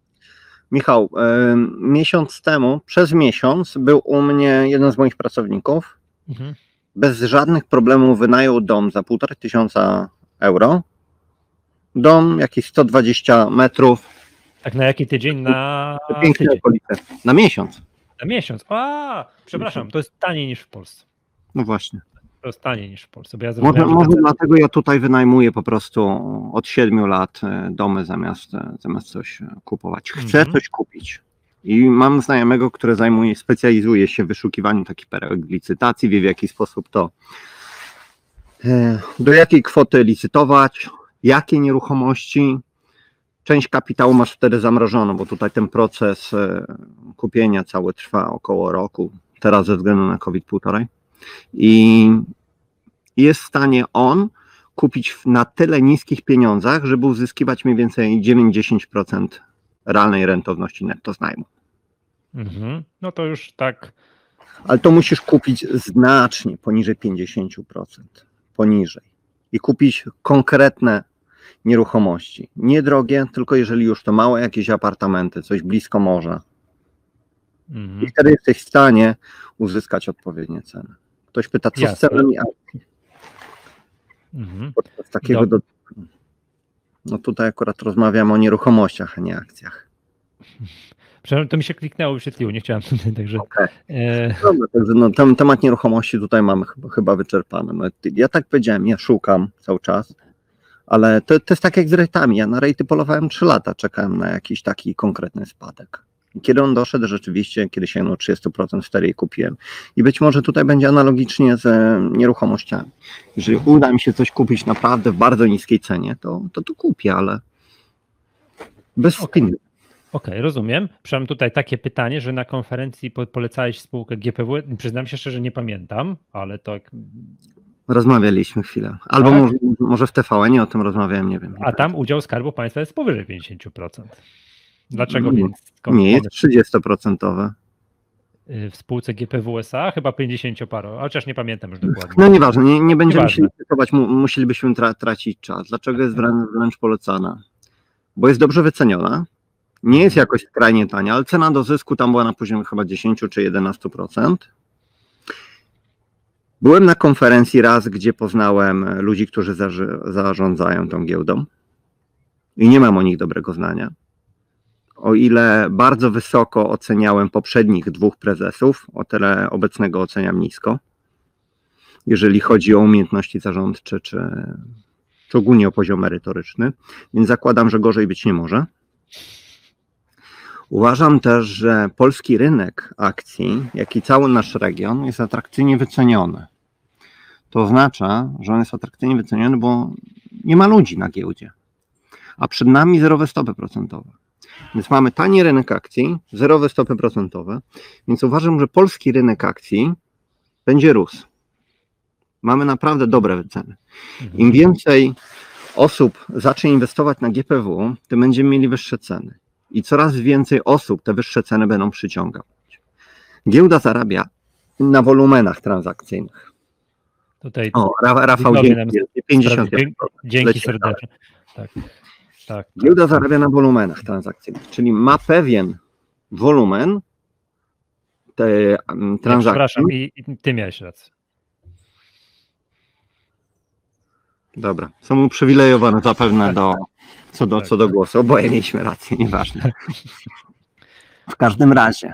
Michał, e, miesiąc temu, przez miesiąc był u mnie jeden z moich pracowników, Mhm. bez żadnych problemów wynajął dom za półtora tysiąca euro. Dom jakieś 120 metrów, Tak na jaki tydzień? Na piękne tydzień. okolice. Na miesiąc. Na miesiąc. A, przepraszam, to jest taniej niż w Polsce. No właśnie. To taniej niż w Polsce, bo ja Może, może te- dlatego ja tutaj wynajmuję po prostu od 7 lat e, domy zamiast, e, zamiast coś e, kupować. Chcę Mhm. coś kupić. I mam znajomego, który zajmuje, specjalizuje się w wyszukiwaniu takich perełek licytacji, wie w jaki sposób to, do jakiej kwoty licytować, jakie nieruchomości. Część kapitału masz wtedy zamrożoną, bo tutaj ten proces kupienia cały trwa około roku, teraz ze względu na COVID półtorej. I jest w stanie on kupić na tyle niskich pieniądzach, żeby uzyskiwać mniej więcej 9-10% realnej rentowności netto z najmu. Mhm. No to już tak. Ale to musisz kupić znacznie poniżej 50%. Poniżej. I kupić konkretne nieruchomości. Nie drogie, tylko jeżeli już to małe jakieś apartamenty, coś blisko morza. I Mhm. wtedy jesteś w stanie uzyskać odpowiednie ceny. Ktoś pyta, co z Jasne. cenami akcji Mhm. podczas takiego do... No tutaj akurat rozmawiam o nieruchomościach, a nie akcjach. Przepraszam, to mi się kliknęło, wyświetliło, nie chciałem tutaj, także. Okej. E, Dobra, także no, ten temat nieruchomości tutaj mamy chyba, chyba wyczerpany. No, ja tak powiedziałem, ja szukam cały czas, ale to, to jest tak jak z rejtami. Ja na rejty polowałem 3 lata, czekałem na jakiś taki konkretny spadek. I kiedy on doszedł, rzeczywiście, kiedy się no 30% wtedy je kupiłem. I być może tutaj będzie analogicznie z e, nieruchomościami. Jeżeli uda mi się coś kupić naprawdę w bardzo niskiej cenie, to to, to kupię, ale bez Okej. spiny. Okej, rozumiem. Przynajmniej tutaj takie pytanie, że na konferencji po- polecałeś spółkę GPW. Przyznam się szczerze, nie pamiętam, ale to Rozmawialiśmy chwilę. Albo Tak? może, może w TVN o tym rozmawiałem, nie wiem. A tam udział Skarbu Państwa jest powyżej 50%. Dlaczego Nie, Nie, jest pomysł? 30%. Y, W spółce GPW SA chyba 50 paro, chociaż nie pamiętam już dokładnie. No nieważne, nie, nie będziemy się cytować, mu, musielibyśmy tra, tracić czas. Dlaczego jest wręcz, wręcz polecana? Bo jest dobrze wyceniona, nie jest jakoś skrajnie tania, ale cena do zysku tam była na poziomie chyba 10 czy 11%. Byłem na konferencji raz, gdzie poznałem ludzi, którzy zarządzają tą giełdą i nie mam o nich dobrego zdania. O ile bardzo wysoko oceniałem poprzednich dwóch prezesów, o tyle obecnego oceniam nisko jeżeli chodzi o umiejętności zarządcze, czy, czy ogólnie o poziom merytoryczny, więc zakładam, że gorzej być nie może. Uważam też, że polski rynek akcji, jak i cały nasz region jest atrakcyjnie wyceniony. To oznacza, że on jest atrakcyjnie wyceniony, bo nie ma ludzi na giełdzie, a przed nami zerowe stopy procentowe. Więc mamy tani rynek akcji, zerowe stopy procentowe, więc uważam, że polski rynek akcji będzie rósł mamy naprawdę dobre wyceny. Mhm. Im więcej osób zacznie inwestować na GPW, tym będziemy mieli wyższe ceny. I coraz więcej osób te wyższe ceny będą przyciągać. Giełda zarabia na wolumenach transakcyjnych. Tutaj O, Ra- Rafał, dzięki. 50. Dzięki, dzięki serdecznie. Tak, tak. Giełda zarabia na wolumenach transakcyjnych, czyli ma pewien wolumen te mm, Ja transakcji. Przepraszam, i, i ty miałeś rację. Dobra, są uprzywilejowane zapewne do, co, do, Tak, co do tak. głosu. Oboje mieliśmy rację, nieważne. <laughs> W każdym razie,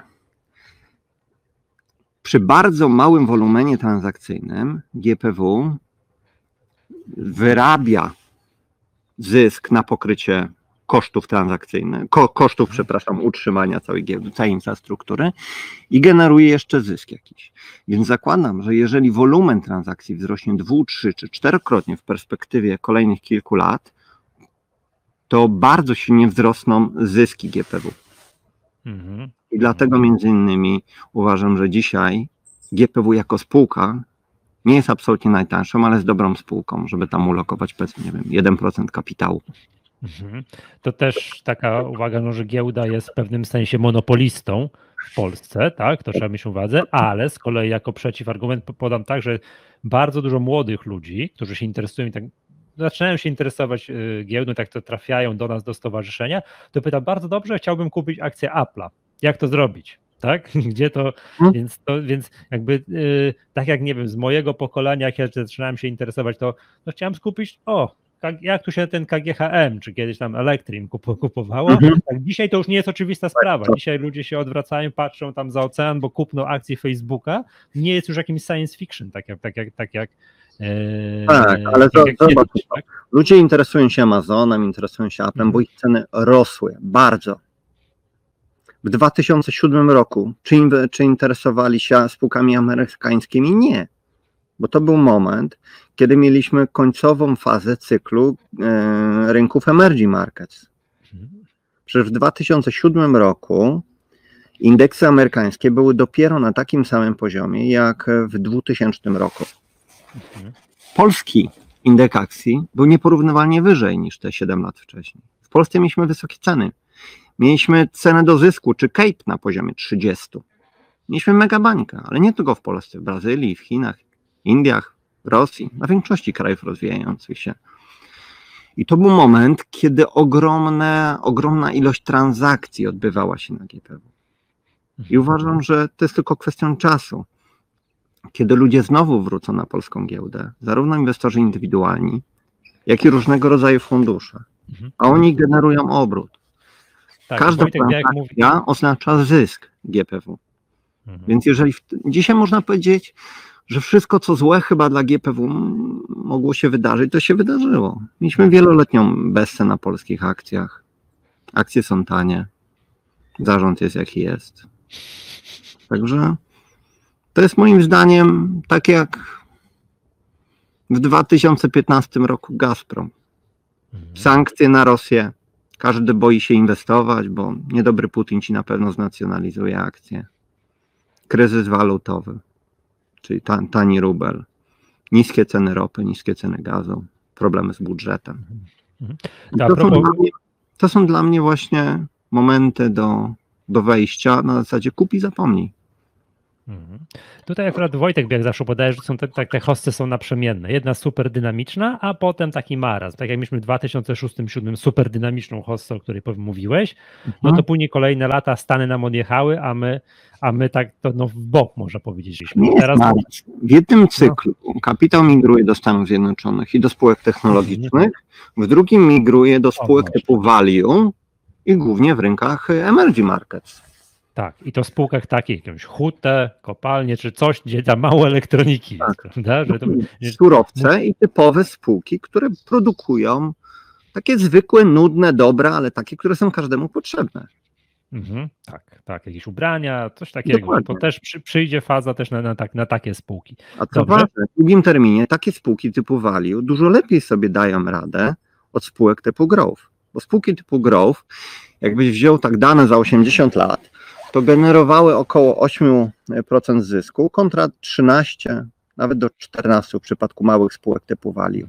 przy bardzo małym wolumenie transakcyjnym GPW wyrabia zysk na pokrycie kosztów transakcyjnych, ko, kosztów, przepraszam, utrzymania całej giełdy, całej infrastruktury i generuje jeszcze zysk jakiś. Więc zakładam, że jeżeli wolumen transakcji wzrośnie dwu, trzy czy czterokrotnie w perspektywie kolejnych kilku lat, to bardzo silnie wzrosną zyski GPW. Mhm. I dlatego między innymi uważam, że dzisiaj GPW jako spółka nie jest absolutnie najtańszą, ale jest dobrą spółką, żeby tam ulokować powiedzmy, nie wiem, 1% kapitału. Mhm. To też taka uwaga, no, że giełda jest w pewnym sensie monopolistą w Polsce, tak? To trzeba mieć uwadze, ale z kolei jako przeciwargument po- podam tak, że bardzo dużo młodych ludzi, którzy się interesują i tak zaczynają się interesować y, giełdą, tak to trafiają do nas do stowarzyszenia, to pyta bardzo dobrze, chciałbym kupić akcję Apple'a. Jak to zrobić? Tak? <laughs> Gdzie to, Hmm. więc, to, więc jakby y, tak jak nie wiem, z mojego pokolenia, jak ja zaczynałem się interesować, to no chciałem skupić, o, jak tu się ten KGHM, czy kiedyś tam Elektrim kup- kupowało, Mhm. tak dzisiaj to już nie jest oczywista sprawa. Dzisiaj ludzie się odwracają, patrzą tam za ocean, bo kupno akcji Facebooka nie jest już jakimś science fiction, tak jak, tak jak, tak jak e, Tak, ale tak zobacz, kiedyś, tak? Ludzie interesują się Amazonem, interesują się Applem, bo ich ceny rosły bardzo. W 2007 roku, czy, czy interesowali się spółkami amerykańskimi? Nie, bo to był moment, kiedy mieliśmy końcową fazę cyklu e, rynków emerging markets. Przecież w 2007 roku indeksy amerykańskie były dopiero na takim samym poziomie jak w 2000 roku. Polski indeks akcji był nieporównywalnie wyżej niż te 7 lat wcześniej. W Polsce mieliśmy wysokie ceny. Mieliśmy cenę do zysku, czy CAPE na poziomie 30. Mieliśmy megabańkę, ale nie tylko w Polsce, w Brazylii, w Chinach, Indiach, Rosji, na większości krajów rozwijających się. I to był moment, kiedy ogromne, ogromna ilość transakcji odbywała się na GPW. I uważam, że to jest tylko kwestią czasu, kiedy ludzie znowu wrócą na polską giełdę, zarówno inwestorzy indywidualni, jak i różnego rodzaju fundusze. A oni generują obrót. Tak, Każda jak mówi, transakcja oznacza zysk GPW. Mhm. Więc jeżeli w, dzisiaj można powiedzieć, że wszystko co złe chyba dla GPW mogło się wydarzyć, to się wydarzyło. Mieliśmy wieloletnią bestę na polskich akcjach. Akcje są tanie. Zarząd jest jaki jest. Także to jest moim zdaniem tak jak w 2015 roku Gazprom. Mhm. Sankcje na Rosję. Każdy boi się inwestować, bo niedobry Putin ci na pewno znacjonalizuje akcje. Kryzys walutowy, czyli ta, tani rubel. niskie ceny ropy, niskie ceny gazu, problemy z budżetem. Mhm. To, są mnie, to są dla mnie właśnie momenty do, do wejścia na zasadzie kup i zapomnij. Mhm. Tutaj akurat Wojtek jak zawsze podaje, że są te, te, te hosty są naprzemienne. Jedna super dynamiczna, a potem taki marazm. Tak jak mieliśmy w 2006-2007 super dynamiczną hostę, o której mówiłeś, no to później kolejne lata Stany nam odjechały, a my, a my tak to no, w bok można powiedzieć. Nie Teraz marazm. W jednym cyklu kapitał migruje do Stanów Zjednoczonych i do spółek technologicznych, w drugim migruje do spółek właśnie. typu value i głównie w rynkach emerging markets. Tak, i to w spółkach takich, jakąś hutę, kopalnie, czy coś, gdzie tam mało elektroniki jest, Tak. prawda? Że to, Surowce i typowe spółki, które produkują takie zwykłe, nudne dobra, ale takie, które są każdemu potrzebne. Mhm, tak, tak, jakieś ubrania, coś takiego. Dokładnie. To też przy, przyjdzie faza też na, na, tak, na takie spółki. A co Dobrze. ważne, w długim terminie takie spółki typu value dużo lepiej sobie dają radę od spółek typu growth. Bo spółki typu growth, jakbyś wziął tak dane za 80 lat, to generowały około 8% zysku kontra 13, nawet do 14 w przypadku małych spółek typu value.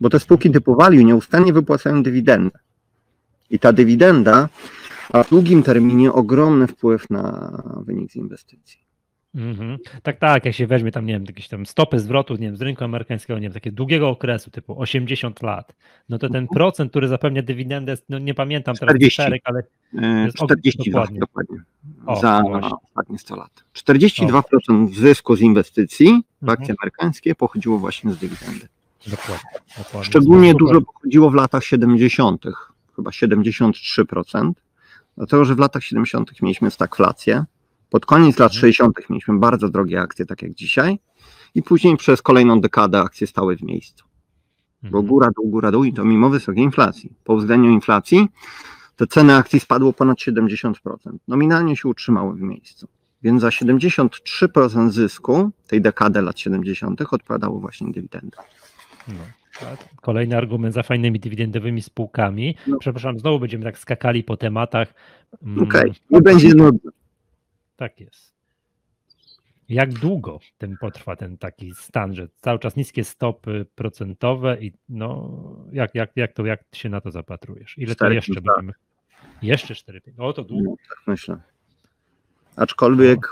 Bo te spółki typu value nieustannie wypłacają dywidendę. I ta dywidenda ma w długim terminie ogromny wpływ na wynik z inwestycji. Mhm. Tak, tak, jak się weźmie tam, nie wiem, jakieś tam stopy zwrotu, nie wiem, z rynku amerykańskiego, nie wiem, takiego długiego okresu, typu 80 lat, no to ten procent, który zapewnia dywidendę, no nie pamiętam teraz 40. szereg, ale E, Jest og- 42 dokładnie. dokładnie. O, za właśnie. ostatnie 100 lat. 42% zysku z inwestycji w Mhm. akcje amerykańskie pochodziło właśnie z dywidendy. dokładnie. dokładnie. Szczególnie dużo pochodziło w latach 70., chyba 73%, dlatego że w latach 70. mieliśmy stagflację. Pod koniec lat Mhm. 60. mieliśmy bardzo drogie akcje, tak jak dzisiaj, i później przez kolejną dekadę akcje stały w miejscu. Bo Mhm. góra, dół, góra, dół i to mimo wysokiej inflacji. Po uwzględnieniu inflacji te ceny akcji spadło ponad 70%. Nominalnie się utrzymały w miejscu. Więc za 73% zysku tej dekady lat 70. odpowiadało właśnie dywidendy. No. Kolejny argument za fajnymi dywidendowymi spółkami. No. Przepraszam, znowu będziemy tak skakali po tematach. Mm, Okej, nie będzie nudno. Tak jest. Jak długo ten potrwa ten taki stan, że cały czas niskie stopy procentowe i no jak, jak, jak to jak się na to zapatrujesz? Ile to Cztery jeszcze pięć lat. będziemy? Jeszcze 4 O to długo. No, tak myślę. Aczkolwiek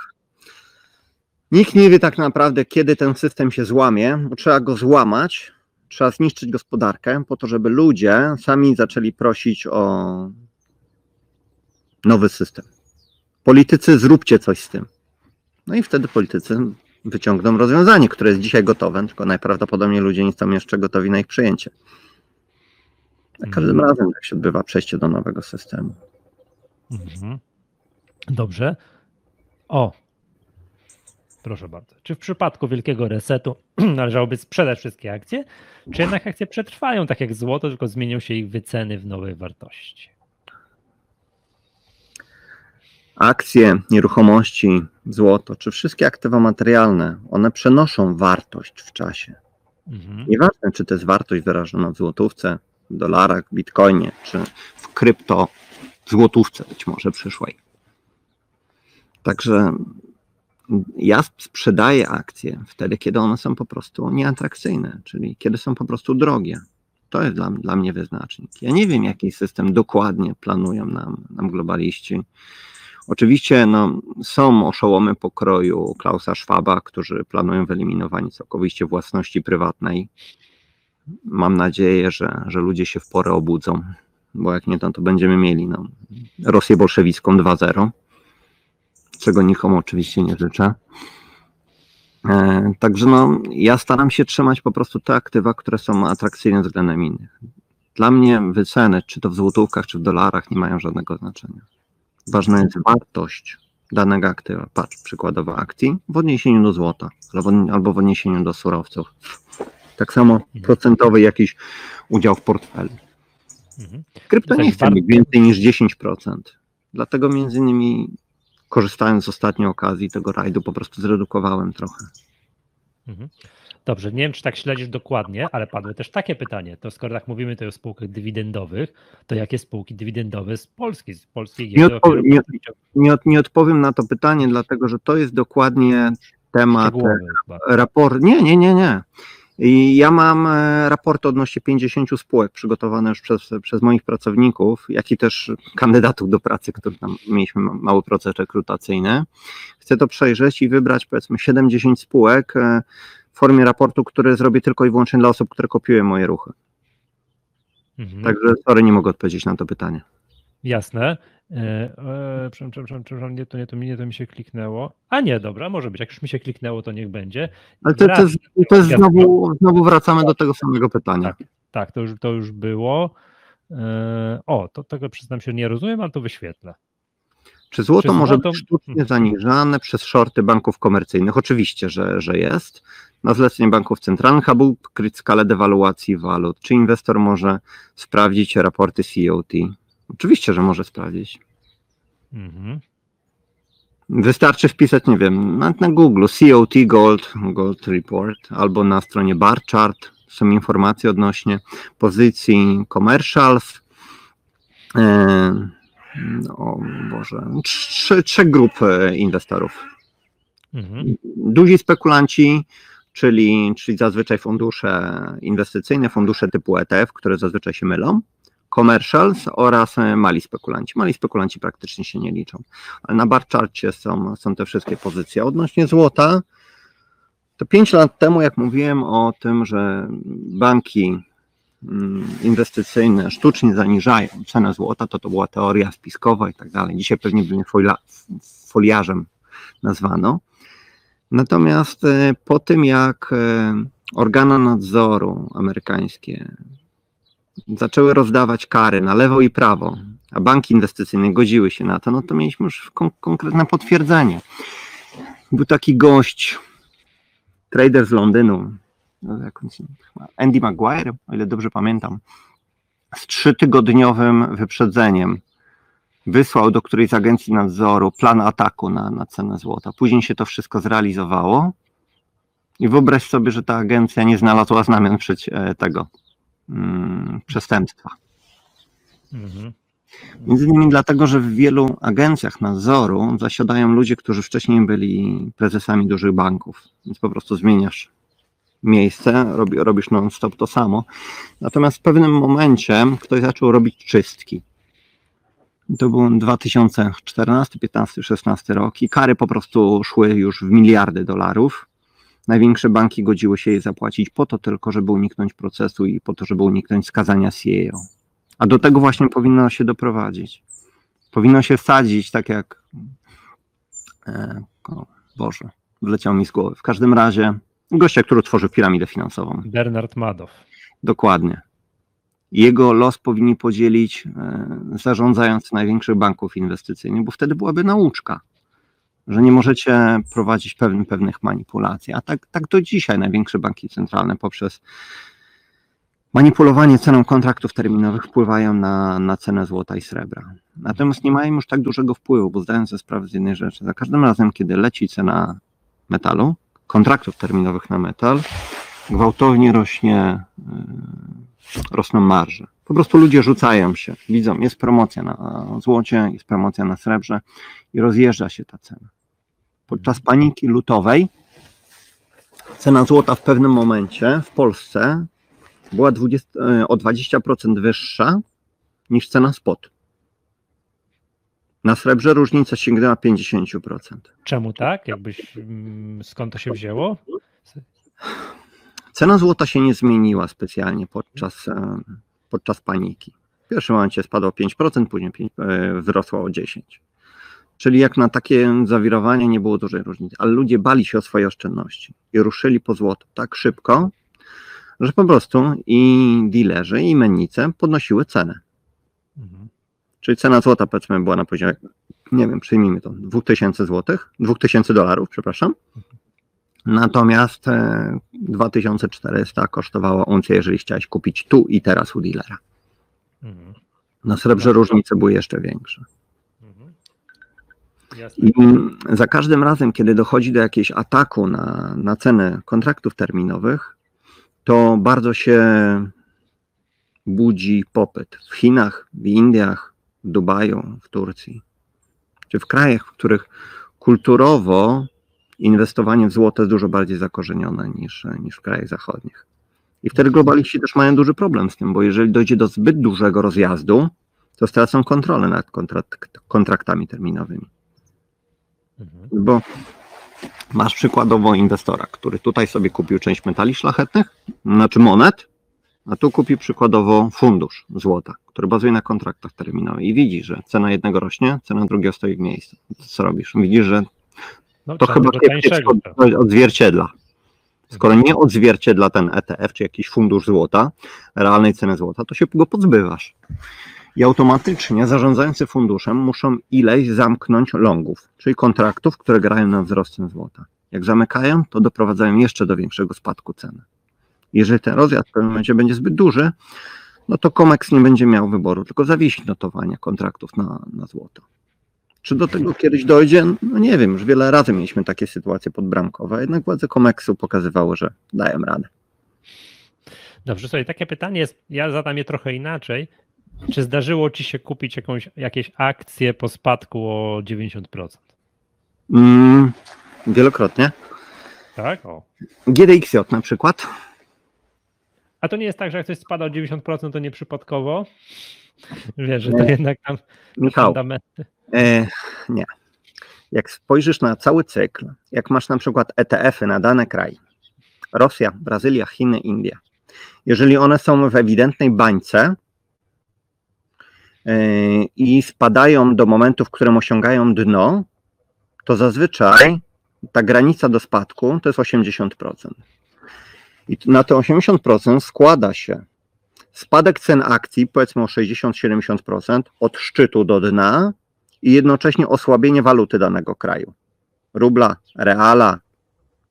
nikt nie wie tak naprawdę, kiedy ten system się złamie. Trzeba go złamać, trzeba zniszczyć gospodarkę, po to, żeby ludzie sami zaczęli prosić o nowy system. Politycy, zróbcie coś z tym. No i wtedy politycy wyciągną rozwiązanie, które jest dzisiaj gotowe, tylko najprawdopodobniej ludzie nie są jeszcze gotowi na ich przyjęcie. Za każdym Mhm. razem, jak się odbywa przejście do nowego systemu. Mhm. Dobrze. O. Proszę bardzo. Czy w przypadku wielkiego resetu <clears throat> należałoby sprzedać wszystkie akcje, czy jednak akcje przetrwają tak jak złoto, tylko zmienią się ich wyceny w nowej wartości? Akcje, nieruchomości, złoto, czy wszystkie aktywa materialne, one przenoszą wartość w czasie. Mhm. Nieważne, czy to jest wartość wyrażona w złotówce, w dolarach, bitcoinie, czy w krypto, w złotówce być może przyszłej. Także ja sprzedaję akcje wtedy, kiedy one są po prostu nieatrakcyjne, czyli kiedy są po prostu drogie. To jest dla, dla mnie wyznacznik. Ja nie wiem, jaki system dokładnie planują nam, nam globaliści. Oczywiście no, są oszołomy pokroju Klausa Schwaba, którzy planują wyeliminowanie całkowicie własności prywatnej. Mam nadzieję, że, że ludzie się w porę obudzą, bo jak nie, to, to będziemy mieli no, Rosję bolszewicką 2.0, czego nikomu oczywiście nie życzę. E, także no, ja staram się trzymać po prostu te aktywa, które są atrakcyjne względem innych. Dla mnie wyceny, czy to w złotówkach, czy w dolarach, nie mają żadnego znaczenia. Ważna jest wartość danego aktywa. Patrz, przykładowo akcji w odniesieniu do złota albo, w odniesieniu do surowców. Tak samo procentowy jakiś udział w portfelu. Mhm. Krypto To nie chce mieć więcej niż 10%. Dlatego między innymi korzystając z ostatniej okazji tego rajdu po prostu zredukowałem trochę. Dobrze, nie wiem, czy tak śledzisz dokładnie, ale padło też takie pytanie. To skoro tak mówimy tutaj o spółkach dywidendowych, to jakie spółki dywidendowe z Polski, z polskiej Nie oferiują- Nie, od, nie odpowiem na to pytanie, dlatego że to jest dokładnie temat Szczegółowy chyba. raport. Nie, nie, nie, nie. I ja mam e, raporty odnośnie 50 spółek przygotowane już przez, przez moich pracowników, jak i też kandydatów do pracy, których tam mieliśmy ma- mały proces rekrutacyjny. Chcę to przejrzeć i wybrać powiedzmy 70 spółek e, formie raportu, który zrobię tylko i wyłącznie dla osób, które kopiują moje ruchy. Mhm. Także sorry, nie mogę odpowiedzieć na to pytanie. Jasne. E, e, przepraszam, przepraszam, przepraszam, nie, to, nie, to, mi, nie, to mi się kliknęło. A nie, dobra, może być. Jak już mi się kliknęło, to niech będzie. Ale to, to, jest, to jest znowu, znowu wracamy do tego samego pytania. Tak. Tak, to już, to już było. E, o, to tego przyznam się nie rozumiem, ale to wyświetlę. Czy złoto Czy może złoto- być sztucznie zaniżane przez shorty banków komercyjnych? Oczywiście, że, że jest. Na zlecenie banków centralnych, aby ukryć skalę dewaluacji walut. Czy inwestor może sprawdzić raporty COT? Oczywiście, że może sprawdzić. Mhm. Wystarczy wpisać, nie wiem, na, na Google COT Gold, Gold Report albo na stronie Bar Chart są informacje odnośnie pozycji commercials. E, o Boże, trzy, trzech grup e, inwestorów. Mhm. Duzi spekulanci, czyli, czyli zazwyczaj fundusze inwestycyjne, fundusze typu ETF, które zazwyczaj się mylą, commercials oraz e, mali spekulanci. Mali spekulanci praktycznie się nie liczą. Ale na bar charcie są, są te wszystkie pozycje. Odnośnie złota, to 5 lat temu, jak mówiłem o tym, że banki inwestycyjne sztucznie zaniżają cenę złota, to to była teoria spiskowa i tak dalej. Dzisiaj pewnie by mnie folia, foliarzem nazwano. Natomiast e, po tym, jak e, organa nadzoru amerykańskie zaczęły rozdawać kary na lewo i prawo, a banki inwestycyjne godziły się na to, no to mieliśmy już kon- konkretne potwierdzenie. Był taki gość, trader z Londynu, no, Andy Maguire, o ile dobrze pamiętam, z trzytygodniowym wyprzedzeniem wysłał do którejś z agencji nadzoru plan ataku na, na cenę złota. Później się to wszystko zrealizowało i wyobraź sobie, że ta agencja nie znalazła znamion przeci- e, tego mm, przestępstwa. Mhm. Między innymi dlatego, że w wielu agencjach nadzoru zasiadają ludzie, którzy wcześniej byli prezesami dużych banków, więc po prostu zmieniasz miejsce, robi, robisz non-stop to samo. Natomiast w pewnym momencie ktoś zaczął robić czystki. To był 2014, 15, 16 rok i kary po prostu szły już w miliardy dolarów. Największe banki godziły się je zapłacić po to tylko, żeby uniknąć procesu i po to, żeby uniknąć skazania CEO. A do tego właśnie powinno się doprowadzić. Powinno się wsadzić, tak jak. E, o Boże, wleciał mi z głowy. W każdym razie gościa, który tworzył piramidę finansową. Bernard Madoff. Dokładnie. Jego los powinni podzielić e, zarządzający największych banków inwestycyjnych, bo wtedy byłaby nauczka, że nie możecie prowadzić pewnych, pewnych manipulacji. A tak, tak do dzisiaj największe banki centralne poprzez manipulowanie ceną kontraktów terminowych wpływają na, na cenę złota i srebra. Natomiast nie mają już tak dużego wpływu, bo zdają sobie sprawę z jednej rzeczy. Za każdym razem, kiedy leci cena metalu, kontraktów terminowych na metal, gwałtownie rośnie, yy, rosną marże. Po prostu ludzie rzucają się, widzą, jest promocja na złocie, jest promocja na srebrze i rozjeżdża się ta cena. Podczas paniki lutowej cena złota w pewnym momencie w Polsce była 20, e, o 20% wyższa niż cena spot. Na srebrze różnica sięgnęła 50%. Czemu tak? Jakbyś, mm, skąd to się wzięło? Cena złota się nie zmieniła specjalnie podczas, e, podczas paniki. W pierwszym momencie spadło o 5%, później pięć- e, wzrosło o 10%. Czyli jak na takie zawirowanie nie było dużej różnicy, ale ludzie bali się o swoje oszczędności i ruszyli po złoto tak szybko, że po prostu i dealerzy, i mennice podnosiły cenę. Mhm. Czyli cena złota powiedzmy była na poziomie, nie wiem, przyjmijmy to, 2000 złotych, 2000 dolarów, przepraszam. Natomiast e, 2400 kosztowała uncja, jeżeli chciałeś kupić tu i teraz u dealera. Mhm. Na srebrze różnice były jeszcze większe. Mhm. Jasne. I za każdym razem, kiedy dochodzi do jakiegoś ataku na, na cenę kontraktów terminowych, to bardzo się budzi popyt w Chinach, w Indiach, w Dubaju, w Turcji, czy w krajach, w których kulturowo inwestowanie w złoto jest dużo bardziej zakorzenione niż, niż w krajach zachodnich. I wtedy globaliści też mają duży problem z tym, bo jeżeli dojdzie do zbyt dużego rozjazdu, to stracą kontrolę nad kontrakt, kontraktami terminowymi. Mhm. Bo masz przykładowo inwestora, który tutaj sobie kupił część metali szlachetnych, znaczy monet, a tu kupi przykładowo fundusz złota, który bazuje na kontraktach terminowych i widzi, że cena jednego rośnie, cena drugiego stoi w miejscu. Co robisz? Widzisz, że No, to chyba tańszego. od, odzwierciedla. Skoro nie odzwierciedla ten ETF czy jakiś fundusz złota, realnej ceny złota, to się go pozbywasz. I automatycznie zarządzający funduszem muszą ileś zamknąć longów, czyli kontraktów, które grają na wzrost cen złota. Jak zamykają, to doprowadzają jeszcze do większego spadku ceny. Jeżeli ten rozjazd w pewnym momencie będzie zbyt duży, no to COMEX nie będzie miał wyboru, tylko zawiesić notowania kontraktów na, na złoto. Czy do tego kiedyś dojdzie? No nie wiem, już wiele razy mieliśmy takie sytuacje podbramkowe, jednak władze COMEX-u pokazywały, że dają radę. Dobrze, słuchaj, takie pytanie jest, ja zadam je trochę inaczej. Czy zdarzyło ci się kupić jakąś, jakieś akcje po spadku o 90%? Mm, wielokrotnie. Tak? O. GDXJ na przykład. A to nie jest tak, że jak coś spada o 90%, to nie przypadkowo? Wiesz, że to Nie. jednak tam Michał, fundamenty. e, nie. Jak spojrzysz na cały cykl, jak masz na przykład ETF-y na dane kraje, Rosja, Brazylia, Chiny, Indie, jeżeli one są w ewidentnej bańce e, i spadają do momentu, w którym osiągają dno, to zazwyczaj ta granica do spadku to jest 80%. I na te 80% składa się spadek cen akcji, powiedzmy o 60-70%, od szczytu do dna i jednocześnie osłabienie waluty danego kraju. Rubla, reala,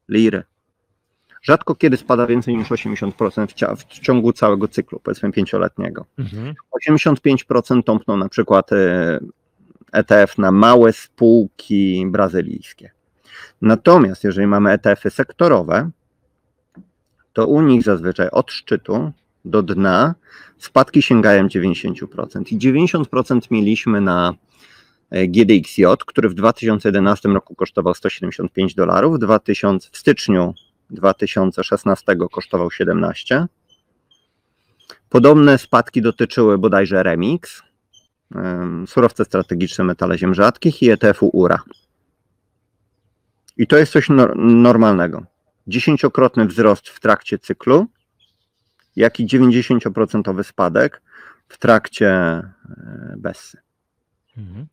liry. Rzadko kiedy spada więcej niż 80% w, ciągu całego cyklu, powiedzmy pięcioletniego. Mhm. 85% tąpną na przykład e, ETF na małe spółki brazylijskie. Natomiast jeżeli mamy ETF-y sektorowe, to u nich zazwyczaj od szczytu do dna spadki sięgają 90%. I 90% mieliśmy na e, GDXJ, który w 2011 roku kosztował 175 dolarów, w 2000 w styczniu 2016 kosztował 17. Podobne spadki dotyczyły bodajże Remix, em, surowce strategiczne, metale ziem rzadkich i ETF-u URA. I to jest coś nor- normalnego. Dziesięciokrotny wzrost w trakcie cyklu, jak i 90% spadek w trakcie e, Bessy. Mhm.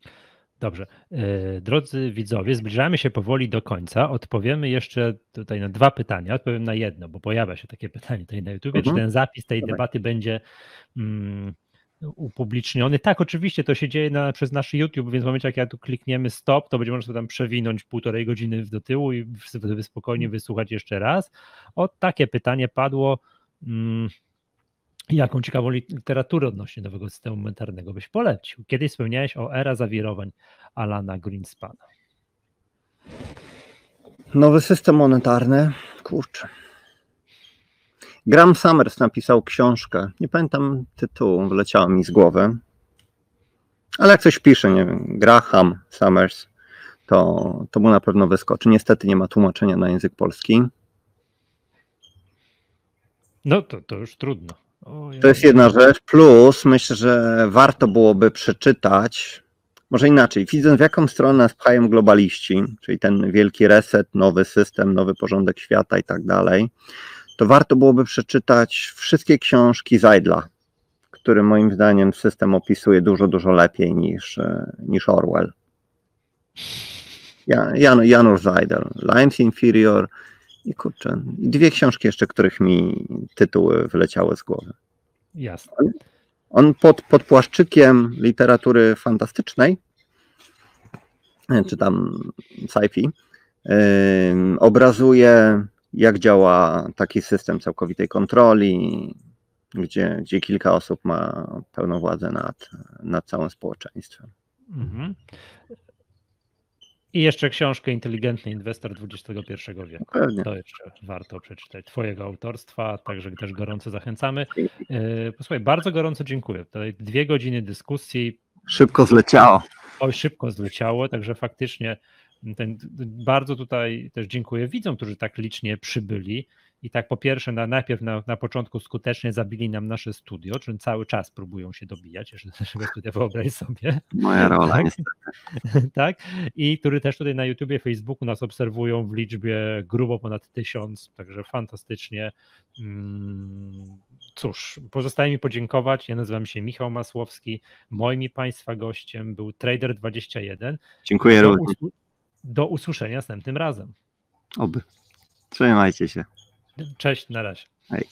Dobrze. E, Drodzy widzowie, zbliżamy się powoli do końca. Odpowiemy jeszcze tutaj na dwa pytania. Odpowiem na jedno, bo pojawia się takie <laughs> pytanie tutaj na YouTube. Czy Mhm. ten zapis tej Dawaj. debaty będzie mm, upubliczniony? Tak, oczywiście to się dzieje na, przez nasz YouTube, więc w momencie jak ja tu klikniemy stop, to będzie można tam przewinąć półtorej godziny do tyłu i sobie spokojnie wysłuchać jeszcze raz. O, takie pytanie padło. Mm, Jaką ciekawą literaturę odnośnie nowego systemu monetarnego byś polecił? Kiedyś wspomniałeś o era zawirowań Alana Greenspana. Nowy system monetarny, kurczę. Graham Summers napisał książkę, nie pamiętam tytułu, wyleciało mi z głowy, ale jak coś pisze, nie wiem, Graham Summers, to, to mu na pewno wyskoczy. Niestety nie ma tłumaczenia na język polski. No to, to już trudno. Ojej. To jest jedna rzecz. Plus myślę, że warto byłoby przeczytać, może inaczej, widząc w jaką stronę nas pchają globaliści, czyli ten wielki reset, nowy system, nowy porządek świata i tak dalej, to warto byłoby przeczytać wszystkie książki Zajdla, który moim zdaniem system opisuje dużo, dużo lepiej niż, e, niż Orwell. Ja- Jan, Janusz Zajdel, Lines Inferior i kurczę, i dwie książki jeszcze, których mi tytuły wyleciały z głowy. Jasne. On pod, pod płaszczykiem literatury fantastycznej, e, czy tam sci-fi, ym, obrazuje, jak działa taki system całkowitej kontroli, gdzie, gdzie kilka osób ma pełną władzę nad, nad całym społeczeństwem. Mhm. I jeszcze książkę Inteligentny Inwestor XXI wieku. Pewnie. To jeszcze warto przeczytać. Twojego autorstwa, także też gorąco zachęcamy. E, Posłuchaj, bardzo gorąco dziękuję. Tutaj dwie godziny dyskusji, Szybko zleciało. oj, szybko zleciało, także faktycznie Ten, bardzo tutaj też dziękuję widzom, którzy tak licznie przybyli i tak po pierwsze na, najpierw na, na początku skutecznie zabili nam nasze studio, czyli cały czas próbują się dobijać jeszcze naszego studia, wyobraź sobie. Moja rola, Tak. <laughs> tak? I który też tutaj na YouTubie, Facebooku nas obserwują w liczbie grubo ponad tysiąc, także fantastycznie. Mm, Cóż, pozostaje mi podziękować. Ja nazywam się Michał Masłowski. Moim i Państwa gościem był Trader21. Dziękuję również. Do usłyszenia następnym razem. Oby. Trzymajcie się. Cześć, na razie. Hej.